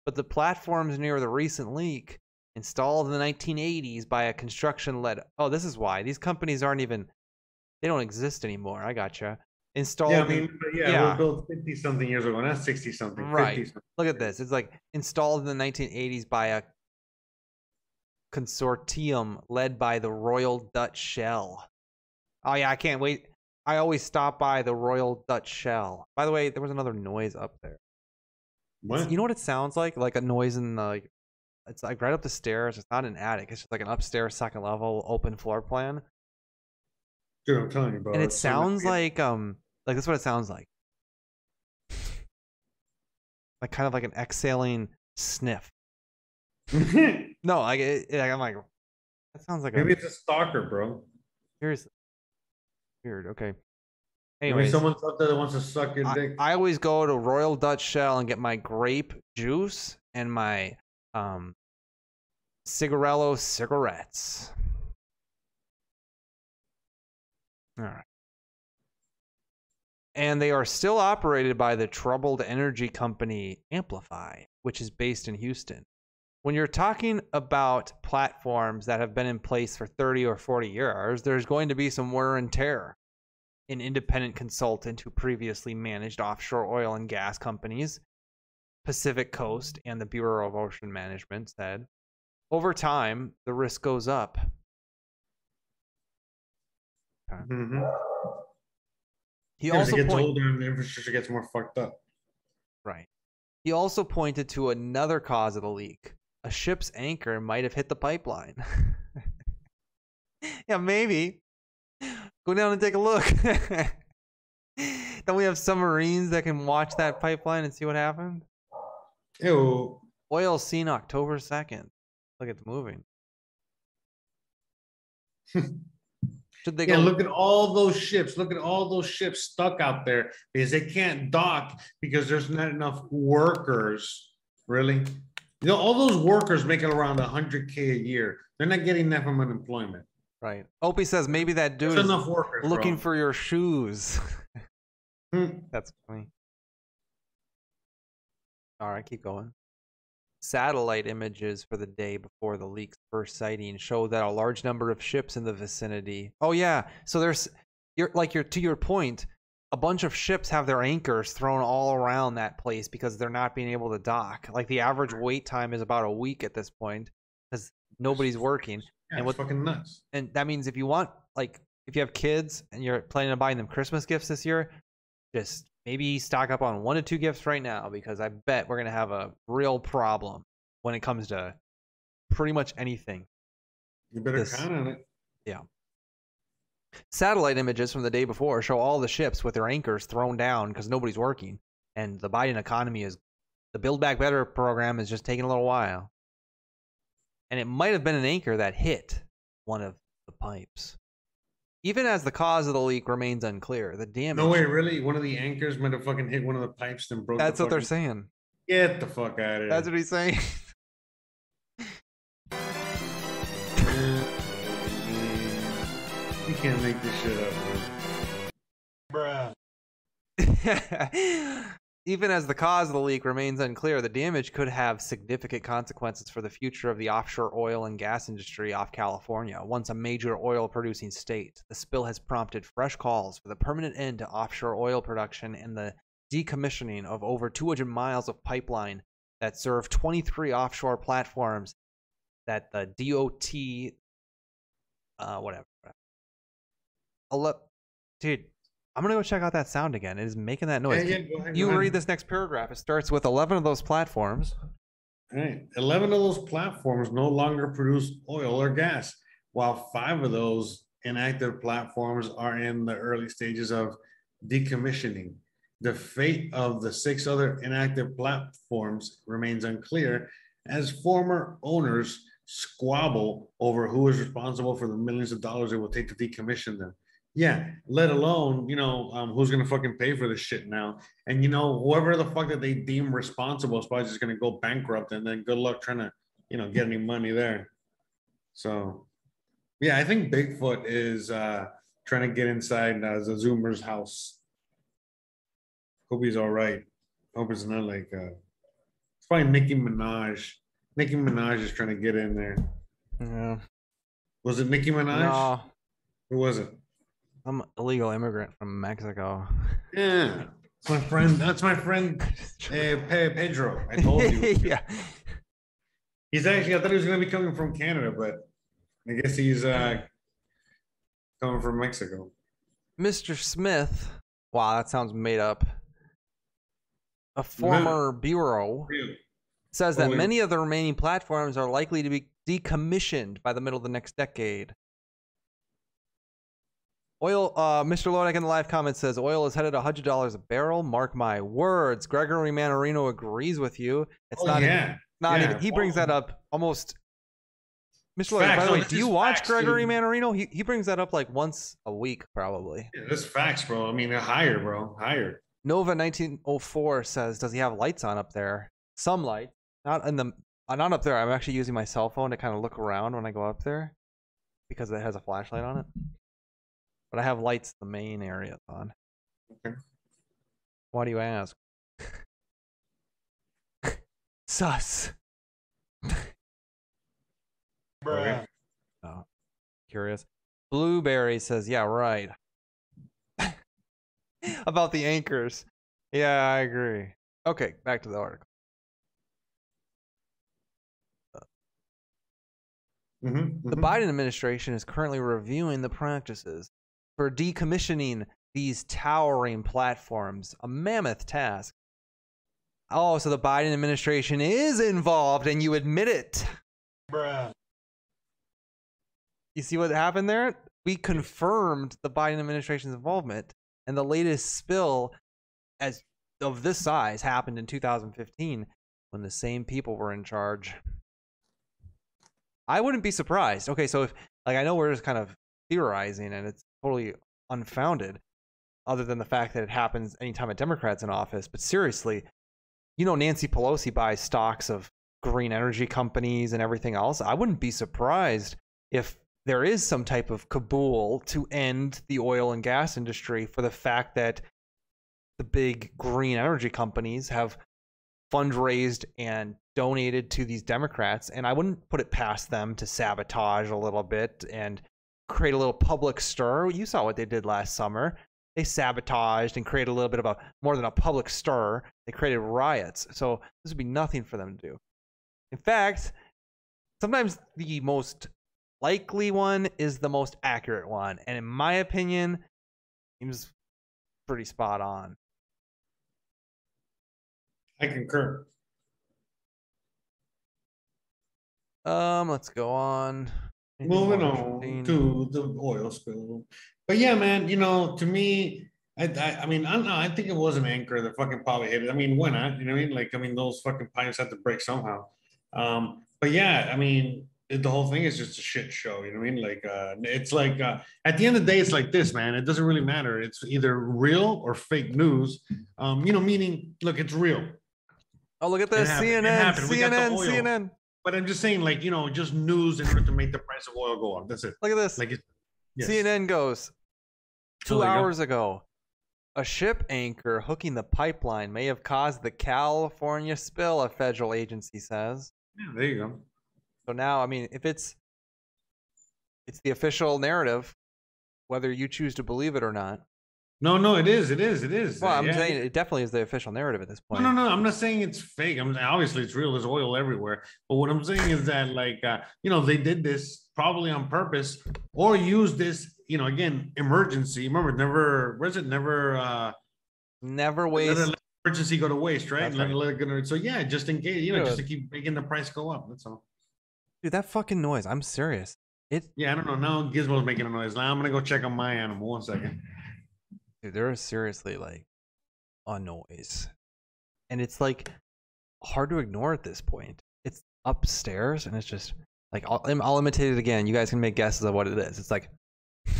But the platforms near the recent leak, installed in the 1980s by a construction led. Oh, this is why. These companies aren't even. They don't exist anymore. I gotcha. Installed. Yeah, I mean, yeah, we're built 50 something years ago, not 60 something. 50 Right. something. Look at this. It's like installed in the 1980s by a consortium led by the Royal Dutch Shell. Oh yeah, I can't wait. I always stop by the Royal Dutch Shell. By the way, there was another noise up there. What? You know what it sounds like? Like a noise in the like it's like right up the stairs. It's not an attic. It's just like an upstairs second level open floor plan. Dude, I'm telling you, bro. and it sounds like um like that's what it sounds like. Like kind of like an exhaling sniff. no, like, it, I'm like that sounds like Maybe a it's a stalker, bro. seriously weird. Okay. Maybe Anyways, someone's out there that wants to suck your I, dick. I always go to Royal Dutch Shell and get my grape juice and my um cigarello cigarettes. All right. And they are still operated by the troubled energy company Amplify, which is based in Houston. When you're talking about platforms that have been in place for 30 or 40 years, there's going to be some wear and tear. An independent consultant who previously managed offshore oil and gas companies, Pacific Coast, and the Bureau of Ocean Management said, over time, the risk goes up. Mm-hmm. He Yeah, as also it gets point- older and the infrastructure gets more fucked up. Right. He also pointed to another cause of the leak. A ship's anchor might have hit the pipeline. yeah, maybe. Go down and take a look. then we have submarines that can watch that pipeline and see what happened. Ew. Oil seen October 2nd. Look, it's moving. Should they yeah, go look at all those ships. Look at all those ships stuck out there because they can't dock because there's not enough workers. Really, you know, all those workers make it around hundred k a year. They're not getting that from unemployment. Right. Opie says maybe that dude There's is enough workers, looking bro. for your shoes. Hmm. That's funny. All right, keep going. Satellite images for the day before the leak's first sighting show that a large number of ships in the vicinity. Oh yeah, so there's you're like you're to your point, a bunch of ships have their anchors thrown all around that place because they're not being able to dock. Like the average wait time is about a week at this point because nobody's working. Yeah, and fucking nuts. and that means if you want like if you have kids and you're planning on buying them Christmas gifts this year, just maybe stock up on one to two gifts right now because I bet we're gonna have a real problem when it comes to pretty much anything. You better This- count on it. Yeah. Satellite images from the day before show all the ships with their anchors thrown down because nobody's working, and the Biden economy is the Build Back Better program is just taking a little while. And it might have been an anchor that hit one of the pipes. Even as the cause of the leak remains unclear, the damage. No way, really. One of the anchors might have fucking hit one of the pipes and broke. the That's what they're saying. Get the fuck out of here. That's what he's saying. can't make this shit up, bro. Bruh. Even as the cause of the leak remains unclear, the damage could have significant consequences for the future of the offshore oil and gas industry off California, once a major oil producing state. The spill has prompted fresh calls for the permanent end to offshore oil production and the decommissioning of over 200 miles of pipeline that serve 23 offshore platforms that the DOT, uh, whatever. Ele- Dude, I'm gonna go check out that sound again. It is making that noise. Yeah, yeah, go ahead, you go read this next paragraph. It starts with 11 of those platforms. All right. 11 of those platforms no longer produce oil or gas, while five of those inactive platforms are in the early stages of decommissioning. The fate of the six other inactive platforms remains unclear as former owners squabble over who is responsible for the millions of dollars it will take to decommission them. Yeah, let alone, you know, um, who's gonna fucking pay for this shit now? And you know, whoever the fuck that they deem responsible is probably just gonna go bankrupt, and then good luck trying to, you know, get any money there. So, yeah, I think Bigfoot is uh trying to get inside uh, the Zoomer's house. Hope he's all right. Hope it's not like uh, it's probably Nicki Minaj. Nicki Minaj is trying to get in there. Yeah. Was it Nicki Minaj? No, Who was it? I'm illegal immigrant from Mexico. Yeah, it's my friend. That's my friend, uh, Pe- Pedro. I told you. yeah. He's actually. I thought he was going to be coming from Canada, but I guess he's uh coming from Mexico. Mr. Smith. Wow, that sounds made up. A former bureau Really? says that Holy- many of the remaining platforms are likely to be decommissioned by the middle of the next decade. Oil, uh, Mr. Lodek in the live comment says oil is headed hundred dollars a barrel. Mark my words. Gregory Mannarino agrees with you. It's Oh, not yeah. even, not Yeah. even. He brings that up almost. Mr. Lodek, by the No, way, do you watch facts, Gregory dude. Mannarino? He he brings that up like once a week, probably. Yeah, that's facts, bro. I mean, they're higher, bro. Higher. Nova 1904 says, "Does he have lights on up there? Some light, not in the, uh, not up there. I'm actually using my cell phone to kind of look around when I go up there, because it has a flashlight on it. But I have lights in the main area on. Okay. Why do you ask? Sus. Okay. Oh, curious. Blueberry says, "Yeah, right." About the anchors. Yeah, I agree. Okay, back to the article. Mhm, The mhm. Biden administration is currently reviewing the practices for decommissioning these towering platforms, a mammoth task. Oh, so the Biden administration is involved and you admit it. Bruh. You see what happened there? We confirmed the Biden administration's involvement, and the latest spill as of this size happened in 2015 when the same people were in charge. I wouldn't be surprised. Okay, so if like I know we're just kind of theorizing and it's totally unfounded, other than the fact that it happens anytime a Democrat's in office. But seriously, you know Nancy Pelosi buys stocks of green energy companies and everything else. I wouldn't be surprised if there is some type of cabal to end the oil and gas industry for the fact that the big green energy companies have fundraised and donated to these Democrats. And I wouldn't put it past them to sabotage a little bit and create a little public stir. You saw what they did last summer. They sabotaged and created a little bit of a more than a public stir. They created riots. So this would be nothing for them to do. In fact, sometimes the most likely one is the most accurate one. And in my opinion, seems pretty spot on. I concur. Um, let's go on. Anything Moving on to the oil spill. But yeah, man, you know, to me, I, I, I mean, I don't know. I think it was an anchor that fucking probably hit it. I mean, why not? You know what I mean? Like, I mean, those fucking pipes had to break somehow. Um, but yeah, I mean, it- the whole thing is just a shit show. You know what I mean? Like, uh, it's like uh, at the end of the day, it's like this, man. It doesn't really matter. It's either real or fake news. Um, you know, meaning, look, it's real. Oh, look at this. CNN, happened. We got the CNN. CNN. But I'm just saying, like, you know, just news in order to make the price of oil go up. That's it. Look at this. Like, yes. CNN goes two Oh, you go. hours ago. A ship anchor hooking the pipeline may have caused the California spill, a federal agency says. Yeah, there you go. So now, I mean, if it's it's the official narrative, whether you choose to believe it or not. No, no, it is. It is. It is. Well, I'm Yeah. saying it definitely is the official narrative at this point. no, no. No. I'm not saying it's fake. I'm obviously it's real. There's oil everywhere. But what I'm saying is that, like, uh, you know, they did this probably on purpose or use this, you know, again, emergency. Remember, never. Where's it? Never. uh Never let waste. an emergency go to waste, right? Let- right. let it go to- so yeah, just in case, you know, just to keep making the price go up. That's all. Dude, that fucking noise. I'm serious. It Yeah, I don't know. Now Gizmo's making a noise. Now I'm gonna go check on my animal. One second. Dude, there is seriously like a noise. And it's like hard to ignore at this point. It's upstairs and it's just like I'll, I'll imitate it again. You guys can make guesses of what it is. It's like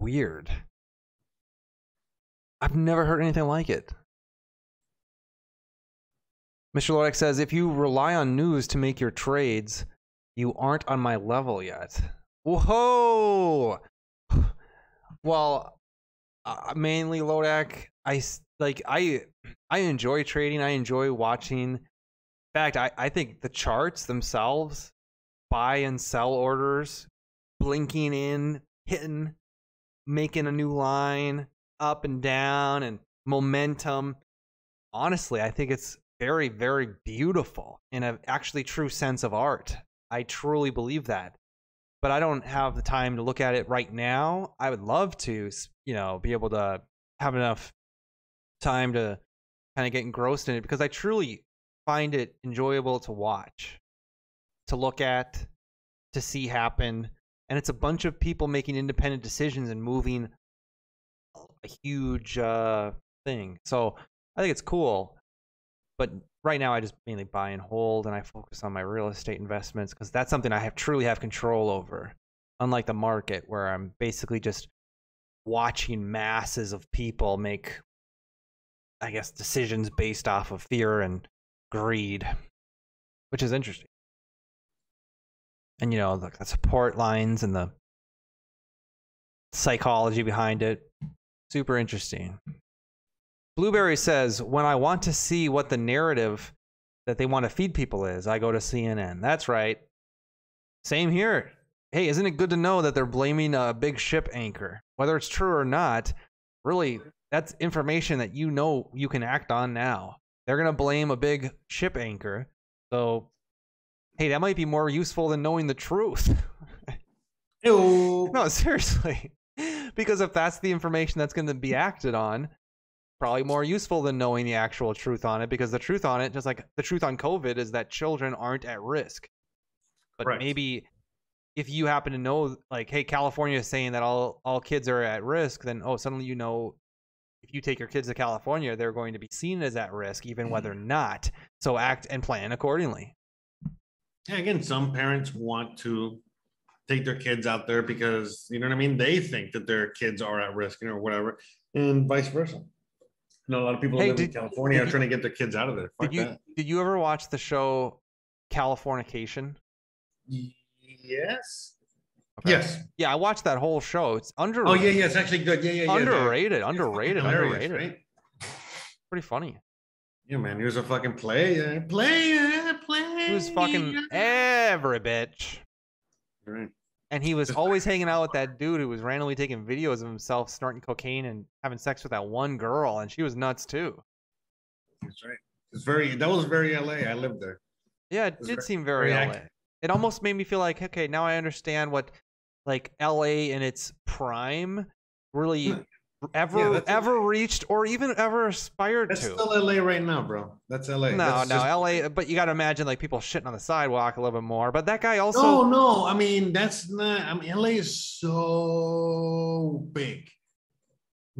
weird. I've never heard anything like it. Mr. Lodek says if you rely on news to make your trades, you aren't on my level yet. Whoa! Well, uh, mainly Lodak. I like I I enjoy trading. I enjoy watching. In fact, I I think the charts themselves, buy and sell orders, blinking in, hitting, making a new line, up and down, and momentum. Honestly, I think it's very very beautiful in an actually true sense of art. I truly believe that but I don't have the time to look at it right now. I would love to, you know, be able to have enough time to kind of get engrossed in it because I truly find it enjoyable to watch, to look at, to see happen. And it's a bunch of people making independent decisions and moving a huge uh, thing. So I think it's cool. But right now, I just mainly buy and hold, and I focus on my real estate investments because that's something I have truly have control over. Unlike the market, where I'm basically just watching masses of people make, I guess, decisions based off of fear and greed, which is interesting. And you know, the, the support lines and the psychology behind it, super interesting. Blueberry says, when I want to see what the narrative that they want to feed people is. I go to CNN. That's right. Same here. Hey, isn't it good to know that they're blaming a big ship anchor? Whether it's true or not, really, that's information that you know you can act on now. They're going to blame a big ship anchor. So, hey, that might be more useful than knowing the truth. no, seriously. because if that's the information that's going to be acted on, probably more useful than knowing the actual truth on it because the truth on it just like the truth on covid is that children aren't at risk but Correct. maybe if you happen to know like hey california is saying that all all kids are at risk then oh suddenly you know if you take your kids to california they're going to be seen as at risk even hmm. whether or not so act and plan accordingly Yeah, again, some parents want to take their kids out there because you know what I mean. They think that their kids are at risk, you know, or whatever, and vice versa. You know, a lot of people Hey, live in did- California did are you- trying to get their kids out of there. Fuck did you that. did you ever watch the show californication Yes. Okay. Yes. yeah i watched that whole show it's underrated Oh yeah, yeah. It's actually good. Yeah, yeah, yeah. underrated underrated underrated right? pretty funny Yeah, man. He was a fucking player, player, player. He was fucking every bitch. Right. And he was always hanging out with that dude who was randomly taking videos of himself snorting cocaine and having sex with that one girl, and she was nuts too. That's right. It's very. That was very LA. I lived there. Yeah, it was did very- seem very, very LA. active. It almost made me feel like, okay, now I understand what like LA in its prime really hmm. Ever that's- ever reached or even ever aspired That's to. still LA right now, bro. That's LA. no, That's no, just- LA, but you got to imagine like people shitting on the sidewalk a little bit more. But that guy also No, no. I mean, that's not. I mean, LA is so big.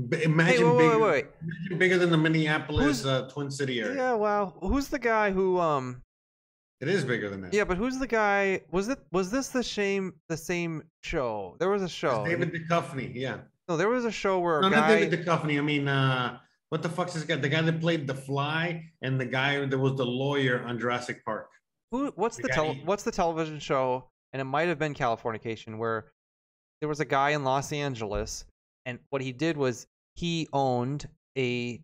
B- Imagine wait, wait, bigger, wait, wait. imagine bigger than the Minneapolis uh, Twin City area. Yeah, well, who's the guy who um It is bigger than that. Yeah, but who's the guy? Was it was this the same the same show? There was a show. It's David Duchovny. Yeah. No, there was a show where a No, not. David Duchovny. I mean, uh, what the fuck's this guy? The guy that played The Fly and the guy that was the lawyer on Jurassic Park. Who? What's the the, guy he- What's the television show? And it might have been Californication, where there was a guy in Los Angeles, and what he did was he owned a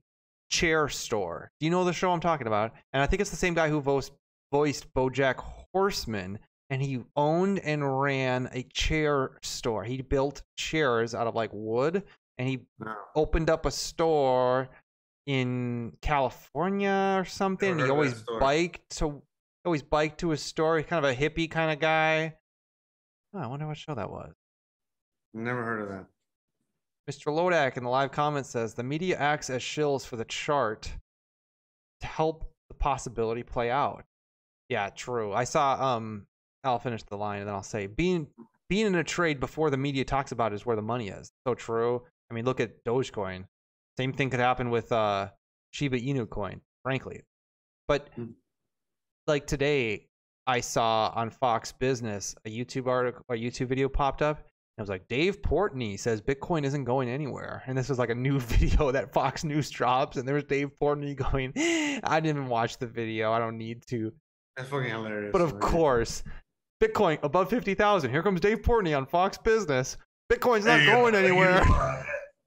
chair store. Do you know the show I'm talking about? And I think it's the same guy who voiced voiced BoJack Horseman, and he owned and ran a chair store. He built chairs out of like wood, and he opened up a store in California or something. He always biked to always biked to his store. He's kind of a hippie kind of guy. Oh, I wonder what show that was. Never heard of that. Mr. Lodak in the live comment says the media acts as shills for the chart to help the possibility play out. Yeah, true. I saw um I'll finish the line and then I'll say being being in a trade before the media talks about it is where the money is. So true. I mean, look at Dogecoin. Same thing could happen with uh Shiba Inu coin, frankly. But like today, I saw on Fox Business a YouTube article, a YouTube video popped up. And it was like Dave Portnoy says Bitcoin isn't going anywhere, and this was like a new video that Fox News drops, and there was Dave Portnoy going, "I didn't even watch the video. I don't need to." That's fucking hilarious. But of man. course, Bitcoin above fifty thousand. Here comes Dave Portnoy on Fox Business. Bitcoin's not Hey, going anywhere.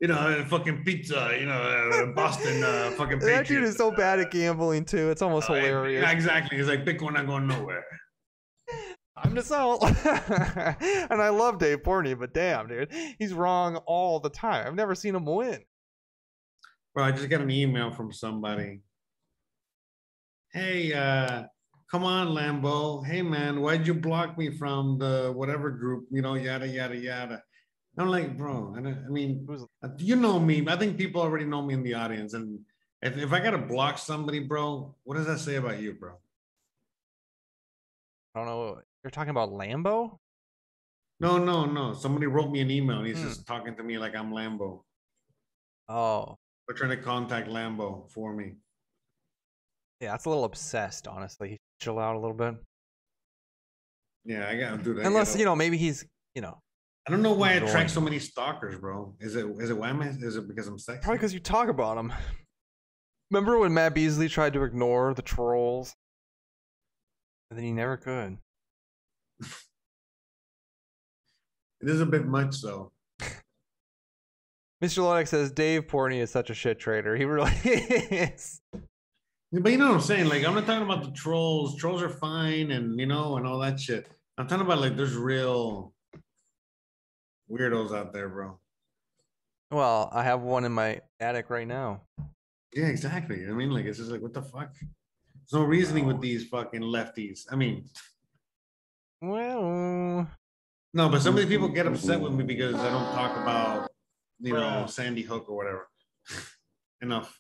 You know, fucking pizza. You know, uh, Boston uh, fucking. that dude is so bad at gambling too. It's almost Uh, hilarious. Yeah, exactly. He's like Bitcoin not going nowhere. I'm just out. and I love Dave Portnoy, but damn, dude, he's wrong all the time. I've never seen him win. Bro, I just got an email from somebody. Hey, uh, come on, Lambo. Hey, man, why'd you block me from the whatever group? You know, yada yada yada. I'm like, bro. I, I mean, uh, you know me. I think people already know me in the audience, and if, if I gotta block somebody, bro, what does that say about you, bro? I don't know. You're talking about Lambo? No, no, no. Somebody wrote me an email. and He's Hmm. just talking to me like I'm Lambo. Oh, They're trying to contact Lambo for me. yeah, that's a little obsessed, honestly. Chill out a little bit. Yeah, I gotta do that. Unless, you know, maybe he's, you know, I don't know why I enjoying attract so many stalkers, bro. Is it is it why am I, is it because I'm sexy? probably because you talk about him. Remember when Matt Beasley tried to ignore the trolls? And then he never could. It is a bit much though. Mr. Lodex says Dave Portnoy is such a shit trader. He really is. But you know what I'm saying? Like, I'm not talking about the trolls. Trolls are fine and, you know, and all that shit. I'm talking about like there's real weirdos out there, bro. Well, I have one in my attic right now. Yeah, exactly. I mean, like, it's just like, what the fuck? There's no reasoning with these fucking lefties. I mean, Well, no, but some of these people get mm-hmm. upset with me because I don't talk about, you know, Sandy Hook or whatever. Enough.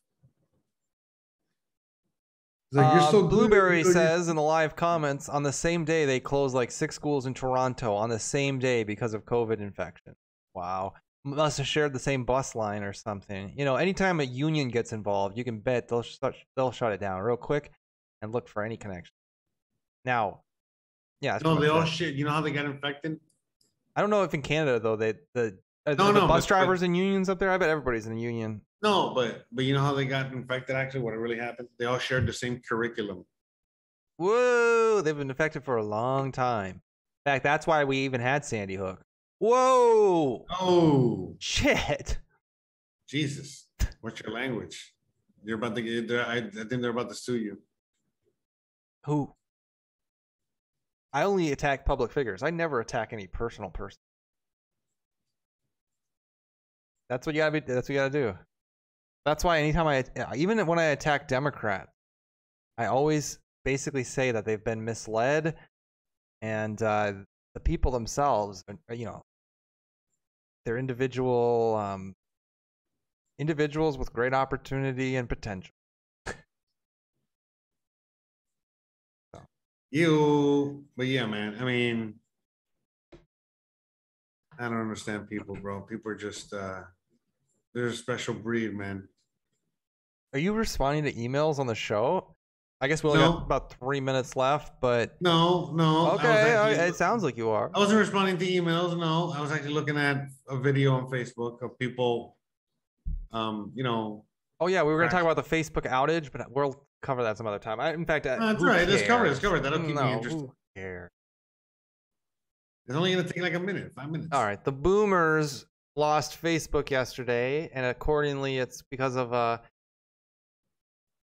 Like, Uh, so Blueberry you says in the live comments on the same day they closed like six schools in Toronto on the same day because of COVID infection. Wow. Must have shared the same bus line or something. You know, anytime a union gets involved, you can bet they'll shut, they'll shut it down real quick and look for any connection. Now, yeah, No, they all shit. You know how they got infected? I don't know if in Canada though they the No, the no, bus but- drivers and unions up there. I bet everybody's in a union. No, but but you know how they got infected actually? What really happened? They all shared the same curriculum. Whoa, they've been affected for a long time. In fact, that's why we even had Sandy Hook. Whoa! Oh shit! Jesus. What's your language? You're about to get I, I think they're about to sue you. Who? I only attack public figures. I never attack any personal person. That's what you gotta be. That's what you gotta do. That's why anytime I, even when I attack Democrats, I always basically say that they've been misled, and uh, the people themselves, you know, they're individual um, individuals with great opportunity and potential. You but yeah, man. I mean I don't understand people, bro. People are just uh they're a special breed, man. Are you responding to emails on the show? I guess we only No. got about three minutes left, but No, no. Okay, I- it sounds like you are. I wasn't responding to emails. No, I was actually looking at a video on Facebook of people, um, you know. Oh yeah, we were gonna talk about the Facebook outage, but we'll cover that some other time. I, in fact, uh, No, that's right. Let's cover it. Let's cover it. That'll keep me No, interested. Who cares? It's only gonna take like a minute, five minutes. All right, the Boomers lost Facebook yesterday, and accordingly, it's because of uh,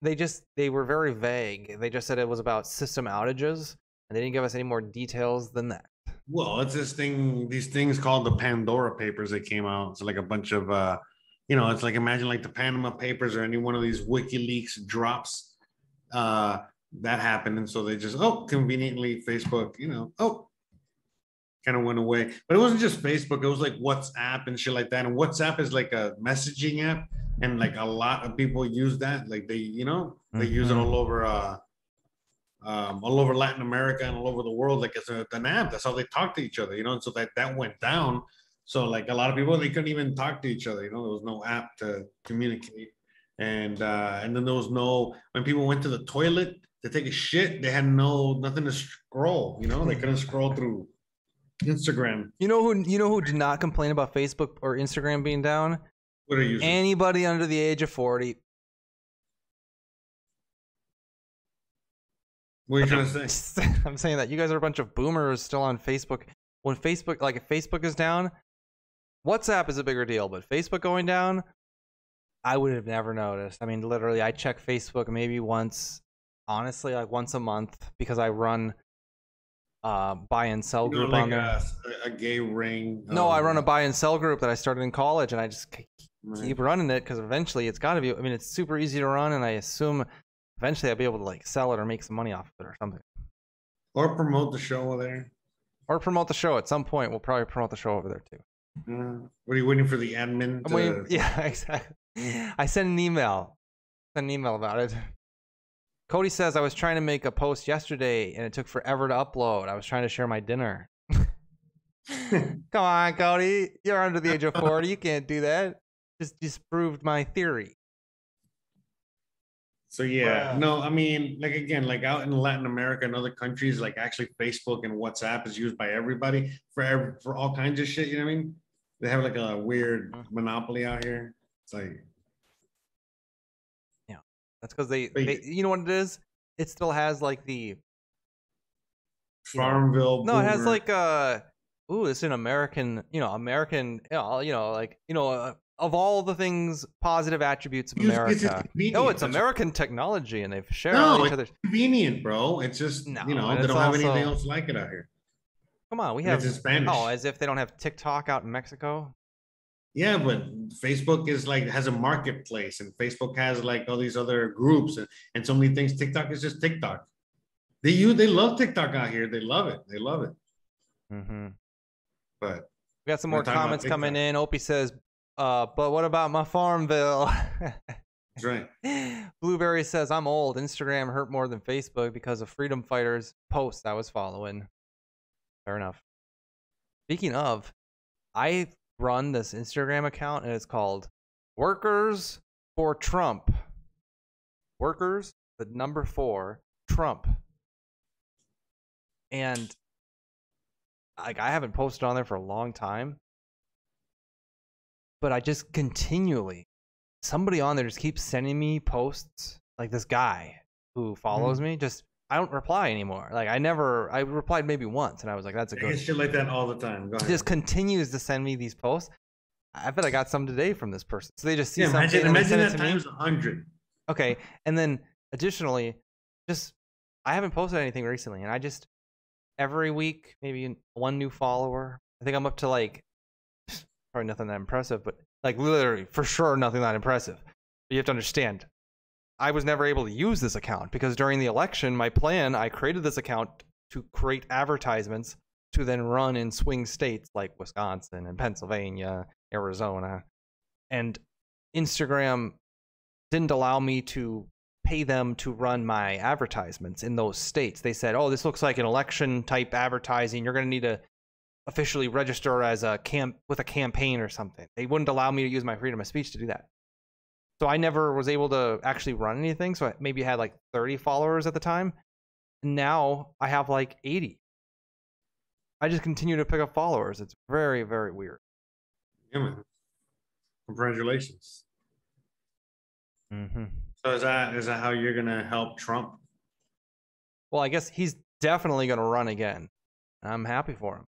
they just they were very vague. They just said it was about system outages, and they didn't give us any more details than that. Well, it's this thing, these things called the Pandora Papers that came out. It's like a bunch of, uh, you know, it's like imagine like the Panama Papers or any one of these WikiLeaks drops. Uh, that happened, and so they just oh, conveniently Facebook, you know, oh, kind of went away. But it wasn't just Facebook; it was like WhatsApp and shit like that. And WhatsApp is like a messaging app, and like a lot of people use that. Like they, you know, they use it Mhm. all over. Uh, um, all over Latin America and all over the world. Like it's a, an app. That's how they talk to each other, you know. And so that that went down. So like a lot of people, they couldn't even talk to each other. You know, there was no app to communicate. And uh, and then there was no when people went to the toilet to take a shit, they had no nothing to scroll. You know, they couldn't scroll through Instagram. You know who you know who did not complain about Facebook or Instagram being down? What are you? Anybody under the age of forty. What are you trying to say? I'm saying that you guys are a bunch of boomers still on Facebook. When Facebook, like if Facebook is down, WhatsApp is a bigger deal, but Facebook going down, I would have never noticed. I mean, literally, I check Facebook maybe once, honestly, like once a month because I run uh, buy and sell You know, group like on there. a, a gay ring. No, I um, run a buy and sell group that I started in college, and I just k- Right. keep running it because eventually it's got to be. I mean, it's super easy to run, and I assume eventually I'll be able to like sell it or make some money off of it or something, or promote the show over there. or promote the show at some point. We'll probably promote the show over there too. Uh, what are you waiting for the admin? To, waiting- yeah, exactly. I sent an email. Sent an email about it. Cody says I was trying to make a post yesterday and it took forever to upload. I was trying to share my dinner. Come on, Cody. You're under the age of 40. You can't do that. Just disproved my theory. So yeah, Bruh. no, I mean, like again, like out in Latin America and other countries, like actually Facebook and WhatsApp is used by everybody for ev- for all kinds of shit. You know what I mean? They have like a weird Mm-hmm. monopoly out here. It's like That's because they, they, you know what it is? It still has like the Farmville. No, it has like uh ooh, it's an American, you know, American, you know, you know, like you know, a, of all the things, positive attributes of It's- it's America. convenient, No, it's American technology, and they've shared No, each it's other's. convenient, bro. It's just No, you know they don't have anything else like it out here. Come on, we have it's in Spanish. Oh, as if they don't have TikTok out in Mexico. Yeah, but Facebook is like has a marketplace, and Facebook has like all these other groups and, and so many things. TikTok is just TikTok. They you they love TikTok out here. They love it. They love it. Mm-hmm. But We got some more comments coming in. Opie says, uh, but what about my Farmville? that's right. Blueberry says, I'm old. Instagram hurt more than Facebook because of freedom fighters posts I was following. Fair enough. Speaking of, I run this Instagram account and it's called Workers for Trump. Workers, the number four, Trump. And like I haven't posted on there for a long time. But I just continually somebody on there just keeps sending me posts like this guy who follows mm-hmm. me just I don't reply anymore. Like I never I replied maybe once and I was like that's a good shit like that all the time. Go ahead. just continues to send me these posts. I bet I got some today from this person. So they just see yeah, something imagine, and imagine that times a hundred. Okay, and then additionally, just I haven't posted anything recently, and I just every week maybe one new follower. I think I'm up to like probably nothing that impressive, but like literally for sure nothing that impressive. But you have to understand, I was never able to use this account because during the election, my plan I created this account to create advertisements to then run in swing states like Wisconsin and Pennsylvania, Arizona, and Instagram didn't allow me to pay them to run my advertisements in those states. They said, "Oh, this looks like an election type advertising. You're going to need to officially register as a camp with a campaign or something." They wouldn't allow me to use my freedom of speech to do that. So I never was able to actually run anything. So I maybe had like 30 followers at the time. Now I have like 80. I just continue to pick up followers. It's very, very weird. Yeah, man. Congratulations. Mm-hmm. So is that is that how you're gonna help Trump? Well, I guess he's definitely going to run again. I'm happy for him.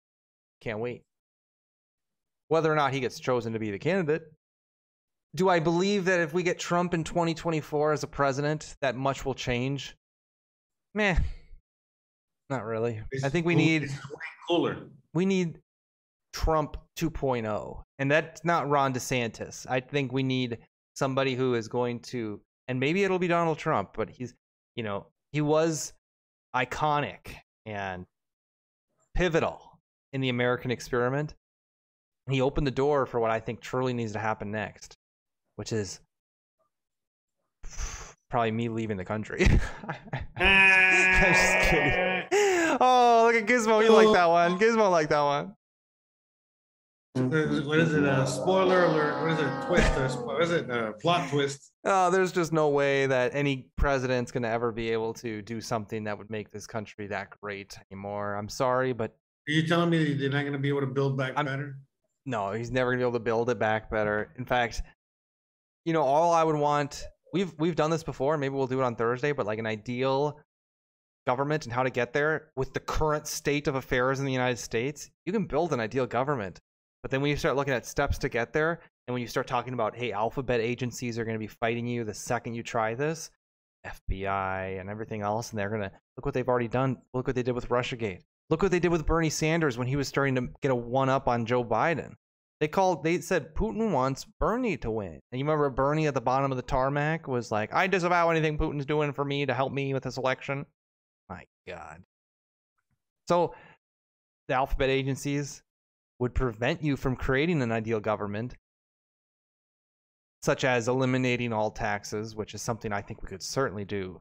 Can't wait. Whether or not he gets chosen to be the candidate, do I believe that if we get Trump in 2024 as a president, that much will change? Meh. Not really. I think we It's need cooler. we need Trump 2.0, and that's not Ron DeSantis. I think we need somebody who is going to, and maybe it'll be Donald Trump, but he's, you know, he was iconic and pivotal in the American experiment. He opened the door for what I think truly needs to happen next, which is probably me leaving the country. I'm just kidding. Oh, look at Gizmo. You like that one. Gizmo like that one. What is it? A spoiler alert? What is it? Twist? Or spo- what is it? A plot twist? Uh, there's just no way that any president's going to ever be able to do something that would make this country that great anymore. I'm sorry, but Are you telling me they're not going to be able to build back better? no, he's never going to be able to build it back better. In fact, you know, all I would want we've we've done this before, maybe we'll do it on Thursday, but like an ideal government and how to get there with the current state of affairs in the United States, you can build an ideal government. But then when you start looking at steps to get there, and when you start talking about, hey, alphabet agencies are going to be fighting you the second you try this, FBI and everything else, and they're going to look what they've already done. Look what they did with Russiagate. Look what they did with Bernie Sanders when he was starting to get a one up on Joe Biden. They called, they said Putin wants Bernie to win. And you remember Bernie at the bottom of the tarmac was like, I disavow anything Putin's doing for me to help me with this election. My God. So the alphabet agencies would prevent you from creating an ideal government, such as eliminating all taxes, which is something I think we could certainly do.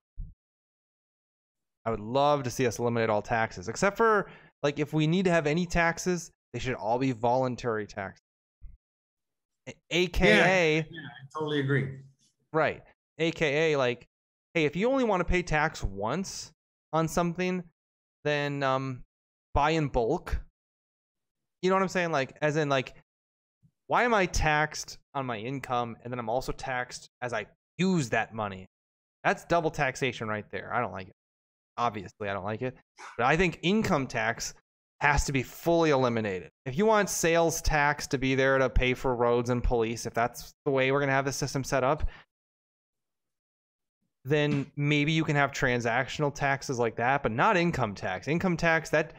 I would love to see us eliminate all taxes, except for like if we need to have any taxes, they should all be voluntary taxes. AKA, Yeah, yeah, I totally agree. Right. AKA, like, hey, if you only want to pay tax once on something, then um, buy in bulk. You know what I'm saying? Like, as in, like, why am I taxed on my income and then I'm also taxed as I use that money? That's double taxation right there. I don't like it. Obviously, I don't like it. But I think income tax has to be fully eliminated. If you want sales tax to be there to pay for roads and police, if that's the way we're going to have the system set up, then maybe you can have transactional taxes like that, but not income tax. Income tax that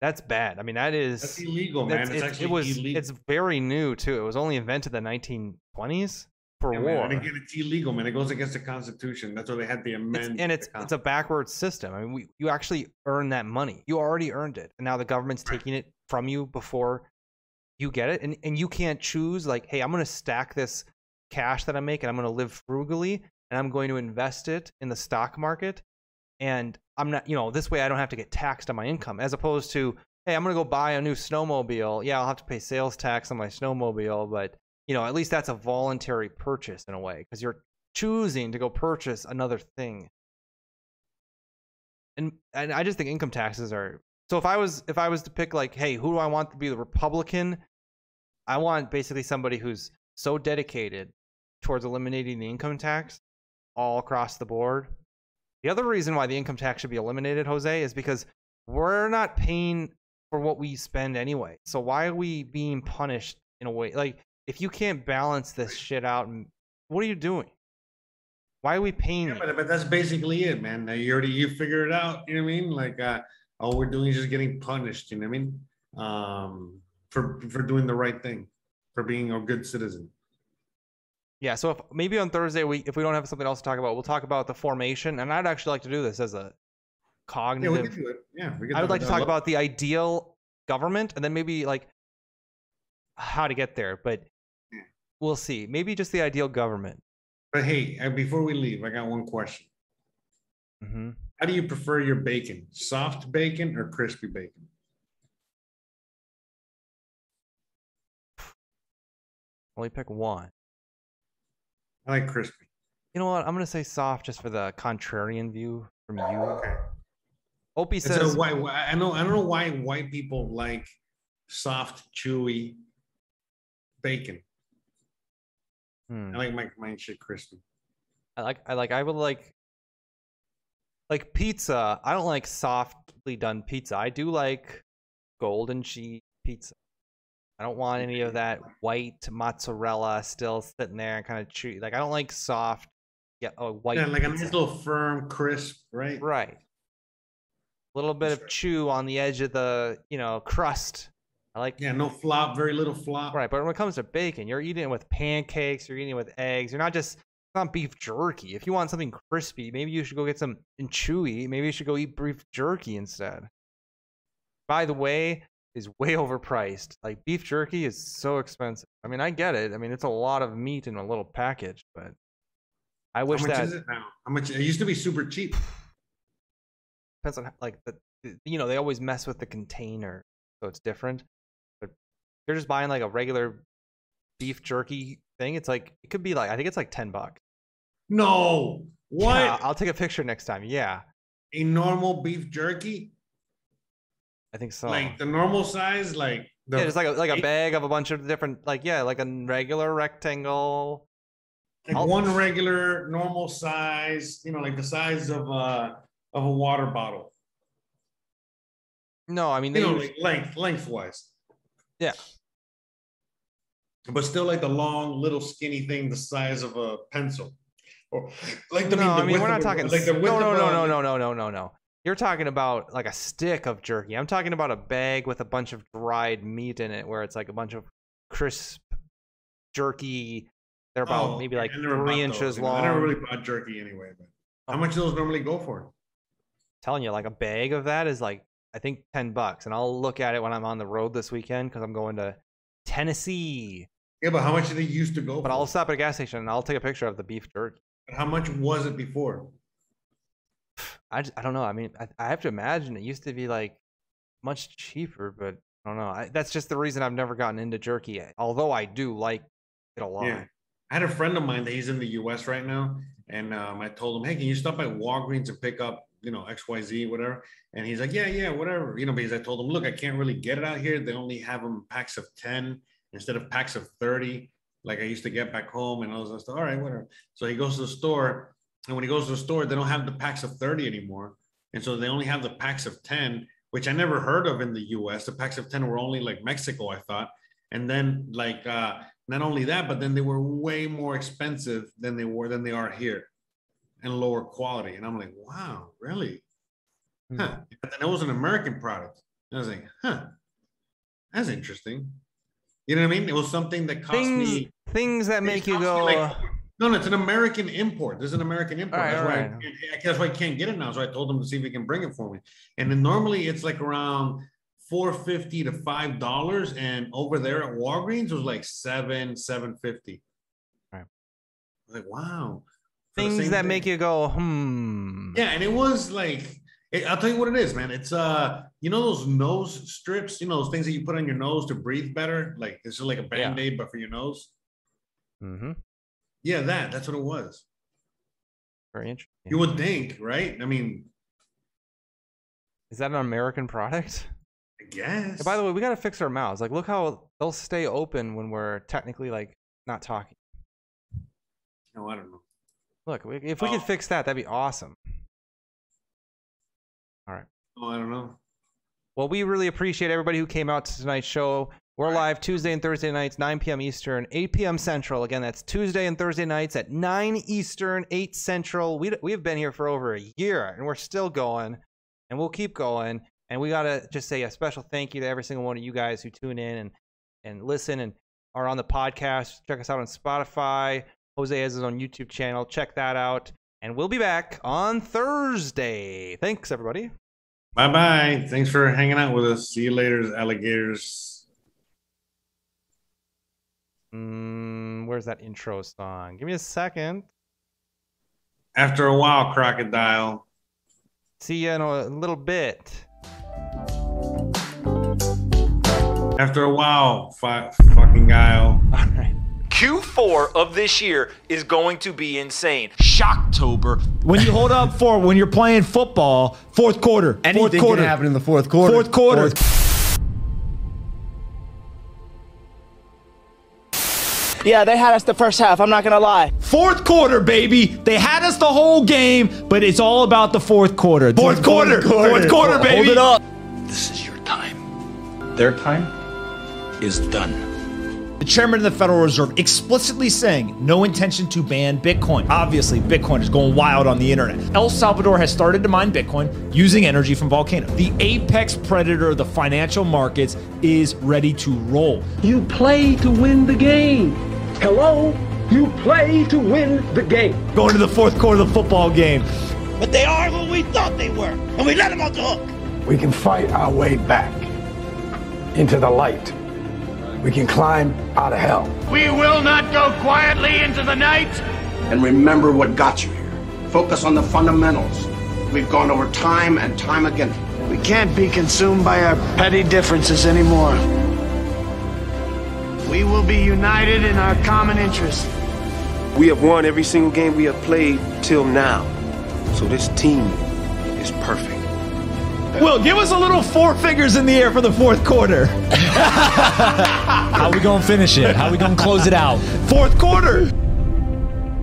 that's bad. I mean, that is That's illegal, man. that's- It's it- actually it was illegal. it's very new too. It was only invented in the 1920s for Yeah, war. and again, it's illegal, man. It goes against the Constitution. That's why they had the It's- amendment. and it's it's a backwards system. I mean, we, you actually earn that money. You already earned it, and now the government's taking it from you before you get it, and and you can't choose like, hey, I'm going to stack this cash that I make, and I'm going to live frugally, and I'm going to invest it in the stock market, and I'm not, you know, this way I don't have to get taxed on my income, as opposed to, hey, I'm going to go buy a new snowmobile. Yeah, I'll have to pay sales tax on my snowmobile, but you know, at least that's a voluntary purchase in a way because you're choosing to go purchase another thing and and I just think income taxes are so if I was if I was to pick like hey who do I want to be the Republican I want basically somebody who's so dedicated towards eliminating the income tax all across the board. The other reason why the income tax should be eliminated, Jose, is because we're not paying for what we spend anyway. So why are we being punished in a way like if you can't balance this shit out what are you doing? Why are we paying Yeah, but, but that's basically it, man. You already you figure it out. You know what I mean? Like uh, all we're doing is just getting punished. You know what I mean? Um, for for doing the right thing, for being a good citizen. Yeah, so if maybe on Thursday we if we don't have something else to talk about, we'll talk about the formation. And I'd actually like to do this as a cognitive. Yeah, we can do it. Yeah, we can. I would like to talk about the ideal government and then maybe like how to get there. But we'll see. Maybe just the ideal government. But hey, before we leave, I got one question. hmm How do you prefer your bacon? Soft bacon or crispy bacon? Only pick one. I like crispy. You know what? I'm gonna say soft just for the contrarian view from you. Okay. Opie It's says a white, I know. I don't know why white people like soft, chewy bacon. Hmm. I like my my shit crispy. I like I like I would like like pizza. I don't like softly done pizza. I do like golden cheese pizza. I don't want any of that white mozzarella still sitting there and kind of chewy. Like I don't like soft, yeah, oh, white. Yeah, like a pizza. nice little firm, crisp, right? right. A little bit of chew on the edge of the you know crust. I like Yeah, no flop, very little flop. Right, but when it comes to bacon, you're eating it with pancakes, you're eating it with eggs. You're not just it's not beef jerky. If you want something crispy, maybe you should go get some and chewy. Maybe you should go eat beef jerky instead. By the way, is way overpriced. Like beef jerky is so expensive. I mean, I get it. I mean, it's a lot of meat in a little package, but I wish How much that is it now? How much? It used to be super cheap. depends on like the- you know they always mess with the container, so it's different. You're just buying like a regular beef jerky thing. It's like it could be like I think it's like ten bucks. No, what? Yeah, I'll take a picture next time. Yeah, a normal beef jerky, I think so. like the normal size, like the yeah, just like a, like a bag of a bunch of different like yeah, like a regular rectangle. like I'll- one regular normal size. You know, like the size of a of a water bottle. No, I mean they You know, use- like length lengthwise, yeah. But still like the long, little, skinny thing, the size of a pencil, or like the, no, I mean we're not talking. like the no, no, no, no, no, no, no, no, no. You're talking about like a stick of jerky. I'm talking about a bag with a bunch of dried meat in it, where it's like a bunch of crisp jerky. They're about Oh, maybe like I never bought three inches know, long. I never really bought jerky anyway. But how oh. much do those normally go for? telling you, like a bag of that is like I think ten bucks, and I'll look at it when I'm on the road this weekend because I'm going to Tennessee. Yeah, but how much did they used to go? But for? I'll stop at a gas station and I'll take a picture of the beef jerky. How much was it before? I just, I don't know. I mean, I, I have to imagine it used to be like much cheaper, but I don't know. I, that's just the reason I've never gotten into jerky. yet, Although I do like it a lot. Yeah. I had a friend of mine that he's in the US right now. And um, I told him, hey, can you stop by Walgreens and pick up, you know, XYZ, whatever? And he's like, yeah, yeah, whatever. You know, because I told him, look, I can't really get it out here. They only have them packs of 10 instead of packs of 30, like I used to get back home and all this stuff. All right, whatever. So he goes to the store. And when he goes to the store, they don't have the packs of 30 anymore. And so they only have the packs of 10, which I never heard of in the US. The packs of 10 were only like Mexico, I thought. And then like uh not only that, but then they were way more expensive than they were than they are here and lower quality. And I'm like, wow, really? Huh. And then it was an American product. And I was like, huh, that's interesting. You know what I mean? It was something that cost Things me things that make you go. like- uh, no, no, it's an American import. This is an American import. Right, that's, why right. I, can't- that's why I can't get it now. So I told him to see if he can bring it for me. And then normally it's like around four fifty to five dollars, and over there at Walgreens it was like seven seven fifty. Right. Like wow, things that thing. make you go, hmm. Yeah, and it was like it, I'll tell you what it is, man. It's uh, you know those nose strips, you know those things that you put on your nose to breathe better. Like this is like a band aid, but for your nose. Mm-hmm. Yeah, that that's what it was. Very interesting. You would think, right? I mean, Is that an American product? I guess. And by the way, we gotta fix our mouths. Like, look how they'll stay open when we're technically like not talking. No, I don't know. Look, if we Oh. could fix that, that'd be awesome. All right. Oh, I don't know. Well, we really appreciate everybody who came out to tonight's show. We're live Tuesday and Thursday nights, 9 p.m. Eastern, 8 p.m. Central. Again, that's Tuesday and Thursday nights at 9 Eastern, 8 Central. We, we have been here for over a year and we're still going and we'll keep going. And we got to just say a special thank you to every single one of you guys who tune in and, and listen and are on the podcast. Check us out on Spotify. Jose has his own YouTube channel. Check that out. And we'll be back on Thursday. Thanks, everybody. Bye bye. Thanks for hanging out with us. See you later, alligators. Mm, where's that intro song? Give me a second. After a while, crocodile. See you in a little bit. After a while, fucking guile. All right. Q4 of this year is going to be insane. Shocktober. When you hold up for when you're playing football, fourth quarter, fourth Anything quarter, can happen in the fourth quarter. fourth quarter. Yeah, they had us the first half. I'm not gonna lie. Fourth quarter, baby. They had us the whole game, but it's all about the fourth quarter. Fourth quarter, fourth quarter, baby. Hold it up. This is your time. Their time is done. The chairman of the Federal Reserve explicitly saying no intention to ban Bitcoin. Obviously, Bitcoin is going wild on the internet. El Salvador has started to mine Bitcoin using energy from volcano. The apex predator of the financial markets is ready to roll. You play to win the game. Hello? You play to win the game. Going to the fourth quarter of the football game. But they are who we thought they were, and we let them off the hook. We can fight our way back into the light. We can climb out of hell. We will not go quietly into the night. And remember what got you here. Focus on the fundamentals. We've gone over time and time again. We can't be consumed by our petty differences anymore. We will be united in our common interest. We have won every single game we have played till now. So this team is perfect. Will, give us a little four fingers in the air for the fourth quarter. How we gonna finish it? How we gonna close it out? Fourth quarter.